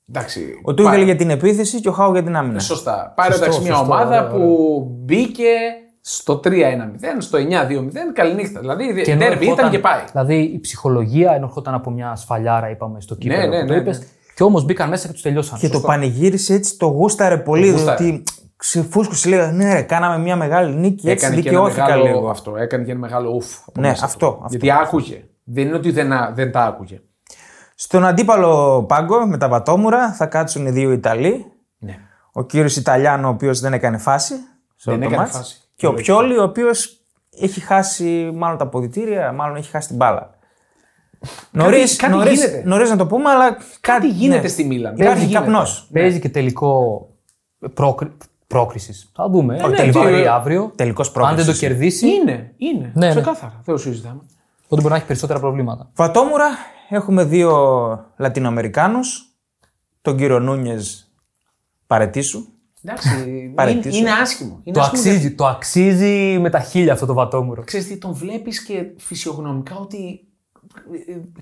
Speaker 1: Εντάξει.
Speaker 2: Ο Τούχελ
Speaker 1: πάει-
Speaker 2: για την επίθεση και ο Χάου για την άμυνα.
Speaker 1: Σωστά. Πάρε
Speaker 3: Σωστό,
Speaker 1: εντάξει μια
Speaker 3: σωστό,
Speaker 1: ομάδα
Speaker 3: ωραία,
Speaker 1: που μπήκε στο 3-1-0, στο 9-2-0. Καληνύχτα. Δηλαδή,
Speaker 3: Και ενώ
Speaker 1: ντέρμπι ήταν
Speaker 3: ερχόταν-
Speaker 1: και πάει.
Speaker 3: Δηλαδή η ψυχολογία ενώ ερχόταν από μια σφαλιάρα, είπαμε στο κύπελο
Speaker 1: ναι,
Speaker 3: που το
Speaker 1: ναι,
Speaker 3: είπες,
Speaker 1: ναι.
Speaker 3: Και όμως μπήκαν μέσα και τους τελειώσαν.
Speaker 2: Και το πανηγύρισε έτσι, το γούσταρε πολύ.
Speaker 1: Το γούσταρε.
Speaker 2: Ότι ξεφούσκωσε, λέει, ναι, ρε, κάναμε μια μεγάλη νίκη. Έτσι
Speaker 1: Έκανε και ένα
Speaker 2: δικαιώθηκα
Speaker 1: μεγάλο
Speaker 2: λίγο.
Speaker 1: αυτό. Έκανε και ένα μεγάλο ουφ. από
Speaker 2: Ναι,
Speaker 1: μέσα
Speaker 2: αυτό,
Speaker 1: του.
Speaker 2: αυτό.
Speaker 1: Γιατί άκουγε. Δεν είναι ότι δεν, α- δεν τα άκουγε.
Speaker 2: Στον αντίπαλο πάγκο με τα βατόμουρα θα κάτσουν οι δύο Ιταλοί.
Speaker 1: Ναι.
Speaker 2: Ο κύριος Ιταλιάνο, ο οποίος δεν έκανε φάση. σε
Speaker 1: Δεν
Speaker 2: όλο το
Speaker 1: έκανε
Speaker 2: μάτς.
Speaker 1: φάση.
Speaker 2: Και ο
Speaker 1: Πολύ
Speaker 2: Πιόλη, ο οποίος έχει χάσει μάλλον τα αποδητήρια, μάλλον έχει χάσει την μπάλα. Νωρίς
Speaker 1: κάτι γίνεται.
Speaker 2: νωρίς να το πούμε, αλλά
Speaker 1: Κάτι γίνεται
Speaker 2: ναι.
Speaker 1: στη Μίλαν.
Speaker 2: Υπάρχει
Speaker 1: Κάτι γίνεται.
Speaker 2: καπνός.
Speaker 3: Παίζει και τελικό πρόκρι... πρόκρισης. Θα δούμε.
Speaker 1: ναι,
Speaker 3: τελικό
Speaker 1: τι-
Speaker 3: αύριο.
Speaker 2: τελικός
Speaker 3: Αν δεν το
Speaker 2: πρόκρισης.
Speaker 3: κερδίσει,
Speaker 1: Είναι, είναι.
Speaker 3: Ναι, ναι.
Speaker 1: Ξεκάθαρα. Δεν το συζητάμε.
Speaker 3: Ότι μπορεί να έχει περισσότερα προβλήματα.
Speaker 2: Βατόμουρα, έχουμε δύο Λατινοαμερικάνους. Τον κύριο Νούνιες παρετήσου.
Speaker 1: Εντάξει, είναι,
Speaker 2: Παρετήσω.
Speaker 1: είναι άσχημο. Είναι
Speaker 3: Το
Speaker 1: άσχημο
Speaker 3: αξίζει, το αξίζει με τα χίλια αυτό το βατόμουρο.
Speaker 1: Ξέρεις τι, τον βλέπεις και φυσιογνωμικά ότι ε,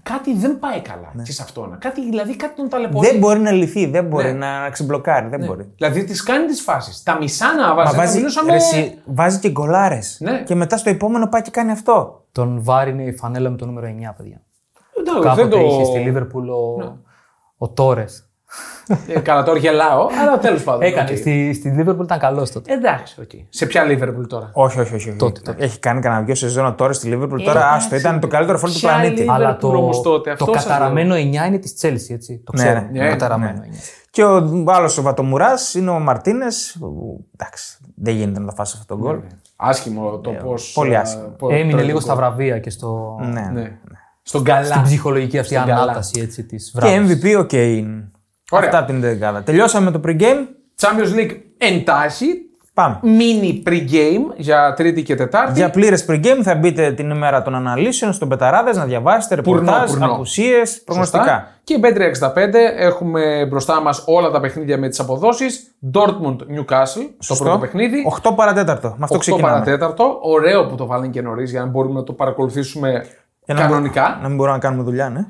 Speaker 1: κάτι δεν πάει καλά και σε αυτόν. Κάτι, δηλαδή κάτι τον ταλαιπωρεί.
Speaker 2: Δεν μπορεί να λυθεί, δεν μπορεί
Speaker 1: Ναι.
Speaker 2: να ξεμπλοκάρει. Δεν μπορεί.
Speaker 1: Δηλαδή τις κάνει τις φάσεις. Τα μισά να
Speaker 2: Μα
Speaker 1: βάζει. θα
Speaker 2: βάζει,
Speaker 1: μιλούσαμε...
Speaker 2: ρε, εσύ, βάζει και γκολάρες.
Speaker 1: Ναι.
Speaker 2: Και μετά στο επόμενο πάει και κάνει αυτό.
Speaker 3: Τον βαραίνει η φανέλα με το νούμερο 9, παιδιά.
Speaker 1: Εντάξει,
Speaker 3: Κάποτε
Speaker 1: δεν το...
Speaker 3: είχε στη Λίβερπουλ ο, ο Τόρες.
Speaker 1: Ε, καλά, τώρα γελάω, αλλά τέλος πάντων.
Speaker 3: Έκανε.
Speaker 1: οκ.
Speaker 3: Στη, στη Λίβερπουλ ήταν καλός τότε.
Speaker 1: Εντάξει, οκ. Σε ποια Liverpool τώρα;
Speaker 2: Όχι, όχι, όχι. όχι.
Speaker 3: Τότε,
Speaker 2: Έχει κάνει κανένα δυο σεζόν τώρα στη Λίβερπουλ. Τώρα
Speaker 1: εντάξει.
Speaker 2: άστο, ήταν το καλύτερο φορ του
Speaker 1: Ποια
Speaker 2: πλανήτη.
Speaker 1: Liverpool
Speaker 3: Αλλά το,
Speaker 1: όμως τότε,
Speaker 3: το
Speaker 1: αυτό σας
Speaker 3: καταραμένο 9 είναι της Chelsea, έτσι. Το
Speaker 2: Ναι,
Speaker 3: ξέρω.
Speaker 2: ναι,
Speaker 3: το
Speaker 1: ναι,
Speaker 3: καταραμένο
Speaker 2: ναι.
Speaker 3: 9.
Speaker 2: Και ο άλλος ο Βατομουράς είναι ο Μαρτίνες. Εντάξει, δεν γίνεται να το φάσει αυτό το γκολ.
Speaker 1: Άσχημο το πώς...
Speaker 2: πολύ
Speaker 1: ε,
Speaker 2: άσχημο.
Speaker 1: πώς
Speaker 3: Έμεινε
Speaker 1: τρώει
Speaker 3: λίγο
Speaker 1: το
Speaker 3: στα
Speaker 1: γκολ.
Speaker 3: βραβεία και στο,
Speaker 2: Ναι.
Speaker 1: Ναι. Στον καλά.
Speaker 3: στην ψυχολογική αυτή
Speaker 1: Στον καλά.
Speaker 3: ανάταση έτσι, της
Speaker 2: Και
Speaker 3: βράβευσης.
Speaker 2: MVP ο Κέιν.
Speaker 1: Ωραία.
Speaker 2: Αυτά από την δεκάδα. Τελειώσαμε το pre-game.
Speaker 1: Champions League εντάχει.
Speaker 2: Πάμε.
Speaker 1: Mini pre-game για Τρίτη και Τετάρτη.
Speaker 2: Για πλήρες pre-game θα μπείτε την ημέρα των αναλύσεων στον Πεταράδες να διαβάσετε
Speaker 1: Πουρνό,
Speaker 2: ρεπορτάζ,
Speaker 1: πουρνό.
Speaker 2: απουσίες, προγνωστικά.
Speaker 1: Σωστά. Και η Bet365 έχουμε μπροστά μας όλα τα παιχνίδια με τις αποδόσεις. Dortmund Newcastle, το πρώτο παιχνίδι.
Speaker 2: 8 παρατέταρτο. Με αυτό
Speaker 1: 8
Speaker 2: ξεκινάμε.
Speaker 1: παρατέταρτο. Ωραίο που το βάλανε και νωρίς για να μπορούμε να το παρακολουθήσουμε
Speaker 2: Για να μπο-
Speaker 1: κανονικά.
Speaker 2: Να μην μπορούμε να κάνουμε δουλειά, ναι.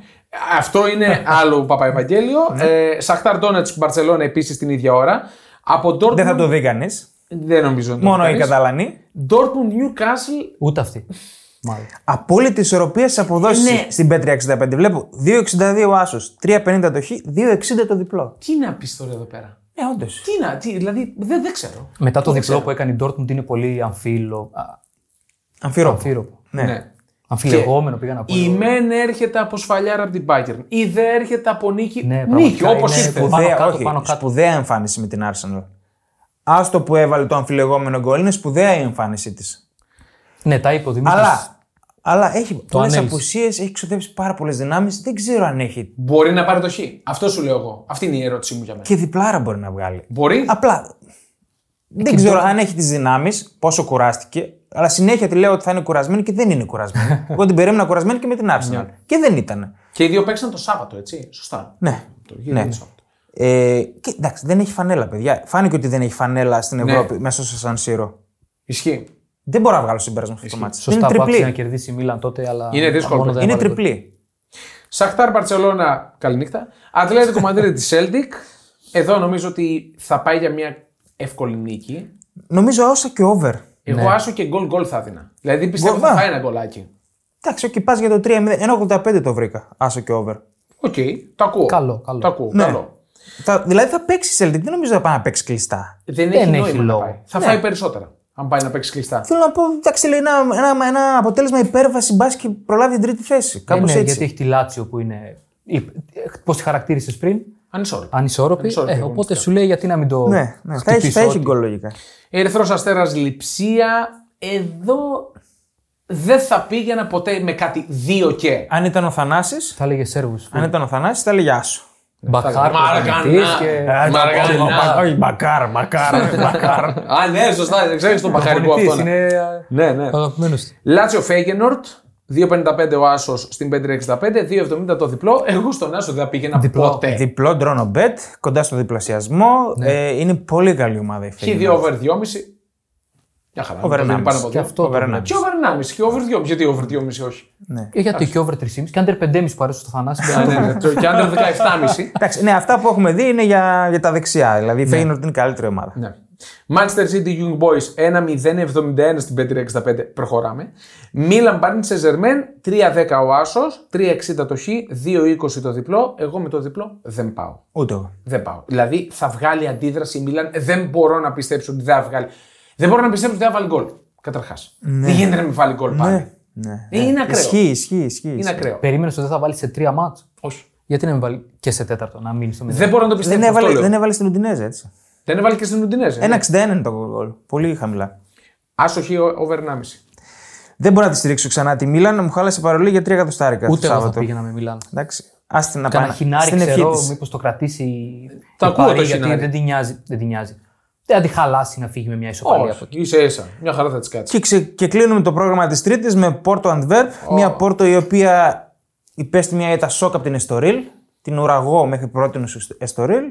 Speaker 1: Αυτό είναι άλλο Παπαευαγγέλιο. ε, Σαχτάρ Ντόνετς Μπαρσελόνα επίσης την ίδια ώρα. Από Dortmund.
Speaker 2: Δεν θα το δει κανείς.
Speaker 1: Δεν νομίζω. να το
Speaker 2: Μόνο
Speaker 1: δει
Speaker 2: οι
Speaker 1: κανείς.
Speaker 2: Καταλανοί.
Speaker 1: Dortmund Newcastle.
Speaker 3: Ούτε αυτή. Μάλλον.
Speaker 2: Απόλυτη ισορροπία στις αποδόσεις
Speaker 1: Ναι.
Speaker 2: στην Bet365. Βλέπω 2,62 ο Άσος, 3,50 το Χ, 2,60 το διπλό.
Speaker 1: Τι να πεις τώρα εδώ πέρα;
Speaker 2: Ε, όντως.
Speaker 1: Τι να, τι, δηλαδή δεν, δεν ξέρω.
Speaker 3: Μετά το
Speaker 1: Δεν
Speaker 3: διπλό
Speaker 1: ξέρω.
Speaker 3: που έκανε η Dortmund είναι πολύ αμφίλο. α,
Speaker 2: Αμφιρό.
Speaker 3: αμφίροπο.
Speaker 2: Ναι.
Speaker 1: Ναι.
Speaker 3: Αμφιλεγόμενο πήγα να πω.
Speaker 1: Η μεν έρχεται από σφαλιάρα από την Bayern. Η δε έρχεται από νίκη.
Speaker 3: Ναι,
Speaker 1: νίκη,
Speaker 3: πραγματικά
Speaker 1: όπω
Speaker 3: είναι
Speaker 1: ήρθε.
Speaker 3: που-
Speaker 2: Σπουδαία,
Speaker 3: πάνω κάτω,
Speaker 2: όχι,
Speaker 3: πάνω κάτω.
Speaker 2: σπουδαία εμφάνιση με την Arsenal. Άστο που έβαλε το αμφιλεγόμενο γκολ, είναι σπουδαία η εμφάνισή της.
Speaker 3: Ναι, τα είπε ο Δημήτρης.
Speaker 2: Αλλά, αλλά έχει πολλές
Speaker 3: ανέλησε.
Speaker 2: απουσίες, έχει ξοδέψει πάρα πολλές δυνάμεις. Δεν ξέρω αν έχει.
Speaker 1: Μπορεί να πάρει το χ. Αυτό σου λέω εγώ. Αυτή είναι η ερώτησή μου για μένα.
Speaker 2: Και διπλάρα μπορεί να βγάλει.
Speaker 1: Μπορεί.
Speaker 2: Απλά δεν ξέρω αν έχει τις δυνάμεις, πόσο κουράστηκε. Αλλά συνέχεια τη λέω ότι θα είναι κουρασμένη και δεν είναι κουρασμένη. Εγώ την περίμενα κουρασμένη και με την Arsenal. και δεν ήταν.
Speaker 1: Και οι δύο παίξαν το Σάββατο, έτσι. Σωστά.
Speaker 2: Ναι.
Speaker 1: Το
Speaker 2: ναι.
Speaker 1: γίνεται το Σάββατο.
Speaker 2: Ε, και, εντάξει, δεν έχει φανέλα, παιδιά. Φάνηκε ότι δεν έχει φανέλα στην Ευρώπη μέσα στο Σαν Σύρο.
Speaker 1: Ισχύει.
Speaker 2: Δεν μπορώ να βγάλω συμπέρασμα απ' αυτό το ματς.
Speaker 3: Σωστά,
Speaker 2: Είναι
Speaker 3: που άξιζε να
Speaker 2: τριπλή.
Speaker 3: κερδίσει η Μίλαν τότε, αλλά.
Speaker 1: Είναι δύσκολο,
Speaker 3: μόνο δεν
Speaker 2: Είναι
Speaker 3: έβαλε γκολ.
Speaker 2: τριπλή.
Speaker 1: Σαχτάρ Μπαρσελόνα, καληνύχτα. Ατλέτικο Μαδρίτη τη Celtic. Εδώ νομίζω ότι θα πάει για μια εύκολη νίκη.
Speaker 2: Νομίζω άσο και over.
Speaker 1: Εγώ άσο και γκολ γκολ θα έδινα. Δηλαδή πιστεύω
Speaker 2: Γκολ,
Speaker 1: θα
Speaker 2: ναι.
Speaker 1: φάει ένα γκολάκι.
Speaker 2: Εντάξει, όχι, πα για το 3-0. 1,85 το βρήκα. Άσο και over.
Speaker 1: OK, το ακούω.
Speaker 3: Καλό, καλό.
Speaker 1: Το ακούω.
Speaker 2: Ναι.
Speaker 1: Καλό.
Speaker 2: Θα, δηλαδή θα παίξει η Celtic. Δεν νομίζω να πάει να παίξει κλειστά.
Speaker 1: Δεν,
Speaker 3: Δεν
Speaker 1: έχει,
Speaker 3: έχει
Speaker 1: νόημα να
Speaker 3: λόγο.
Speaker 1: πάει. Θα
Speaker 2: Ναι.
Speaker 1: φάει περισσότερα. Αν πάει να παίξει κλειστά.
Speaker 2: Θέλω να πω, εντάξει, λέει ένα, ένα, ένα αποτέλεσμα υπέρβαση μπα και προλάβει την τρίτη θέση.
Speaker 3: Ναι,
Speaker 2: Κάπως
Speaker 3: ναι,
Speaker 2: έτσι.
Speaker 3: γιατί έχει τη Λάτσιο που είναι. Πώς τη χαρακτήρισες πριν,
Speaker 1: Ανισόρροπη.
Speaker 3: ανισόρροπη.
Speaker 1: Ανισόρροπη,
Speaker 3: Ε,
Speaker 1: εγώ
Speaker 3: οπότε σου λέει γιατί να μην το.
Speaker 2: Ναι, ναι. Θα έχει,
Speaker 3: χτυπήσω
Speaker 2: θα έχει
Speaker 3: ό,τι.
Speaker 2: γκολ λογικά.
Speaker 1: Ερυθρός Αστέρας Λιψία. Εδώ δεν θα πήγαινα ποτέ με κάτι δύο και.
Speaker 2: Αν ήταν ο Θανάσης,
Speaker 3: Θα έλεγε Σέρβους.
Speaker 2: αν ήταν ο Θανάσης, θα έλεγε Άσο.
Speaker 3: Μπακάρ,
Speaker 1: Μαραγκανά.
Speaker 3: προπονητής και.
Speaker 1: Μαραγκανά.
Speaker 2: Όχι, μπακάρ, μπακάρ, μπακάρ.
Speaker 1: Α, ναι, σωστά. Δεν ξέρεις τον παχαρικό
Speaker 3: Προπονητής,
Speaker 1: αυτό. ναι.
Speaker 3: είναι
Speaker 1: Ναι, ναι.
Speaker 3: αγαπημένος του.
Speaker 1: Λάτσιο Φέγενορτ. 2,55 ο Άσος στην 5,65. 2,70 το διπλό. Εγώ στον Άσο δεν θα πήγαινα
Speaker 3: Διπλό.
Speaker 1: ποτέ.
Speaker 2: Διπλό draw no bet, κοντά στο διπλασιασμό.
Speaker 3: Ναι.
Speaker 2: Ε, είναι πολύ καλή ομάδα η
Speaker 1: Έχει
Speaker 2: Φέγγι.
Speaker 1: δύο over 2,5. Μια χαρά.
Speaker 2: Over
Speaker 1: Το δίνει
Speaker 2: 1,5.
Speaker 1: πάνω από
Speaker 3: Και
Speaker 1: δύο.
Speaker 3: αυτό το
Speaker 2: Over
Speaker 3: βλέπεις.
Speaker 1: Και over 1,5 και over 2,5. Γιατί over 2,5 όχι.
Speaker 2: Ναι.
Speaker 3: Ε, Γιατί και over 3,5 και under 5,5 που αρέσει στο Θανάση.
Speaker 1: Ναι, ναι, ναι. Και under 17,5.
Speaker 2: Εντάξει, ναι, αυτά που έχουμε δει είναι για, για τα δεξιά. Δηλαδή η Φέγγινορτ είναι η καλύτερη ομάδα.
Speaker 1: Ναι. Manchester City Young Boys 1-0-71 στην 5-65. Προχωράμε. Milan Paris Saint Germain 3-10 ο Άσος, 3-60 το Χ, 2-20 το διπλό. Εγώ με το διπλό δεν πάω.
Speaker 2: Ούτε εγώ.
Speaker 1: Δεν πάω. Δηλαδή θα βγάλει αντίδραση η Μίλαν. Δεν μπορώ να πιστέψω ότι δεν θα βγάλει. Δεν μπορώ να πιστέψω ότι δεν θα βάλει γκολ. Καταρχάς. Δεν γίνεται να μην βάλει γκολ πάλι.
Speaker 2: Ναι, ναι.
Speaker 1: Ε, Είναι ακραίο.
Speaker 2: Ισχύει, ισχύει, ισχύει.
Speaker 1: Είναι ακραίο.
Speaker 3: Περίμενες ότι δεν θα βάλει σε τρία μάτς;
Speaker 1: Όχι.
Speaker 3: Γιατί να μην βάλει και σε τέταρτο, να μείνει στο μηδέν;
Speaker 1: Δεν μπορώ να το πιστέψω.
Speaker 2: Δεν
Speaker 1: αυτό
Speaker 2: έβαλε,
Speaker 1: λέω.
Speaker 2: δεν έβαλε στην Ουντινέζα έτσι.
Speaker 1: Δεν έβαλε και στην Ουντινέζε.
Speaker 2: Ένα 61 είναι το γκολ. Πολύ χαμηλά.
Speaker 1: Άσο Χ over 1,5.
Speaker 2: Δεν μπορώ να τη στηρίξω ξανά τη Μίλαν, μου χάλασε παρολί για 3 εκατοστάρικα.
Speaker 3: Ούτε
Speaker 2: το
Speaker 3: εγώ θα
Speaker 2: Σάββατο.
Speaker 3: πήγαινα με Μιλάν.
Speaker 2: Εντάξει. Άστε να
Speaker 3: Κάνα
Speaker 2: πάει
Speaker 3: χινάρι
Speaker 2: στην ευχή
Speaker 3: ξέρω,
Speaker 2: της.
Speaker 3: μήπως το κρατήσει.
Speaker 1: Το
Speaker 3: η
Speaker 1: ακούω το
Speaker 3: Παρί, γιατί
Speaker 1: χινάρι.
Speaker 3: δεν την νοιάζει. Δεν την νοιάζει. δεν θα τη χαλάσει να φύγει με μια ισοπαλία από
Speaker 1: Όχι,
Speaker 3: εκεί.
Speaker 1: ίσα ίσα. Μια χαρά θα της κάτσεις.
Speaker 2: Και, ξε, και κλείνουμε το πρόγραμμα της Τρίτης με Πόρτο Αντβέρπ. Μια Πόρτο η οποία υπέστη μια ήττα σοκ από την Εστορίλ. Την ουραγό μέχρι πρώτη Εστορίλ.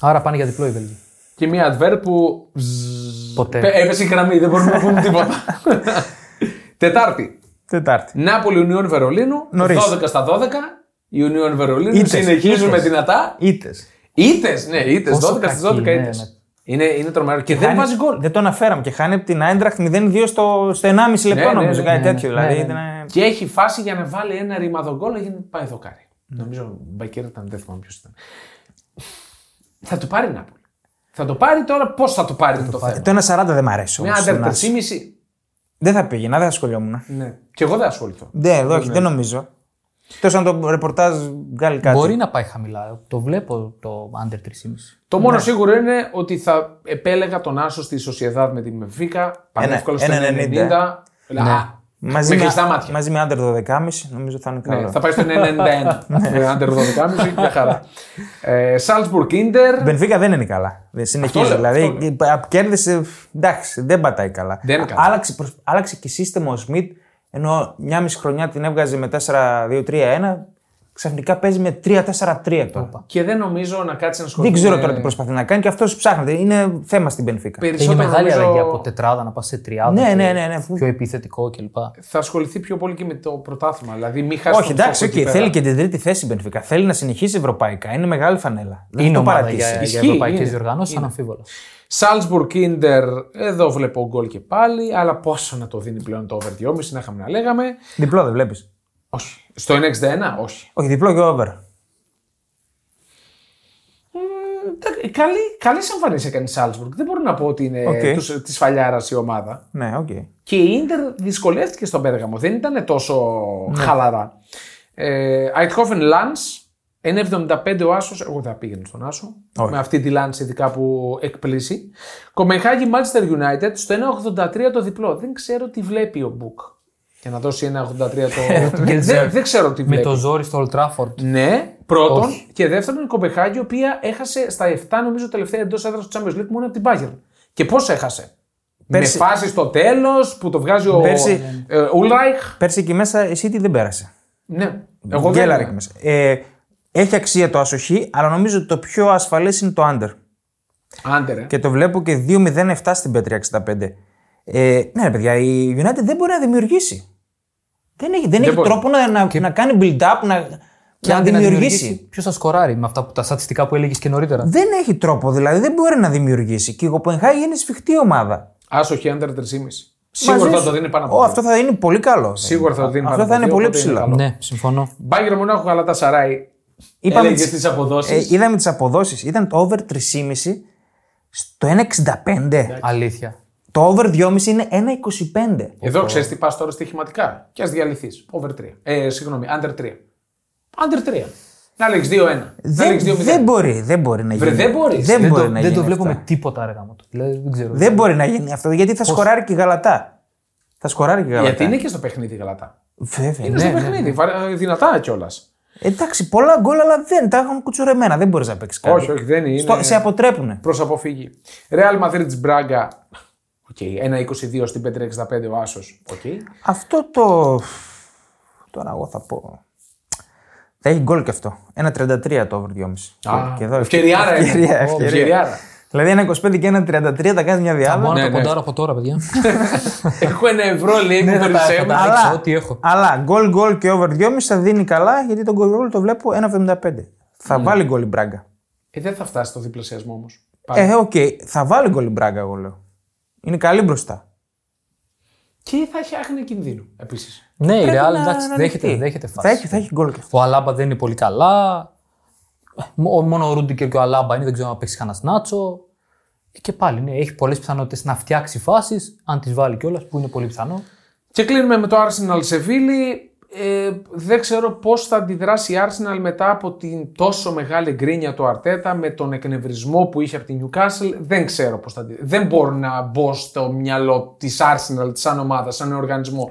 Speaker 3: Άρα πάνε για διπλό οι Βέλγοι.
Speaker 1: Και μια advert που.
Speaker 3: Ποτέ.
Speaker 1: Πε- Έπεσε η γραμμή, δεν μπορούμε να πούμε τίποτα. Τετάρτη.
Speaker 2: Τετάρτη.
Speaker 1: Νάπολη Ιουνιόν Βερολίνου.
Speaker 2: Νωρίς.
Speaker 1: 12 στα 12. Ιουνιόν Βερολίνου.
Speaker 2: Ήττες,
Speaker 1: Συνεχίζουμε
Speaker 2: ήττες.
Speaker 1: δυνατά.
Speaker 2: Ήτε.
Speaker 1: Ήτε, ναι, ήττες. 12
Speaker 3: Πόσο
Speaker 1: στις 12
Speaker 3: κακή, ναι,
Speaker 1: ήττες.
Speaker 3: ναι.
Speaker 1: Είναι, είναι τρομερό. Και δεν βάζει γκολ.
Speaker 2: Δεν το αναφέραμε και χάνει από την Άιντραχτ 0-2 στο, στο 1,5 λεπτό
Speaker 1: ναι,
Speaker 2: νομίζω.
Speaker 1: ναι,
Speaker 2: κάτι
Speaker 3: ναι,
Speaker 2: τέτοιο.
Speaker 3: ναι,
Speaker 2: δηλαδή
Speaker 3: ναι, ναι.
Speaker 2: ήταν.
Speaker 1: Και έχει φάση για να βάλει ένα ρημαδο γκολ έγινε πάει δοκάρι. Νομίζω Μπακέρα ήταν, δεν θυμάμαι ποιος ήταν. Θα το πάρει η Νάπολη. Θα το πάρει τώρα, πώς θα το πάρει είναι το θέμα;
Speaker 2: Το 1,40 δεν μ' αρέσει
Speaker 1: Μια
Speaker 2: όμως.
Speaker 1: άντερ
Speaker 2: να-
Speaker 1: 3,5.
Speaker 2: Δεν θα πήγαινα, δεν θα ασχολιόμουν.
Speaker 1: Ναι. Και εγώ δεν ασχοληθώ.
Speaker 2: Δεν, εδώ, όχι, δεν νομίζω. Τόσο αν το ρεπορτάζ βγάλει κάτι.
Speaker 3: Μπορεί να πάει χαμηλά. Το βλέπω το under 3,5.
Speaker 1: Το
Speaker 2: Ναι.
Speaker 1: μόνο σίγουρο είναι ότι θα επέλεγα τον Άσο στη Σοσιαδάδ με τη Μεβίκα. Πανεύκολο στο
Speaker 2: 1,90.
Speaker 1: 90. Α,
Speaker 2: Μαζί
Speaker 1: με
Speaker 2: με,
Speaker 1: κλειστά μάτια.
Speaker 2: μαζί με άντερ 12,5 νομίζω θα είναι καλό.
Speaker 1: Ναι, θα πάει στο 91. με άντερ 12,5 μια χαρά. Ε, Σάλτσμπουργκ Ίντερ.
Speaker 2: Μπενφίκα δεν είναι καλά. Δεν συνεχίζει.
Speaker 1: λέω,
Speaker 2: δηλαδή
Speaker 1: αυτό λέω.
Speaker 2: απ- κέρδισε. Εντάξει, δεν πατάει καλά.
Speaker 1: Δεν είναι καλά.
Speaker 2: Άλλαξε, προσ- άλλαξε και σύστημα ο Σμιτ. Ενώ μια μισή χρονιά την έβγαζε με 4-2-3-1. Ξαφνικά παίζει με 3-4-3 τώρα.
Speaker 1: Και δεν νομίζω να κάτσει να
Speaker 2: Δεν
Speaker 1: ασχοληθεί.
Speaker 2: ξέρω
Speaker 1: με-
Speaker 2: τώρα τι προσπαθεί να κάνει και αυτός ψάχνεται. Είναι θέμα στην Μπενφίκα.
Speaker 3: Είναι
Speaker 1: Περισσότερο
Speaker 3: μεγάλη
Speaker 1: νομίζω
Speaker 3: αλλαγή από τετράδα να πας σε τριάδα.
Speaker 2: Ναι,
Speaker 3: και
Speaker 2: ναι, ναι, ναι.
Speaker 3: Πιο επιθετικό κλπ.
Speaker 1: Θα ασχοληθεί πιο πολύ και με το πρωτάθλημα. Δηλαδή, μην χάσει
Speaker 2: Όχι,
Speaker 1: τον
Speaker 2: εντάξει,
Speaker 1: focus
Speaker 2: OK,
Speaker 1: εκεί πέρα.
Speaker 2: θέλει και την τρίτη θέση η Μπενφίκα. Θέλει να συνεχίσει ευρωπαϊκά. Είναι μεγάλη φανέλα. Δεν
Speaker 3: Είναι
Speaker 2: θα το
Speaker 3: ομάδα
Speaker 2: παρατήσει.
Speaker 3: για, για
Speaker 1: Ισχύει,
Speaker 3: ευρωπαϊκές
Speaker 1: είναι.
Speaker 3: διοργανώσεις, αναμφίβολα.
Speaker 1: Σάλτσμπουργκ Ίντερ, εδώ βλέπω γκολ και πάλι, αλλά πόσο να το δίνει πλέον το over 2,5 να είχαμε να λέγαμε.
Speaker 2: Διπλό δεν βλέπεις.
Speaker 1: Όχι. Στο 1,61, όχι.
Speaker 2: Όχι, διπλό και over.
Speaker 1: Εντάξει, Καλή, καλή εμφάνιση έκανε η Σάλτσμπουργκ. Δεν μπορώ να πω ότι είναι
Speaker 2: Οκ.
Speaker 1: τους, της φαλιάρας η ομάδα.
Speaker 2: Ναι, οκ.
Speaker 1: Και η Ίντερ δυσκολεύτηκε στον Πέργαμο. Δεν ήταν τόσο χαλαρά. Ε, Αιτχόφεν Λάνς, 1,75 ο Άσος. Εγώ δεν θα πήγαινε στον Άσο.
Speaker 2: Όχι.
Speaker 1: Με αυτή τη Λάνς ειδικά που εκπλήσει. Κομεχάγη Manchester United στο 1,83 το διπλό. Δεν ξέρω τι βλέπει ο Μπουκ. Για να δώσει 1,83 το. δεν, δεν, δεν ξέρω τι
Speaker 3: Με
Speaker 1: βλέπει.
Speaker 3: το ζόρι στο Old Trafford.
Speaker 1: Ναι, πρώτον.
Speaker 3: Όχι.
Speaker 1: Και δεύτερον, η Κομπεχάγη, η οποία έχασε στα 7 νομίζω τελευταία εντός έδρας του Champions League μόνο από την Bayern. Και πώς έχασε;
Speaker 2: Πέρσι-
Speaker 1: Με φάση στο τέλος που το βγάζει ο
Speaker 2: Πέρσι-
Speaker 1: ε, Ουλράιχ.
Speaker 2: Πέρσι εκεί μέσα η City δεν πέρασε.
Speaker 1: Ναι. Εγώ
Speaker 2: Γκέλαρ
Speaker 1: δεν
Speaker 2: εκεί μέσα. Ε, έχει αξία το ασοχή, αλλά νομίζω ότι το πιο ασφαλές είναι το under.
Speaker 1: Άντερ. ε.
Speaker 2: Και το βλέπω και 2-0-7 στην B365. Ε, ναι, ρε παιδιά, η United δεν μπορεί να δημιουργήσει. Δεν έχει, δεν έχει
Speaker 1: μπορεί.
Speaker 2: τρόπο να, να, να κάνει build-up, να,
Speaker 3: Και
Speaker 2: να
Speaker 3: αν την
Speaker 2: δημιουργήσει.
Speaker 3: ποιος θα σκοράρει με αυτά που, τα στατιστικά που έλεγες και νωρίτερα;
Speaker 2: Δεν έχει τρόπο, δηλαδή δεν μπορεί να δημιουργήσει. Και η Κοπενχάγη είναι σφιχτή ομάδα.
Speaker 1: Άσοχη άντερ 3,5. Σίγουρα
Speaker 2: Μαζί
Speaker 1: θα
Speaker 2: σου-
Speaker 1: το δίνει πάνω από
Speaker 2: Ω,
Speaker 1: δύο.
Speaker 2: αυτό θα είναι πολύ καλό.
Speaker 1: Σίγουρα θα το δίνει
Speaker 2: Αυτό
Speaker 1: πάνω
Speaker 2: θα
Speaker 1: από
Speaker 2: είναι
Speaker 1: δύο,
Speaker 2: πολύ
Speaker 1: οπότε είναι
Speaker 2: ψηλό.
Speaker 1: καλό.
Speaker 3: Ναι, συμφωνώ.
Speaker 1: Μπάγκερ Μονάχου Γαλατά Σαράι.
Speaker 2: Είπαμε
Speaker 1: Έλεγες
Speaker 2: τις-
Speaker 1: τις αποδόσεις.
Speaker 2: Ε, είδαμε τις αποδόσεις. Ήταν το over 3,5 στο 1,65.
Speaker 3: Αλήθεια.
Speaker 2: Το over 2,5 είναι 1,25.
Speaker 1: Εδώ ξέρεις τι πας τώρα στοιχηματικά. Και ας διαλυθείς. Over 3. Ε, συγγνώμη, under 3. Under 3. Να λέξει 2-1. Να
Speaker 2: Δεν,
Speaker 1: λέξει 2-0.
Speaker 2: δεν μπορεί, δεν μπορεί να
Speaker 1: Βρε,
Speaker 2: γίνει.
Speaker 1: δεν μπορείς.
Speaker 2: Δεν,
Speaker 3: Δεν,
Speaker 2: μπορεί
Speaker 3: το,
Speaker 2: να
Speaker 3: δεν
Speaker 2: γίνει
Speaker 3: το βλέπω
Speaker 2: αυτά.
Speaker 3: με τίποτα αργά μου. Δηλαδή δεν ξέρω.
Speaker 2: Δεν μπορεί να γίνει αυτό γιατί θα σκοράρει και η Γαλατά. Θα σκοράρει και η Γαλατά.
Speaker 1: Γιατί είναι και στο παιχνίδι η Γαλατά.
Speaker 2: Βέβαια.
Speaker 1: Είναι
Speaker 2: ναι.
Speaker 1: στο παιχνίδι. βα- Δυνατά κιόλας.
Speaker 2: Εντάξει, πολλά γκολ, αλλά δεν τα έχουν κουτσουρεμένα. Δεν μπορείς να παίξεις κάτι.
Speaker 1: Όχι, όχι, δεν είναι.
Speaker 2: Στο- σε αποτρέπουν.
Speaker 1: Προς αποφυγή. Real Madrid Μπράγκα. Οκ. 1-22 στην 5-65 ο Άσος. Οκ.
Speaker 2: Αυτό το. Τώρα εγώ θα πω. Θα έχει γκολ και αυτό. 1,33 το over 2,5.
Speaker 1: Α,
Speaker 2: και εδώ
Speaker 1: ευκαιριάρα είναι.
Speaker 2: ευκαιρία,
Speaker 1: Ω,
Speaker 2: ευκαιρία.
Speaker 1: ευκαιριάρα.
Speaker 2: Δηλαδή ένα 25 και ένα 33 θα κάνει μια
Speaker 3: Θα
Speaker 2: δυάδα.
Speaker 3: μπορώ να
Speaker 1: Ναι,
Speaker 3: το
Speaker 1: ναι.
Speaker 3: ποντάρω από τώρα, παιδιά.
Speaker 1: Έχω ένα ευρώ λέει μου
Speaker 3: θα τα-
Speaker 1: περισσεύει.
Speaker 3: θα τα-
Speaker 2: Αλλά,
Speaker 3: ρίξω ό,τι έχω.
Speaker 2: αλλά γκολ γκολ και over 2,5 θα δίνει καλά γιατί το γκολ γκολ το βλέπω 1,75. Θα
Speaker 1: Ναι.
Speaker 2: βάλει γκολ η Μπράγκα.
Speaker 1: Ε, δεν θα φτάσει στο διπλασιασμό όμως.
Speaker 2: Ε, οκ, θα βάλει γκολ η Μπράγκα, εγώ λέω. Είναι καλή μπροστά.
Speaker 1: Και θα έχει άγνοια κινδύνου επίσης.
Speaker 3: Ναι, η
Speaker 2: Πρέπει
Speaker 3: Real
Speaker 2: να-
Speaker 3: εντάξει,
Speaker 2: να
Speaker 3: δέχεται,
Speaker 2: ανοιχτεί.
Speaker 3: δέχεται
Speaker 2: Θα
Speaker 3: φάση.
Speaker 2: έχει, θα έχει γκολ και αυτό.
Speaker 3: Ο Αλάμπα δεν είναι πολύ καλά. Μο- Μόνο ο Ρούντικερ και ο Αλάμπα είναι, δεν ξέρω αν παίξει κανένας Νάτσο. Ε, Και πάλι, ναι, έχει πολλές πιθανότητες να φτιάξει φάσεις, αν τις βάλει κιόλας, που είναι πολύ πιθανό.
Speaker 1: Και κλείνουμε με το Arsenal Σεβίλη. Ε, δεν ξέρω πώς θα αντιδράσει η Arsenal μετά από την τόσο μεγάλη γκρίνια του Αρτέτα με τον εκνευρισμό που είχε από την Newcastle. Δεν ξέρω πώς θα αντιδράσει. Δεν μπορώ να μπω στο μυαλό της Arsenal σαν ομάδα, σαν οργανισμό.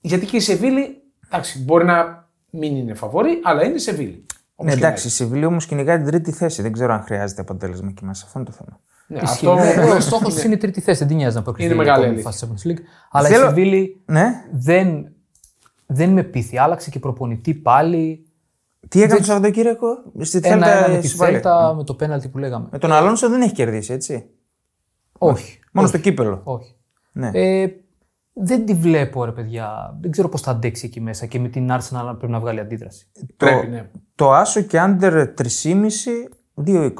Speaker 1: Γιατί και η Σεβίλη, εντάξει, μπορεί να μην είναι φαβορή, αλλά είναι η Σεβίλη.
Speaker 2: Ναι, εντάξει, η Σεβίλη όμως κυνηγάει την τρίτη θέση. Δεν ξέρω αν χρειάζεται αποτέλεσμα εκεί μέσα. Αυτό είναι το θέμα.
Speaker 1: Ναι,
Speaker 3: Ισχύει.
Speaker 1: αυτό
Speaker 3: Ναι, Ο στόχος είναι η τρίτη θέση. Δεν την νοιάζει να προκριθεί.
Speaker 1: Είναι
Speaker 3: η
Speaker 1: μεγάλη
Speaker 3: επόμενη
Speaker 1: αλήθεια.
Speaker 3: φάση της Champions League. Αλλά
Speaker 2: Θέλω-
Speaker 3: η Σεβίλη
Speaker 2: Ναι.
Speaker 3: δεν, δεν με πείθει. Άλλαξε και προπονητή πάλι.
Speaker 2: Τι έκανε το Σαββατοκύριακο; Στη Θέλτα.
Speaker 3: Ένα-ένα με τη
Speaker 2: ισοπαλία.
Speaker 3: Θέλτα με το πέναλτι που λέγαμε.
Speaker 2: Με τον Αλόνσο δεν έχει κερδίσει, έτσι.
Speaker 3: Όχι.
Speaker 2: Μόνο
Speaker 3: όχι,
Speaker 2: στο κύπελο.
Speaker 3: Όχι.
Speaker 2: Ναι.
Speaker 3: Ε, δεν τη βλέπω, ρε παιδιά. Δεν ξέρω πώς θα αντέξει εκεί μέσα και με την Arsenal να πρέπει να βγάλει αντίδραση.
Speaker 1: πρέπει,
Speaker 2: το,
Speaker 1: ναι.
Speaker 2: το Άσο και Άντερ 3,5 2,20.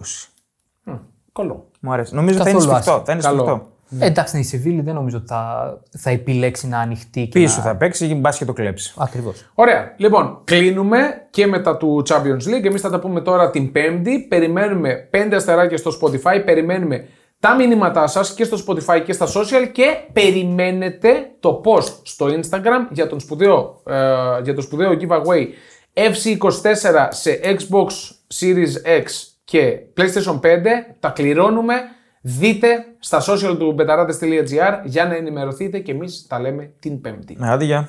Speaker 1: Μ, Καλό.
Speaker 2: Μου αρέσει. Νομίζω θα είναι
Speaker 3: Καθόλου
Speaker 2: σφιχτό.
Speaker 3: άσχημο.
Speaker 2: Θα είναι
Speaker 1: Καλό.
Speaker 2: σφιχτό.
Speaker 3: Ε, εντάξει, ναι, η Σεβίλη δεν νομίζω ότι θα, θα επιλέξει να ανοιχτεί. Και
Speaker 2: Πίσω
Speaker 3: να...
Speaker 2: θα παίξει και μπας και το κλέψει.
Speaker 3: Ακριβώς.
Speaker 1: Ωραία. Λοιπόν, κλείνουμε και μετά του Champions League. Εμείς θα τα πούμε τώρα την Πέμπτη. Περιμένουμε 5 αστεράκια στο Spotify. Περιμένουμε τα μηνύματά σας και στο Spotify και στα social και περιμένετε το post στο Instagram για, τον σπουδαίο, ε, για το σπουδαίο giveaway FC24 σε Xbox Series X και PlayStation 5. Τα κληρώνουμε. Δείτε στα social του betarades.gr για να ενημερωθείτε και εμείς τα λέμε την Πέμπτη.
Speaker 2: Άντε, γεια.